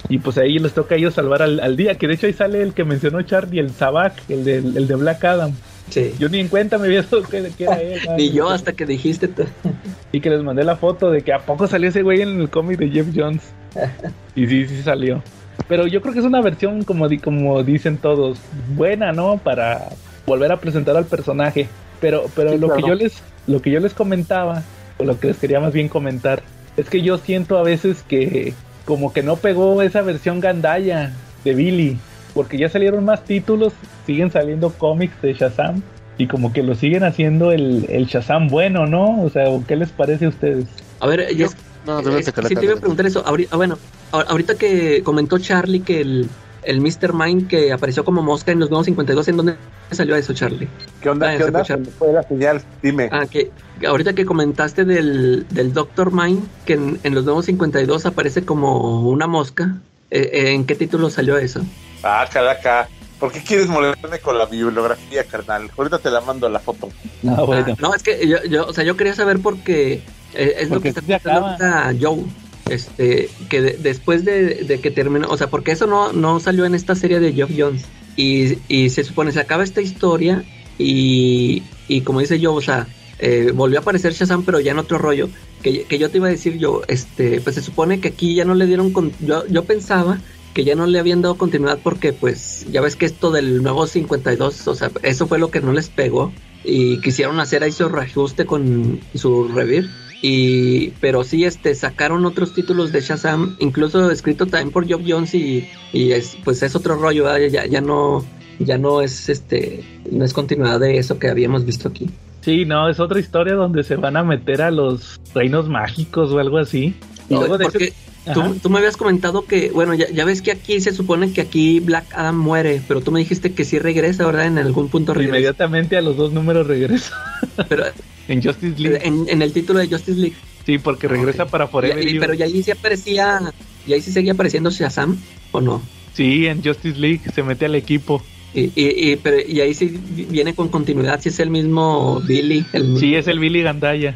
Y pues ahí les toca a ellos salvar al, al día. Que de hecho ahí sale el que mencionó Charlie, el Sabak, el de, el de Black Adam. Sí. Yo ni en cuenta me había dado que, que era él. Ni yo hasta que dijiste tú. Y que les mandé la foto de que a poco salió ese güey en el cómic de Jeff Jones. Y sí, sí salió. Pero yo creo que es una versión, como, di- como dicen todos, buena, ¿no? Para volver a presentar al personaje. Pero, pero Sí, lo que yo les, lo que yo les comentaba, o lo que les quería más bien comentar, es que yo siento a veces que, como que no pegó esa versión Gandaya de Billy, porque ya salieron más títulos, siguen saliendo cómics de Shazam y como que lo siguen haciendo el, el Shazam bueno, ¿no? O sea, ¿qué les parece a ustedes? A ver, yo No, debes sí de te iba a preguntar eso. Ahori- ah, bueno, ahor- ahorita que comentó Charlie que el, el Mr. Mind que apareció como mosca en los nuevos 52, ¿en dónde salió eso, Charlie? ¿Qué onda? Ah, ¿Qué onda? fue la señal. Dime. Ah, que ahorita que comentaste del, del Doctor Mind, que en, en los nuevos 52 aparece como una mosca, eh, eh, ¿en qué título salió eso? Ah, caraca. ¿Por qué quieres molestarme con la bibliografía, carnal? Ahorita te la mando la foto. No, bueno. Ah, no, es que yo, yo, o sea, yo quería saber porque eh, es lo que está ahorita Joe. Este, que de- después de, que terminó, o sea, porque eso no, no salió en esta serie de Geoff Jones. Y, y se supone, se acaba esta historia y, y como dice Joe, o sea, eh, volvió a aparecer Shazam, pero ya en otro rollo. Que, que yo te iba a decir yo, este, pues se supone que aquí ya no le dieron, con, yo, yo pensaba que ya no le habían dado continuidad porque pues ya ves que esto del nuevo 52, o sea, eso fue lo que no les pegó y quisieron hacer ahí su reajuste con su revir y pero sí este sacaron otros títulos de Shazam incluso escrito también por Job Jones y, y es pues es otro rollo ¿verdad? ya ya no ya no es este no es continuidad de eso que habíamos visto aquí Sí, no, es otra historia donde se van a meter a los reinos mágicos o algo así. Y No, luego de porque hecho, tú, tú me habías comentado que bueno ya, ya ves que aquí se supone que aquí Black Adam muere pero tú me dijiste que sí regresa verdad en algún punto regresa inmediatamente a los dos números regresa pero en Justice League. en, en el título de Justice League Sí, porque regresa para Forever. Y- pero ya ahí sí aparecía, y ahí sí seguía apareciendo Shazam, ¿o no? Sí, en Justice League se mete al equipo. Y, y, y, pero, y ahí sí viene con continuidad, si es el mismo Billy. El Sí, es el Billy Gandaya.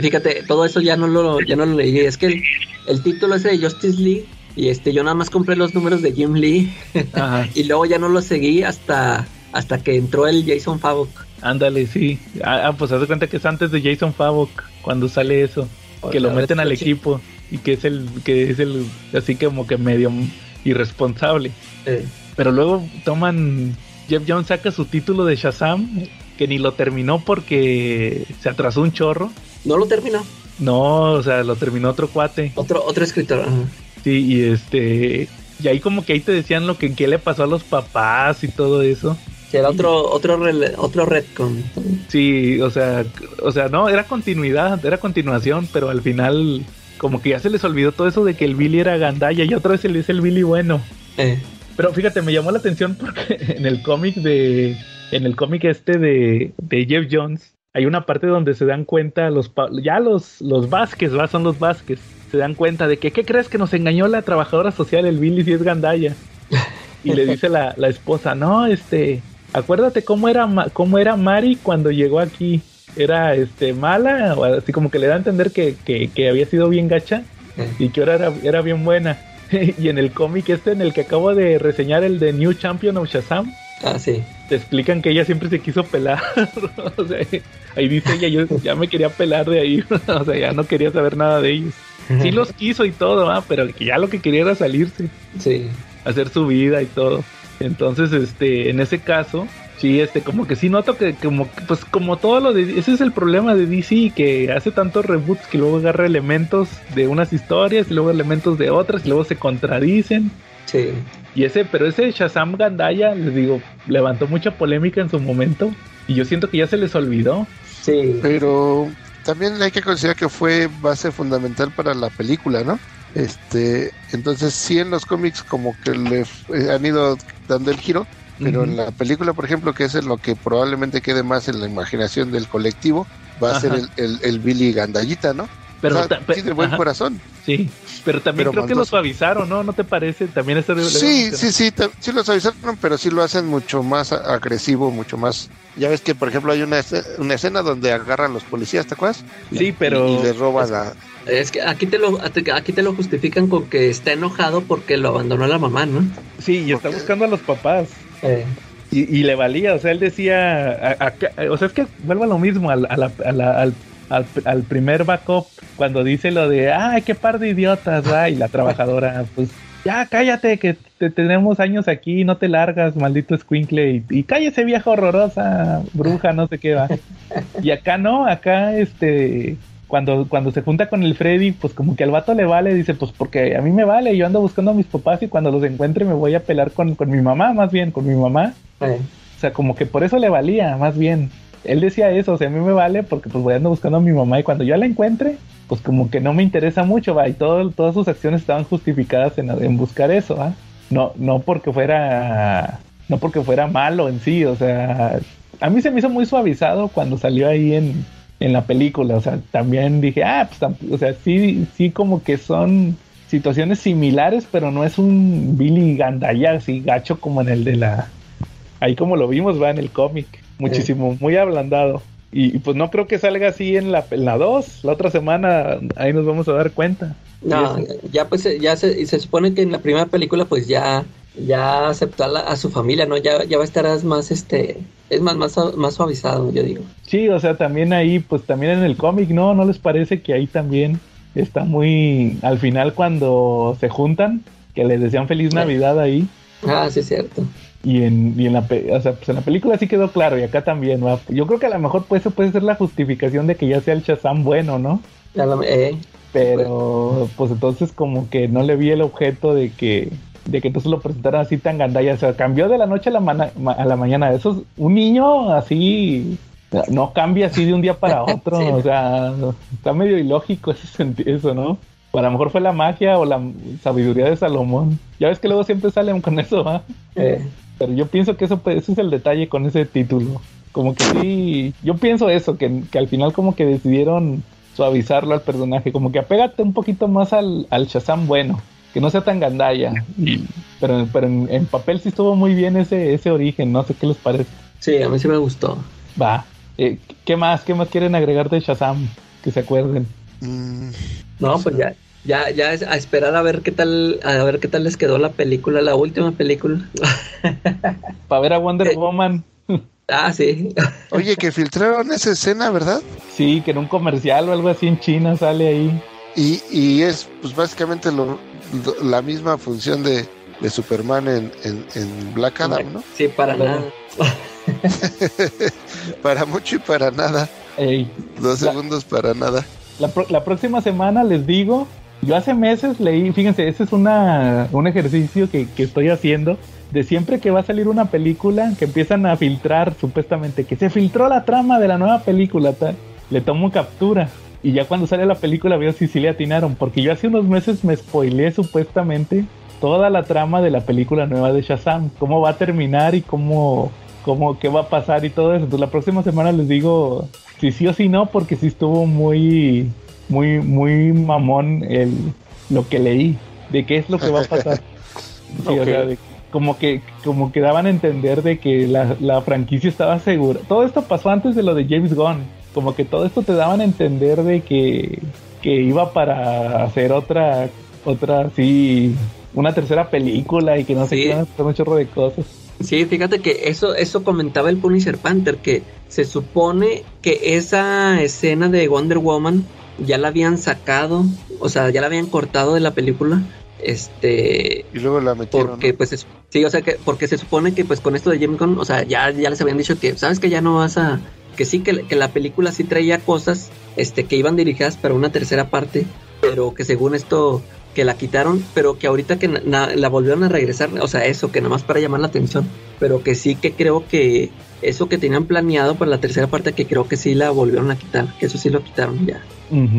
Fíjate, todo eso ya no lo, ya no lo leí. Es que el, el título ese de Justice League, y este, yo nada más compré los números de Jim Lee, Ajá. y luego ya no lo seguí hasta, hasta que entró el Jason Favok. Ándale, sí. Ah, ah, pues haz de cuenta que es antes de Jason Favok cuando sale eso, que lo meten al sí. equipo y que es el que es el así como que medio irresponsable. Eh, Pero luego toman Jeff Jones saca su título de Shazam que ni lo terminó porque se atrasó un chorro. No lo terminó. No, o sea, lo terminó otro cuate. Otro, otro escritor. ajá. Sí, y este y ahí como que ahí te decían lo que qué le pasó a los papás y todo eso. Sí, era otro, otro, rele- otro retcon. Sí, o sea, o sea, no, era continuidad, era continuación, pero al final como que ya se les olvidó todo eso de que el Billy era Gandaya y otra vez él es el Billy bueno. Eh, Pero fíjate, me llamó la atención porque en el cómic de en el cómic este de, de Jeff Jones hay una parte donde se dan cuenta los ya los los Vázquez, ¿va? son los Vázquez, se dan cuenta de que ¿qué crees que nos engañó la trabajadora social el Billy si es Gandaya? Y le dice la, la esposa, "No, este, acuérdate cómo era cómo era Mari cuando llegó aquí." Era este mala, o así como que le da a entender que, que, que había sido bien gacha y que ahora era, era bien buena. y en el cómic este en el que acabo de reseñar, el de New Champion of Shazam, Ah, sí. te explican que ella siempre se quiso pelar. o sea, ahí dice ella, yo ya me quería pelar de ahí. o sea, ya no quería saber nada de ellos. Sí los quiso y todo, ¿ah? pero ya lo que quería era salirse, Sí. hacer su vida y todo. Entonces, este, en ese caso, sí, este, como que sí noto que, como, pues como todo lo de, ese es el problema de DC, que hace tantos reboots que luego agarra elementos de unas historias y luego elementos de otras y luego se contradicen. Sí. Y ese, pero ese Shazam Gandaya, les digo, levantó mucha polémica en su momento y yo siento que ya se les olvidó. Sí. Pero también hay que considerar que fue base fundamental para la película, ¿no? Este, entonces sí en los cómics como que le eh, han ido dando el giro, pero en la película, por ejemplo, que es en lo que probablemente quede más en la imaginación del colectivo, va a Ajá. ser el, el, el Billy Gandallita, ¿no? Pero O sea, ta- sí, de buen ajá. corazón. Sí, pero también Pero creo que lo suavizaron, ¿no? ¿No te parece? También está Sí, sí, sí, ta- sí lo avisaron, pero sí lo hacen mucho más agresivo, mucho más. Ya ves que, por ejemplo, hay una, una escena donde agarran los policías, ¿te acuerdas? Sí, pero Y, y les roban la. Es que aquí te lo aquí te lo justifican con que está enojado porque lo abandonó la mamá, ¿no? sí, y está buscando a los papás. Eh, Y, y le valía, o sea, él decía, a- a- o sea, es que vuelve a lo mismo al, a la- a la- al, al, al primer backup, cuando dice lo de, ay, qué par de idiotas, y la trabajadora, pues, ya cállate, que te tenemos años aquí, no te largas, maldito escuincle, y, y cállese vieja horrorosa, bruja, no sé qué va. Y acá no, acá, este, cuando, cuando se junta con el Freddy, pues como que al vato le vale, dice, pues porque a mí me vale, yo ando buscando a mis papás y cuando los encuentre me voy a pelar con, con mi mamá, más bien, con mi mamá. O sea, como que por eso le valía, más bien. Él decía eso, o sea, a mí me vale porque pues voy ando buscando a mi mamá y cuando yo la encuentre, pues como que no me interesa mucho, va, y todas sus acciones estaban justificadas en, en buscar eso, ¿va? No, no porque fuera, no porque fuera malo en sí, o sea, a mí se me hizo muy suavizado cuando salió ahí en, en la película, o sea, también dije, ah, pues, o sea, sí, sí como que son situaciones similares, pero no es un Billy Gandaya así gacho como en el de la, ahí como lo vimos, va en el cómic, muchísimo, muy ablandado. Y, y, pues no creo que salga así en la, en la 2, la otra semana ahí nos vamos a dar cuenta. No, ya pues eh, ya se, se supone que en la primera película pues ya ya aceptó a, la- a su familia, ¿no? Ya, ya va a estar más este es más más más suavizado, yo digo. Sí, o sea, también ahí, pues también en el cómic, ¿no? ¿No les parece que ahí también está muy... Al final cuando se juntan, que les decían feliz Navidad ahí, Ah, sí es cierto. Y en, y en la pe- o sea, pues en la película sí quedó claro, y acá también, ¿va? Yo creo que a lo mejor pues eso puede ser la justificación de que ya sea el Shazam bueno, ¿no? Eh, Pero pues entonces como que no le vi el objeto de que de que entonces lo presentaran así tan gandalla, o sea, cambió de la noche a la, ma- a la mañana, eso es un niño así no cambia así de un día para otro, Sí. o sea, está medio ilógico ese senti- eso, ¿no? O a lo mejor fue la magia o la sabiduría de Salomón. Ya ves que luego siempre salen con eso, ¿va? eh, Pero yo pienso que eso, pues, ese es el detalle con ese título. Como que sí, yo pienso eso, que, que al final como que decidieron suavizarlo al personaje, como que apégate un poquito más al, al Shazam bueno, que no sea tan gandalla. Y- pero pero en, en papel sí estuvo muy bien ese, ese origen, no sé qué les parece. sí, a mí sí me gustó. Va, eh, ¿qué más? ¿Qué más quieren agregar de Shazam? Que se acuerden. Mm, No, pues ya ya ya es a esperar a ver qué tal a ver qué tal les quedó la película, la última película. Para ver a Wonder Eh. Woman. ah, sí. Oye, que filtraron esa escena, ¿verdad? Sí, que en un comercial o algo así en China sale ahí. Y, y es pues básicamente lo, lo- la misma función de, de Superman en, en, en Black Adam, ¿no? Sí, para nada. para mucho y para nada. Ey, Dos La- segundos para nada. La, pro- la próxima semana les digo, yo hace meses leí, fíjense, ese es una, un ejercicio que, que estoy haciendo, de siempre que va a salir una película, que empiezan a filtrar supuestamente, que se filtró la trama de la nueva película, tal, le tomo captura. Y ya cuando sale la película veo si sí le atinaron, porque yo hace unos meses me spoileé supuestamente toda la trama de la película nueva de Shazam, cómo va a terminar y cómo, cómo qué va a pasar y todo eso. Entonces la próxima semana les digo si sí o si no, porque sí estuvo muy, muy, muy mamón el, lo que leí, de qué es lo que va a pasar. Sí, o Ok. sea, de- como que, como que daban a entender de que la, la franquicia estaba segura. Todo esto pasó antes de lo de James Gunn. Como que todo esto te daban a entender de que, que iba para hacer otra, otra, sí, una tercera película y que no sé Sí. qué, iban a hacer un chorro de cosas. Sí, fíjate que eso, eso comentaba el Punisher Panther, que se supone que esa escena de Wonder Woman ya la habían sacado, o sea, ya la habían cortado de la película, este, Y luego la metieron. porque ¿no? pues es- sí, o sea que, porque se supone que pues con esto de James Gunn, o sea, ya, ya les habían dicho que, sabes que ya no vas a, que sí, que, que la película sí traía cosas, este, que iban dirigidas para una tercera parte, pero que según esto que la quitaron, pero que ahorita que na- na- la volvieron a regresar, o sea, eso, que nada más para llamar la atención, pero que sí que creo que eso que tenían planeado para la tercera parte, que creo que sí la volvieron a quitar, que eso sí lo quitaron ya.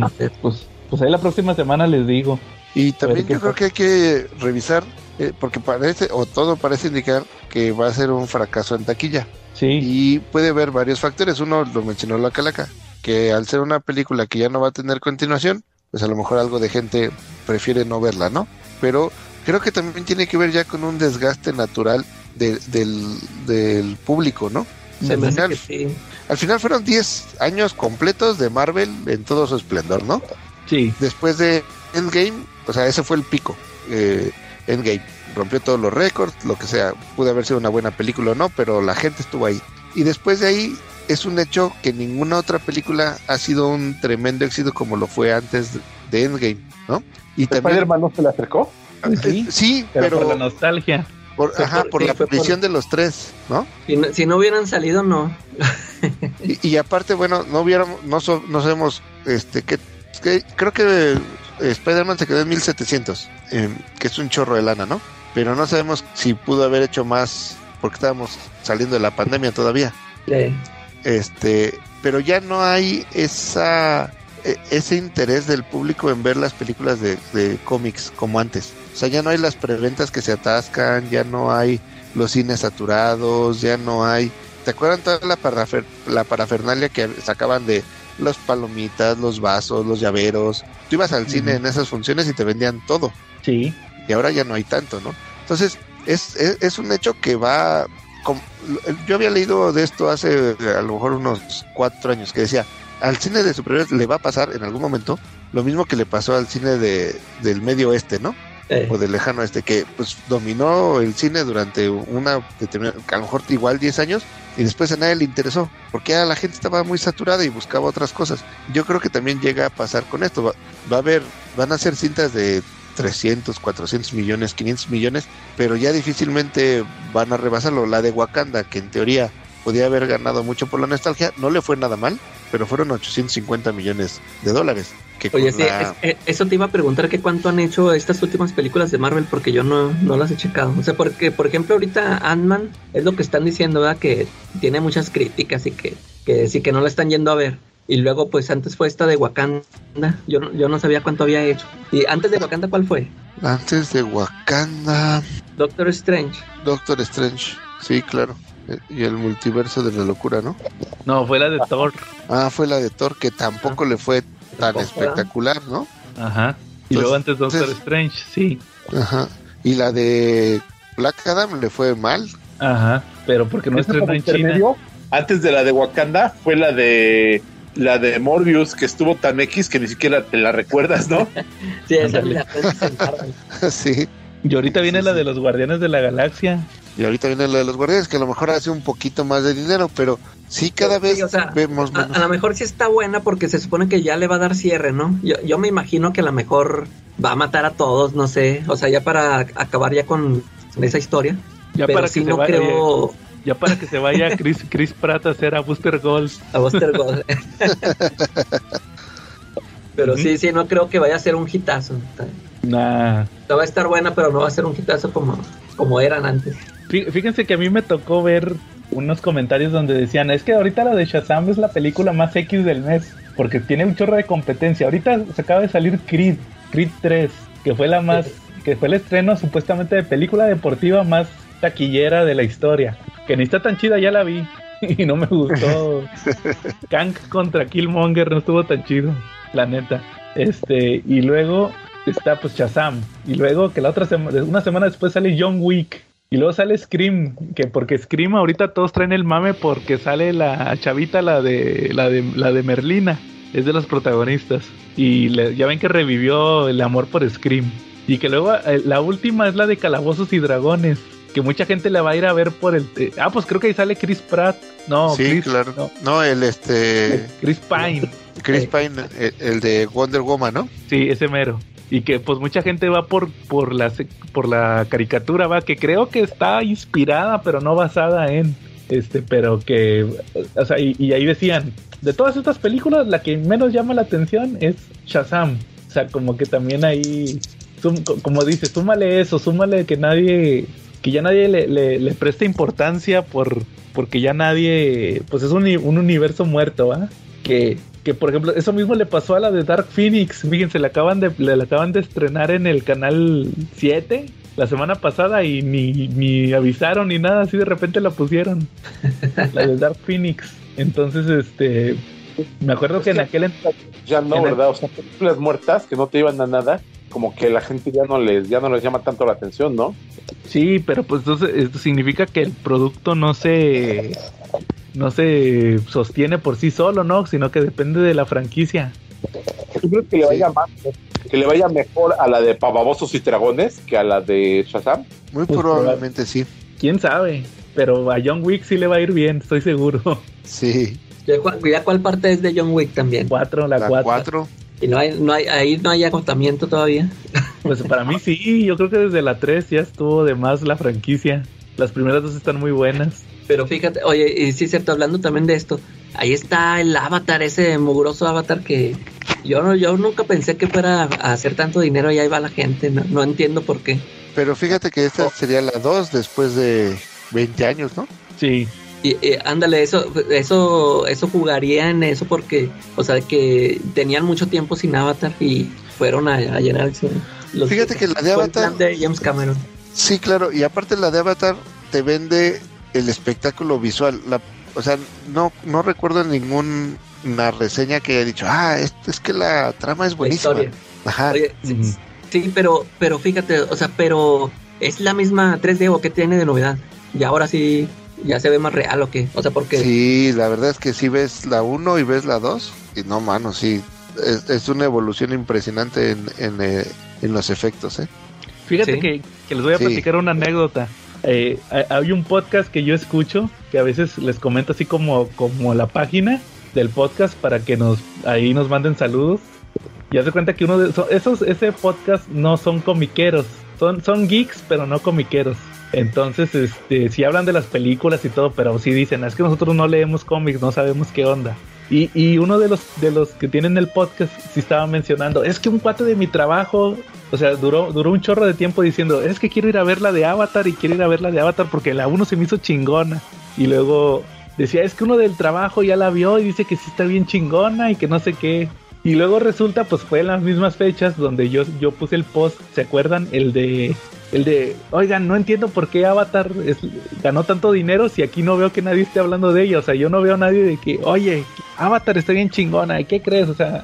A ver. Pues, pues ahí la próxima semana les digo. Y también yo creo que hay que revisar, eh, porque parece, o todo parece indicar que va a ser un fracaso en taquilla. Sí, Y puede haber varios factores. Uno lo mencionó la Calaca, que al ser una película que ya no va a tener continuación, pues a lo mejor algo de gente prefiere no verla, ¿no? Pero creo que también tiene que ver ya con un desgaste natural de- del, del público, ¿no? Se al, me hace final, que sí. al final fueron 10 años completos de Marvel en todo su esplendor, ¿no? sí. Después de Endgame, o sea, ese fue el pico. eh, Endgame rompió todos los récords, lo que sea. Pudo haber sido una buena película o no, pero la gente estuvo ahí. Y después de ahí, es un hecho que ninguna otra película ha sido un tremendo éxito como lo fue antes de Endgame, ¿no? Y también. ¿Spider-Man no se le acercó? Sí, eh, sí, pero, pero, por la nostalgia. Por, Fue ajá, por- por sí, la por- aparición de los tres, ¿no? Si no, si no hubieran salido, no. Y, y aparte, bueno, no hubiéramos, no, so- no sabemos, este, que, que creo que eh, Spider-Man se quedó en 1700, eh, que es un chorro de lana, ¿no? Pero no sabemos si pudo haber hecho más, porque estábamos saliendo de la pandemia todavía. Sí. Este, pero ya no hay esa ese interés del público en ver las películas de, de cómics como antes. O sea, ya no hay las preventas que se atascan, ya no hay los cines saturados, ya no hay. ¿Te acuerdan toda la, parafer- la parafernalia que sacaban de los palomitas, los vasos, los llaveros? Tú ibas al cine en esas funciones y te vendían todo Sí. y ahora ya no hay tanto, ¿no? Entonces, es, es, es un hecho que va... yo había leído de esto hace a lo mejor unos cuatro años, que decía, al cine de superhéroes le va a pasar en algún momento lo mismo que le pasó al cine de, del medio oeste, ¿no? O del lejano oeste, que pues dominó el cine durante una determinada, a lo mejor igual 10 años, y después a nadie le interesó, porque ya la gente estaba muy saturada y buscaba otras cosas. Yo creo que también llega a pasar con esto, va, va a haber, van a ser cintas de 300, 400 millones, 500 millones, pero ya difícilmente van a rebasarlo. La de Wakanda, que en teoría podía haber ganado mucho por la nostalgia, no le fue nada mal, pero fueron 850 millones de dólares. Que Oye, sí, la- es- eh, eso te iba a preguntar que cuánto han hecho estas últimas películas de Marvel porque yo no, no las he checado. O sea, porque, por ejemplo, ahorita Ant-Man es lo que están diciendo, ¿verdad? Que tiene muchas críticas y que, que sí que no la están yendo a ver. Y luego, pues antes fue esta de Wakanda. Yo, no- yo no sabía cuánto había hecho. Y antes de Wakanda, ¿cuál fue? Antes de Wakanda, Doctor Strange. Doctor Strange, sí, claro. Y el multiverso de la locura, ¿no? No, fue la de Thor. Ah, fue la de Thor que tampoco le fue tan espectacular, ¿no? Ajá. Y luego antes Doctor Entonces- Strange, sí. Ajá. Y la de Black Adam le fue mal. Ajá. Pero porque no estrenó en China. intermedio, Antes de la de Wakanda fue la de la de Morbius que estuvo tan X que ni siquiera te la recuerdas, ¿no? Sí, esa la sí. Y ahorita viene Sí, la sí. de los Guardianes de la Galaxia. Y ahorita viene la de los guardianes, que a lo mejor hace un poquito más de dinero, pero sí cada Sí, vez o sea, vemos A, menos. a lo mejor sí está buena porque se supone que ya le va a dar cierre, ¿no? Yo, yo me imagino que a lo mejor va a matar a todos, no sé. O sea, ya para acabar ya con esa historia. Ya pero para sí que se no vaya, creo ya para que se vaya Chris, Chris Pratt a hacer a Booster Gold. a Buster Gold. pero sí, sí, no creo que vaya a ser un hitazo. Nah. No va a estar buena, pero no va a ser un hitazo como, como eran antes. Fí- Fíjense que a mí me tocó ver unos comentarios donde decían, es que ahorita la de Shazam es la película más X del mes, porque tiene un chorro de competencia. Ahorita se acaba de salir Creed, Creed 3, que fue la más, que fue el estreno supuestamente de película deportiva más taquillera de la historia. Que ni está tan chida, ya la vi. Y no me gustó. Kang contra Killmonger no estuvo tan chido, la neta. Este, y luego está pues Shazam. Y luego que la otra semana, una semana después sale John Wick. Y luego sale Scream, que porque Scream ahorita todos traen el mame porque sale la chavita, la de la de la de Merlina, es de los protagonistas. Y le- ya ven que revivió el amor por Scream. Y que luego eh, la última es la de Calabozos y Dragones, que mucha gente la va a ir a ver por el eh, Ah, pues creo que ahí sale Chris Pratt. No, sí, Chris, claro. no, No, el este Chris Pine. Chris Pine, el, el de Wonder Woman, ¿no? Sí, ese mero. Y que pues mucha gente va por por la por la caricatura, va, que creo que está inspirada, pero no basada en este, pero que o sea, y, ahí decían, de todas estas películas la que menos llama la atención es Shazam. O sea, como que también ahí como dices, súmale eso, súmale que nadie que ya nadie le, le, le importancia por porque ya nadie pues es un, un universo muerto, ¿va? Que que por ejemplo, eso mismo le pasó a la de Dark Phoenix. Fíjense, la acaban de, la acaban de estrenar en el canal 7 la semana pasada y ni, ni avisaron ni nada, así de repente la pusieron. la de Dark Phoenix. Entonces, este, me acuerdo Es que en que- aquel ent- Ya no, En el- ¿verdad? O sea, películas muertas que no te iban a nada, como que la gente ya no les, ya no les llama tanto la atención, ¿no? Sí, pero pues entonces esto significa que el producto no se no se sostiene por sí solo, ¿no? Sino que depende de la franquicia. ¿Tú crees que le Sí. vaya más, que le vaya mejor a la de Pavabosos y Dragones que a la de Shazam? Muy Pues, probablemente sí. ¿Quién sabe? Pero a John Wick sí le va a ir bien, estoy seguro. Sí. ¿Ya, cuál- parte es de John Wick también? Cuatro, la, La cuatro. 4. Y no hay, no hay, ahí no hay agotamiento todavía. Pues para mí sí, yo creo que desde la 3 ya estuvo de más la franquicia. Las primeras dos están muy buenas. Pero fíjate, oye, y sí es cierto, hablando también de esto, ahí está el avatar, ese mugroso avatar que yo no, yo nunca pensé que fuera a hacer tanto dinero y ahí va la gente, no, no entiendo por qué. Pero fíjate que esta sería la 2 después de 20 años, ¿no? Sí. Y ándale, eso, eso, eso jugaría en eso porque, o sea, que tenían mucho tiempo sin Avatar y fueron a, a llenarse. Los, Fíjate que la de Avatar- plan de James Cameron. Sí, claro, y aparte la de Avatar te vende el espectáculo visual. La, o sea, no, no recuerdo ninguna reseña que haya dicho, ah, es, es que la trama es La buenísima. historia. Ajá. Oye, sí, pero, pero fíjate, o sea, pero es la misma 3D o qué tiene de novedad. Y ahora sí, ya se ve más real o qué. O sea, porque Sí, la verdad es que sí ves la 1 y ves la 2, y no, mano, sí. Es, es una evolución impresionante en, en, eh, en los efectos, ¿eh? Fíjate Sí. que, que les voy a Sí. platicar una anécdota. Eh, hay- un podcast que yo escucho que a veces les comento así como, como la página del podcast para que nos ahí nos manden saludos. Y haz de cuenta que uno de so- esos ese podcast no son comiqueros, son son geeks pero no comiqueros. Entonces, este, sí hablan de las películas y todo, pero sí dicen, es que nosotros no leemos cómics, no sabemos qué onda. Y, y uno de los de los que tienen el podcast sí estaba mencionando, es que un cuate de mi trabajo, o sea, duró, duró un chorro de tiempo diciendo, es que quiero ir a ver la de Avatar y quiero ir a ver la de Avatar porque la uno se me hizo chingona. Y luego decía, es que uno del trabajo ya la vio y dice que sí está bien chingona y que no sé qué. Y luego resulta, pues fue en las mismas fechas donde yo, yo puse el post, ¿se acuerdan? El de, el de, oigan, no entiendo por qué Avatar es- ganó tanto dinero si aquí no veo que nadie esté hablando de ella. O sea, yo no veo a nadie de que, oye, Avatar está bien chingona, ¿y qué crees? O sea,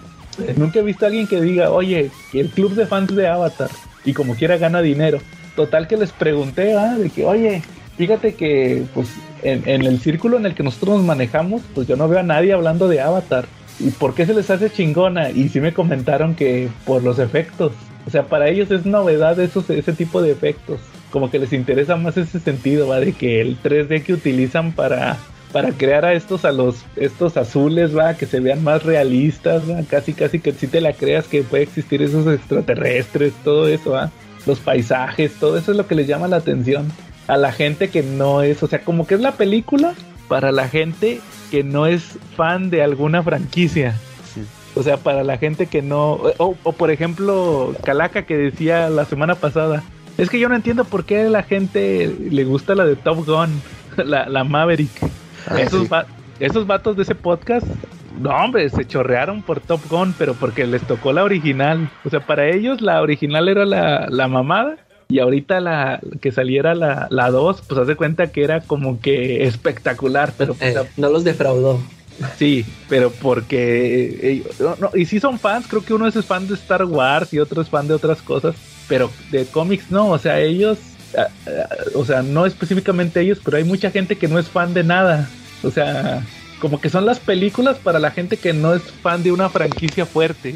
nunca he visto a alguien que diga, oye, el club de fans de Avatar y como quiera gana dinero. Total que les pregunté, ah, de que, oye, fíjate que, pues, en, en el círculo en el que nosotros nos manejamos, pues yo no veo a nadie hablando de Avatar. ¿Y por qué se les hace chingona? Y sí me comentaron que por los efectos. O sea, para ellos es novedad esos, ese tipo de efectos. Como que les interesa más ese sentido, ¿va? De que el 3D que utilizan para, para crear a estos, a los, estos azules, ¿va? Que se vean más realistas. Casi, casi que si te la creas que puede existir esos extraterrestres, todo eso, ¿va? Los paisajes, todo eso es lo que les llama la atención. A la gente que no es, o sea, como que es la película para la gente que no es fan de alguna franquicia. O sea, para la gente que no... O, o, por ejemplo, Calaca que decía la semana pasada, es que yo no entiendo por qué a la gente le gusta la de Top Gun, la, la Maverick. Ah, esos, sí. va- esos vatos de ese podcast, no hombre, se chorrearon por Top Gun, pero porque les tocó la original. O sea, para ellos la original era la, la mamada. Y ahorita la que saliera la, la 2, pues haz de cuenta que era como que espectacular, pero pues, eh, no los defraudó. Sí, pero porque eh, no, no, y sí son fans, creo que uno es fan de Star Wars y otro es fan de otras cosas, pero de cómics no, o sea, ellos, ah, ah, o sea, no específicamente ellos, pero hay mucha gente que no es fan de nada, o sea, como que son las películas para la gente que no es fan de una franquicia fuerte.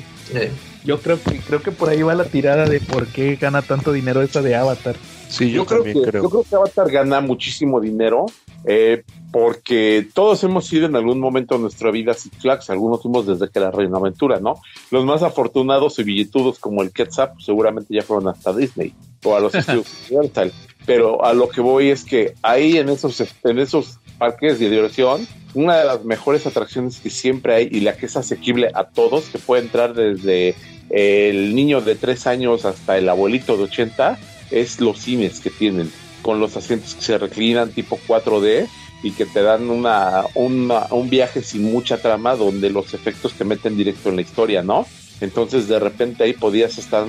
Yo creo que creo que por ahí va la tirada de por qué gana tanto dinero esa de Avatar. Sí, yo, Yo, creo, que, creo. yo creo que Avatar gana muchísimo dinero eh, porque todos hemos sido en algún momento de nuestra vida Six algunos fuimos desde que era Reino Aventura, ¿no? Los más afortunados y billetudos como el Quetzal seguramente ya fueron hasta Disney o a los estudios Universal. Pero a lo que voy es que ahí en esos, en esos parques de diversión, una de las mejores atracciones que siempre hay y la que es asequible a todos, que puede entrar desde el niño de 3 años hasta el abuelito de 80, es los cines que tienen, con los asientos que se reclinan tipo 4D y que te dan una, una- un viaje sin mucha trama donde los efectos te meten directo en la historia, ¿no? Entonces de repente ahí podías estar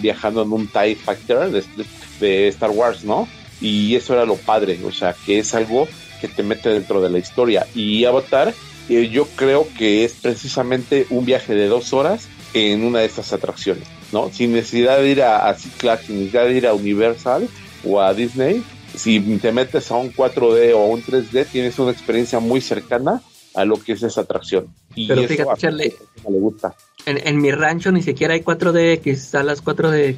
viajando en un TIE Fighter de, de Star Wars, ¿no? Y eso era lo padre, o sea, que es algo que te mete dentro de la historia. Y Avatar, eh, yo creo que es precisamente un viaje de dos horas en una de estas atracciones, ¿no? Sin necesidad de ir a, a Flags, sin necesidad de ir a Universal o a Disney. Si te metes a un 4D o a un 3D, tienes una experiencia muy cercana a lo que es esa atracción. Y Pero eso fíjate, a Charlie. le gusta. en, en mi rancho ni siquiera hay 4DX, salas 4DX.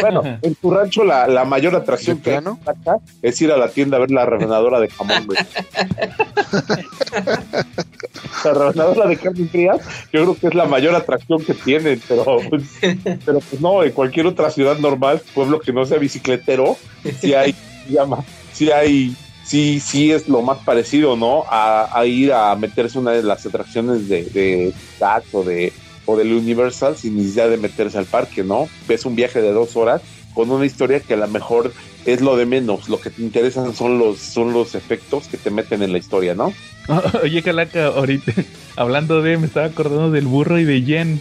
Bueno, en tu rancho la, la mayor atracción ¿De que hay plano? acá es ir a la tienda a ver la rebanadora de jamón. la rebanadora de carne fría, yo creo que es la mayor atracción que tienen, pero pues, pero pues no, en cualquier otra ciudad normal, pueblo que no sea bicicletero, si hay llama, si hay sí, sí es lo más parecido, ¿no? A, a ir a meterse una de las atracciones de, de DAX o de o del Universal sin necesidad de meterse al parque, ¿no? Ves un viaje de dos horas con una historia que a lo mejor es lo de menos, lo que te interesan son los, son los efectos que te meten en la historia, ¿no? Oye, Calaca, ahorita hablando de, me estaba acordando del burro y de Jen,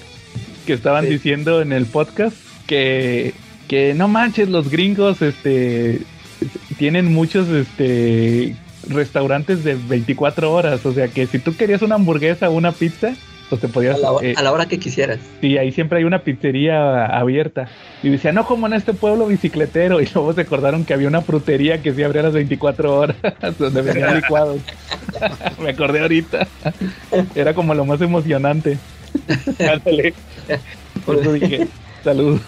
que estaban Sí. diciendo en el podcast que, que no manches, los gringos, este, tienen muchos, este, restaurantes de 24 horas, o sea que si tú querías una hamburguesa o una pizza, pues te A podías, la, eh, a la hora que quisieras. Sí, ahí siempre hay una pizzería abierta. Y decía, no como en este pueblo bicicletero. Y luego se acordaron que había una frutería que sí abría las 24 horas, donde venían licuados. Me acordé ahorita. Era como lo más emocionante. Ándale. Por eso dije, salud.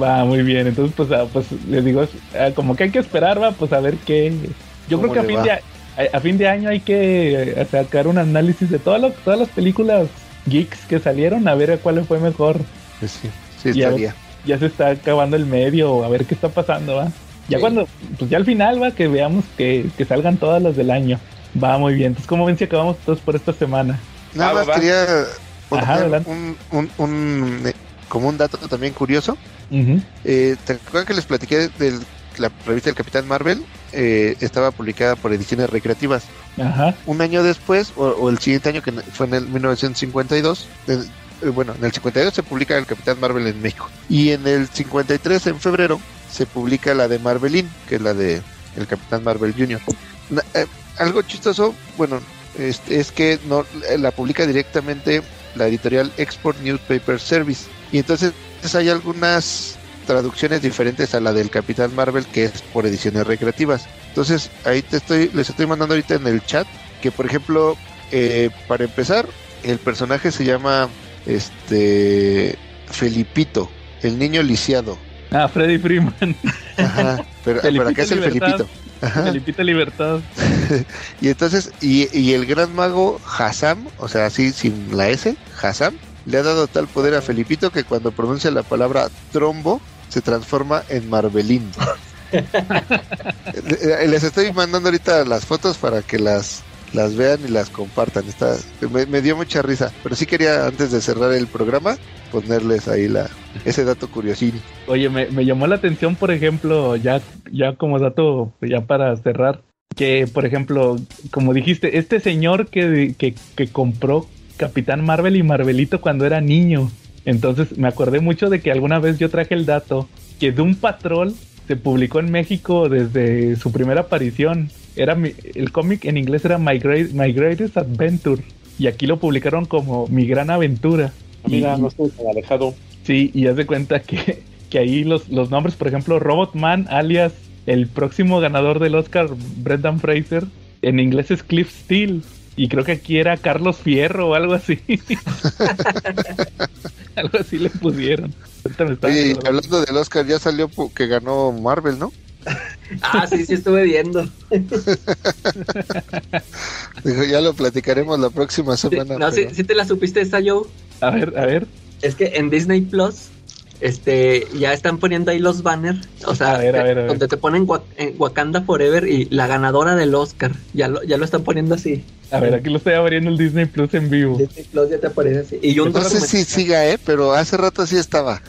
Va, muy bien. Entonces, pues, ah, pues les digo, ah, como que hay que esperar, va, pues a ver qué. Yo creo ¿Cómo que a fin, va? de, a, a fin de año hay que sacar un análisis de todas las, todas las películas geeks que salieron, a ver a cuál fue mejor. Pues sí, sí Y a- estaría. Ya se está acabando el medio, a ver qué está pasando, va. Ya Sí. cuando, pues ya al final, va, que veamos que, que salgan todas las del año. Va muy bien. Entonces, ¿cómo ven si acabamos todos por esta semana? Nada Ah, más va. quería poner Ajá, un, un, un, eh, como un dato también curioso. Eh, ¿Te acuerdan que les platiqué de la revista del Capitán Marvel? Eh, estaba publicada por Ediciones Recreativas. Ajá. Un año después, o, o el siguiente año, que fue en el 1952, eh, bueno, en el 52 se publica el Capitán Marvel en México. Y en el 53, en febrero, se publica la de Marvelín, que es la de el Capitán Marvel Jr. Na- eh, algo chistoso, bueno, es, es que no eh, la publica directamente la editorial Export Newspaper Service. Y entonces hay algunas traducciones diferentes a la del Capitán Marvel que es por ediciones recreativas. Entonces ahí te estoy, les estoy mandando ahorita en el chat que por ejemplo, eh, para empezar, el personaje se llama este Felipito, el niño lisiado. Ah, Freddy Freeman. Ajá, pero, pero acá es el Libertad. Felipito. Ajá. Felipito Libertad. Y entonces, y, y el gran mago Hassam, o sea, así sin la S, Hassam, le ha dado tal poder a Felipito que cuando pronuncia la palabra trombo se transforma en Marvelín. Eh, Les estoy mandando ahorita las fotos para que las las vean y las compartan. Está, me, me dio mucha risa, pero sí quería antes de cerrar el programa ponerles ahí la ese dato curiosín. Oye, me, me llamó la atención, por ejemplo, ya, ya como dato, ya para cerrar, que, por ejemplo, como dijiste, este señor que, que, que compró Capitán Marvel y Marvelito cuando era niño. Entonces me acordé mucho de que alguna vez yo traje el dato que Doom Patrol se publicó en México desde su primera aparición. Era mi- el cómic en inglés era My, Great- My Greatest Adventure y aquí lo publicaron como Mi Gran Aventura. Mira, Y- no estoy tan alejado. Sí, y haz de cuenta que, que ahí los, los nombres, por ejemplo, Robotman, alias el próximo ganador del Oscar, Brendan Fraser, en inglés es Cliff Steele. Y creo que aquí era Carlos Fierro o algo así. algo así le pusieron. Oye, y hablando del Oscar, ya salió que ganó Marvel, ¿no? Ah, sí, sí estuve viendo. Dijo, ya lo platicaremos la próxima Sí, semana. no, sí, pero- sí te la supiste esta, Joe. A ver, a ver. Es que en Disney Plus, este, ya están poniendo ahí los banners, o sea, A ver, a ver, a ver. donde te ponen Wa- eh, Wakanda Forever y la ganadora del Oscar, ya lo, ya lo están poniendo así. A ver, aquí lo estoy abriendo el Disney Plus en vivo. Disney Plus ya te aparece así. Y, un No sé si siga, ¿eh? Pero hace rato sí estaba.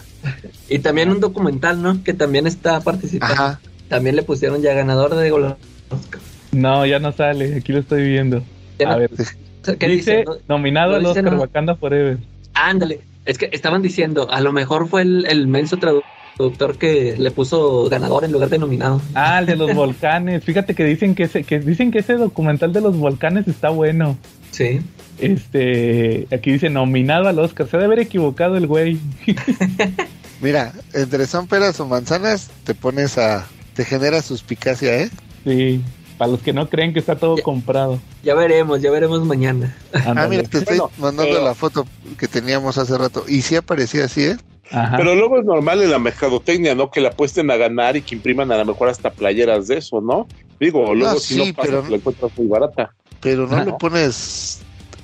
y también un documental, ¿no? Que también está participando. Ajá. También le pusieron ya ganador de Oscar. No, ya no sale, aquí lo estoy viendo. A ver, ¿Qué dice, dice? No- nominado no al Oscar. Wakanda Forever. Ándale. Es que estaban diciendo, a lo mejor fue el, el menso traductor que le puso ganador en lugar de nominado. Ah, el de los volcanes. Fíjate que dicen que ese, que dicen que ese documental de los volcanes está bueno. Sí. Este, aquí dice nominado al Oscar. Se ha de haber equivocado el güey. Mira, entre son peras o manzanas, te pones a. Te genera suspicacia, ¿eh? Sí, para los que no creen que está todo Ya. comprado. Ya veremos, ya veremos mañana. Ah, Ándale. mira, te estoy Bueno, mandando pero- la foto que teníamos hace rato. Y sí aparecía así, ¿eh? Ajá. Pero luego es normal en la mercadotecnia, ¿no? Que la apuesten a ganar y que impriman a lo mejor hasta playeras de eso, ¿no? Digo, luego No, si sí, no pasa, pero- la encuentras muy barata. Pero no Ah. lo pones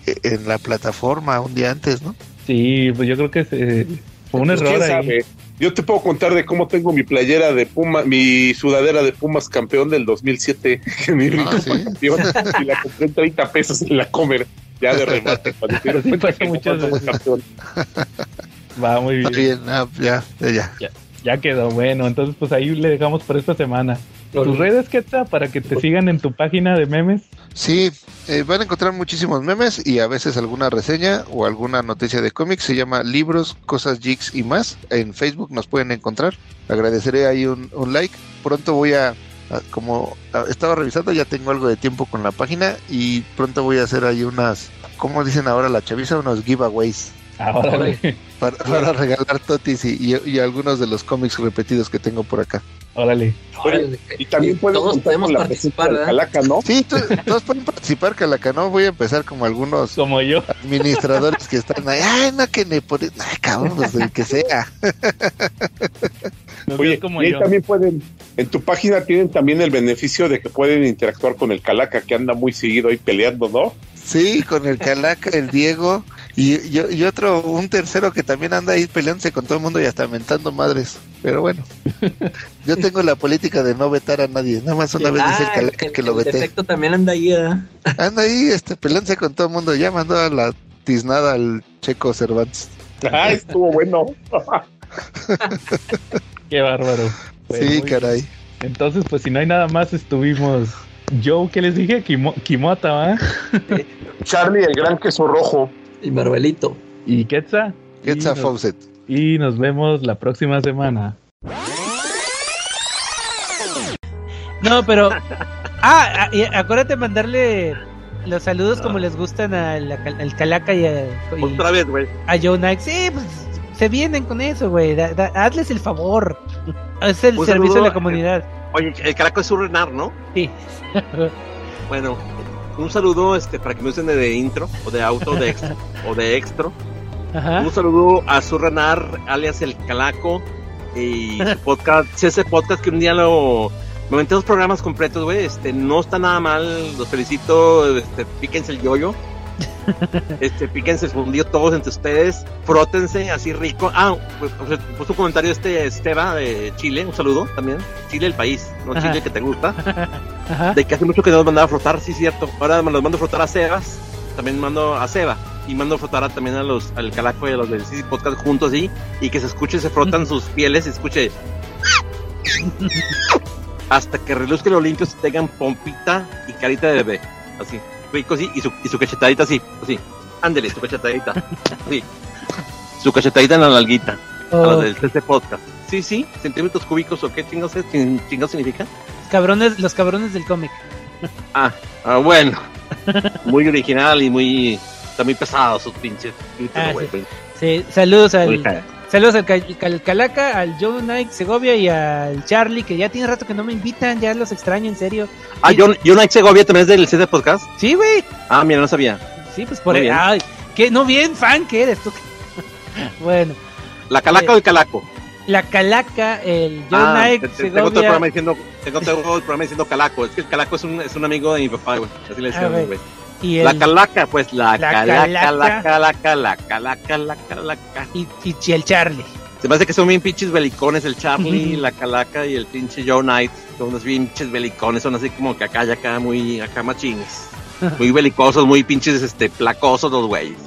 eh, en la plataforma un día antes, ¿no? Sí, pues yo creo que se- fue un Pues, error ¿Quién ahí. sabe? Yo te puedo contar de cómo tengo mi playera de Puma, mi sudadera de Pumas campeón del 2007, que mi rico Ah, campeón, y la compré en 30 pesos en la comer, ya de remate. cuando te cuenta que muchas veces. campeón. Va muy bien. bien, ah, ya, ya, ya. Ya quedó bueno. Entonces, pues ahí le dejamos por esta semana. Tus redes, Quetzal, para que te sigan en tu página de memes. Sí, eh, van a encontrar muchísimos memes y a veces alguna reseña o alguna noticia de cómics. Se llama Libros, Cosas, Jigs y más. En Facebook nos pueden encontrar. Agradeceré ahí un, un like. Pronto voy a, a- como estaba revisando, ya tengo algo de tiempo con la página y pronto voy a hacer ahí unas, como dicen ahora la chaviza, unos giveaways Ahora para, para regalar totis y, y- y algunos de los cómics repetidos que tengo por acá. Órale. Y también todos podemos la participar, ¿no? Sí, to- todos pueden participar, Calaca, ¿no? Voy a empezar como algunos Como yo. administradores que están ahí, ay, no, que ne por... Ay, cabrón, pues el que sea. No Oye, como y yo. también pueden, en tu página tienen también el beneficio de que pueden interactuar con el Calaca que anda muy seguido ahí peleando, ¿no? Sí, con el Calaca, el Diego y, y, y otro, un tercero que también anda ahí peleándose con todo el mundo y hasta mentando madres. Pero bueno, yo tengo la política de no vetar a nadie. Nada más una vez dice el Ah, Calaca el- que lo el veté. defecto también anda ahí, ¿verdad? Anda ahí este, peleándose con todo el mundo. Ya mandó a la tiznada al Checo Cervantes. Ah, estuvo bueno. Qué bárbaro. Pues, sí, caray. bien. Entonces, pues si no hay nada más, estuvimos. Joe, ¿qué les dije? Kimo- Kimota, ¿va? Charlie, el gran queso rojo. Y Marvelito. Y Quetzal. Quetzal Fawcett. Y nos vemos la próxima semana. No, pero. Ah, ah, y acuérdate mandarle los saludos como les gustan al, al Calaca y a, y Otra vez, güey. a Joe Knight. Sí, pues se vienen con eso, güey. Da- da- hazles el favor. Es el Un servicio de la a- comunidad. Oye, el caraco es Surrenar, ¿no? Sí. Bueno, un saludo este, para que me usen de, intro, o de auto, de extra, o de extra. Ajá. Un saludo a Surrenar, alias El Calaco, y su podcast, ese podcast que un día lo... Me aventé dos programas completos, güey, este, no está nada mal, los felicito, este, píquense el yoyo, este, píquense el fundido todos entre ustedes, frótense así rico. Ah, pues, pues, puso un comentario este Esteba de Chile, un saludo también, Chile el país, no Ajá. Chile que te gusta. Ajá. De que hace mucho que no los mandaba a frotar, sí, cierto. Ahora me los mando a frotar a Sebas. También mando a Seba. Y mando a frotar a- también a los, al Calaco y a los del CC Podcast juntos, así. Y que se escuche, se frotan sus pieles, se escuche. Hasta que reluzcan los limpios y tengan pompita y carita de bebé. Así. Rico así. Y su, y su cachetadita así. Así. Ándele, su cachetadita. Sí. Su cachetadita en la nalguita. A Oh, del CC Podcast. Sí, sí. Centímetros cúbicos o qué chingados, chingados significa. cabrones, los cabrones del cómic. Ah, ah, bueno. Muy original y muy. También pesado sus pinches. Ah, güey. Sí, saludos al. Saludos al, Cal- al Calaca, al Joe Knight Segovia y al Charlie, que ya tiene rato que no me invitan, ya los extraño, en serio. Ah, yo, yo Nike Segovia también es del CD Podcast. Sí, güey. Ah, mira, no sabía. Sí, pues por bien. Ay, que no bien fan que eres tú. bueno, ¿La Calaca o el Calaco? la Calaca, el Joe Ah, Knight te- te- tengo otro Segovia. programa diciendo, tengo otro programa diciendo Calaco. Es que el Calaco es un, es un amigo de mi papá, güey. Así le Ah, decíamos, güey. Güey. y, el, La Calaca, pues la, La Calaca, la Calaca. La Calaca, la Calaca. y, y- y el Charlie. Se me hace que son bien pinches belicones el Charlie, la Calaca y el pinche Joe Knight. Son unos pinches belicones, son así como que acá y acá muy acá machines. Muy belicosos, muy pinches este placosos los güeyes.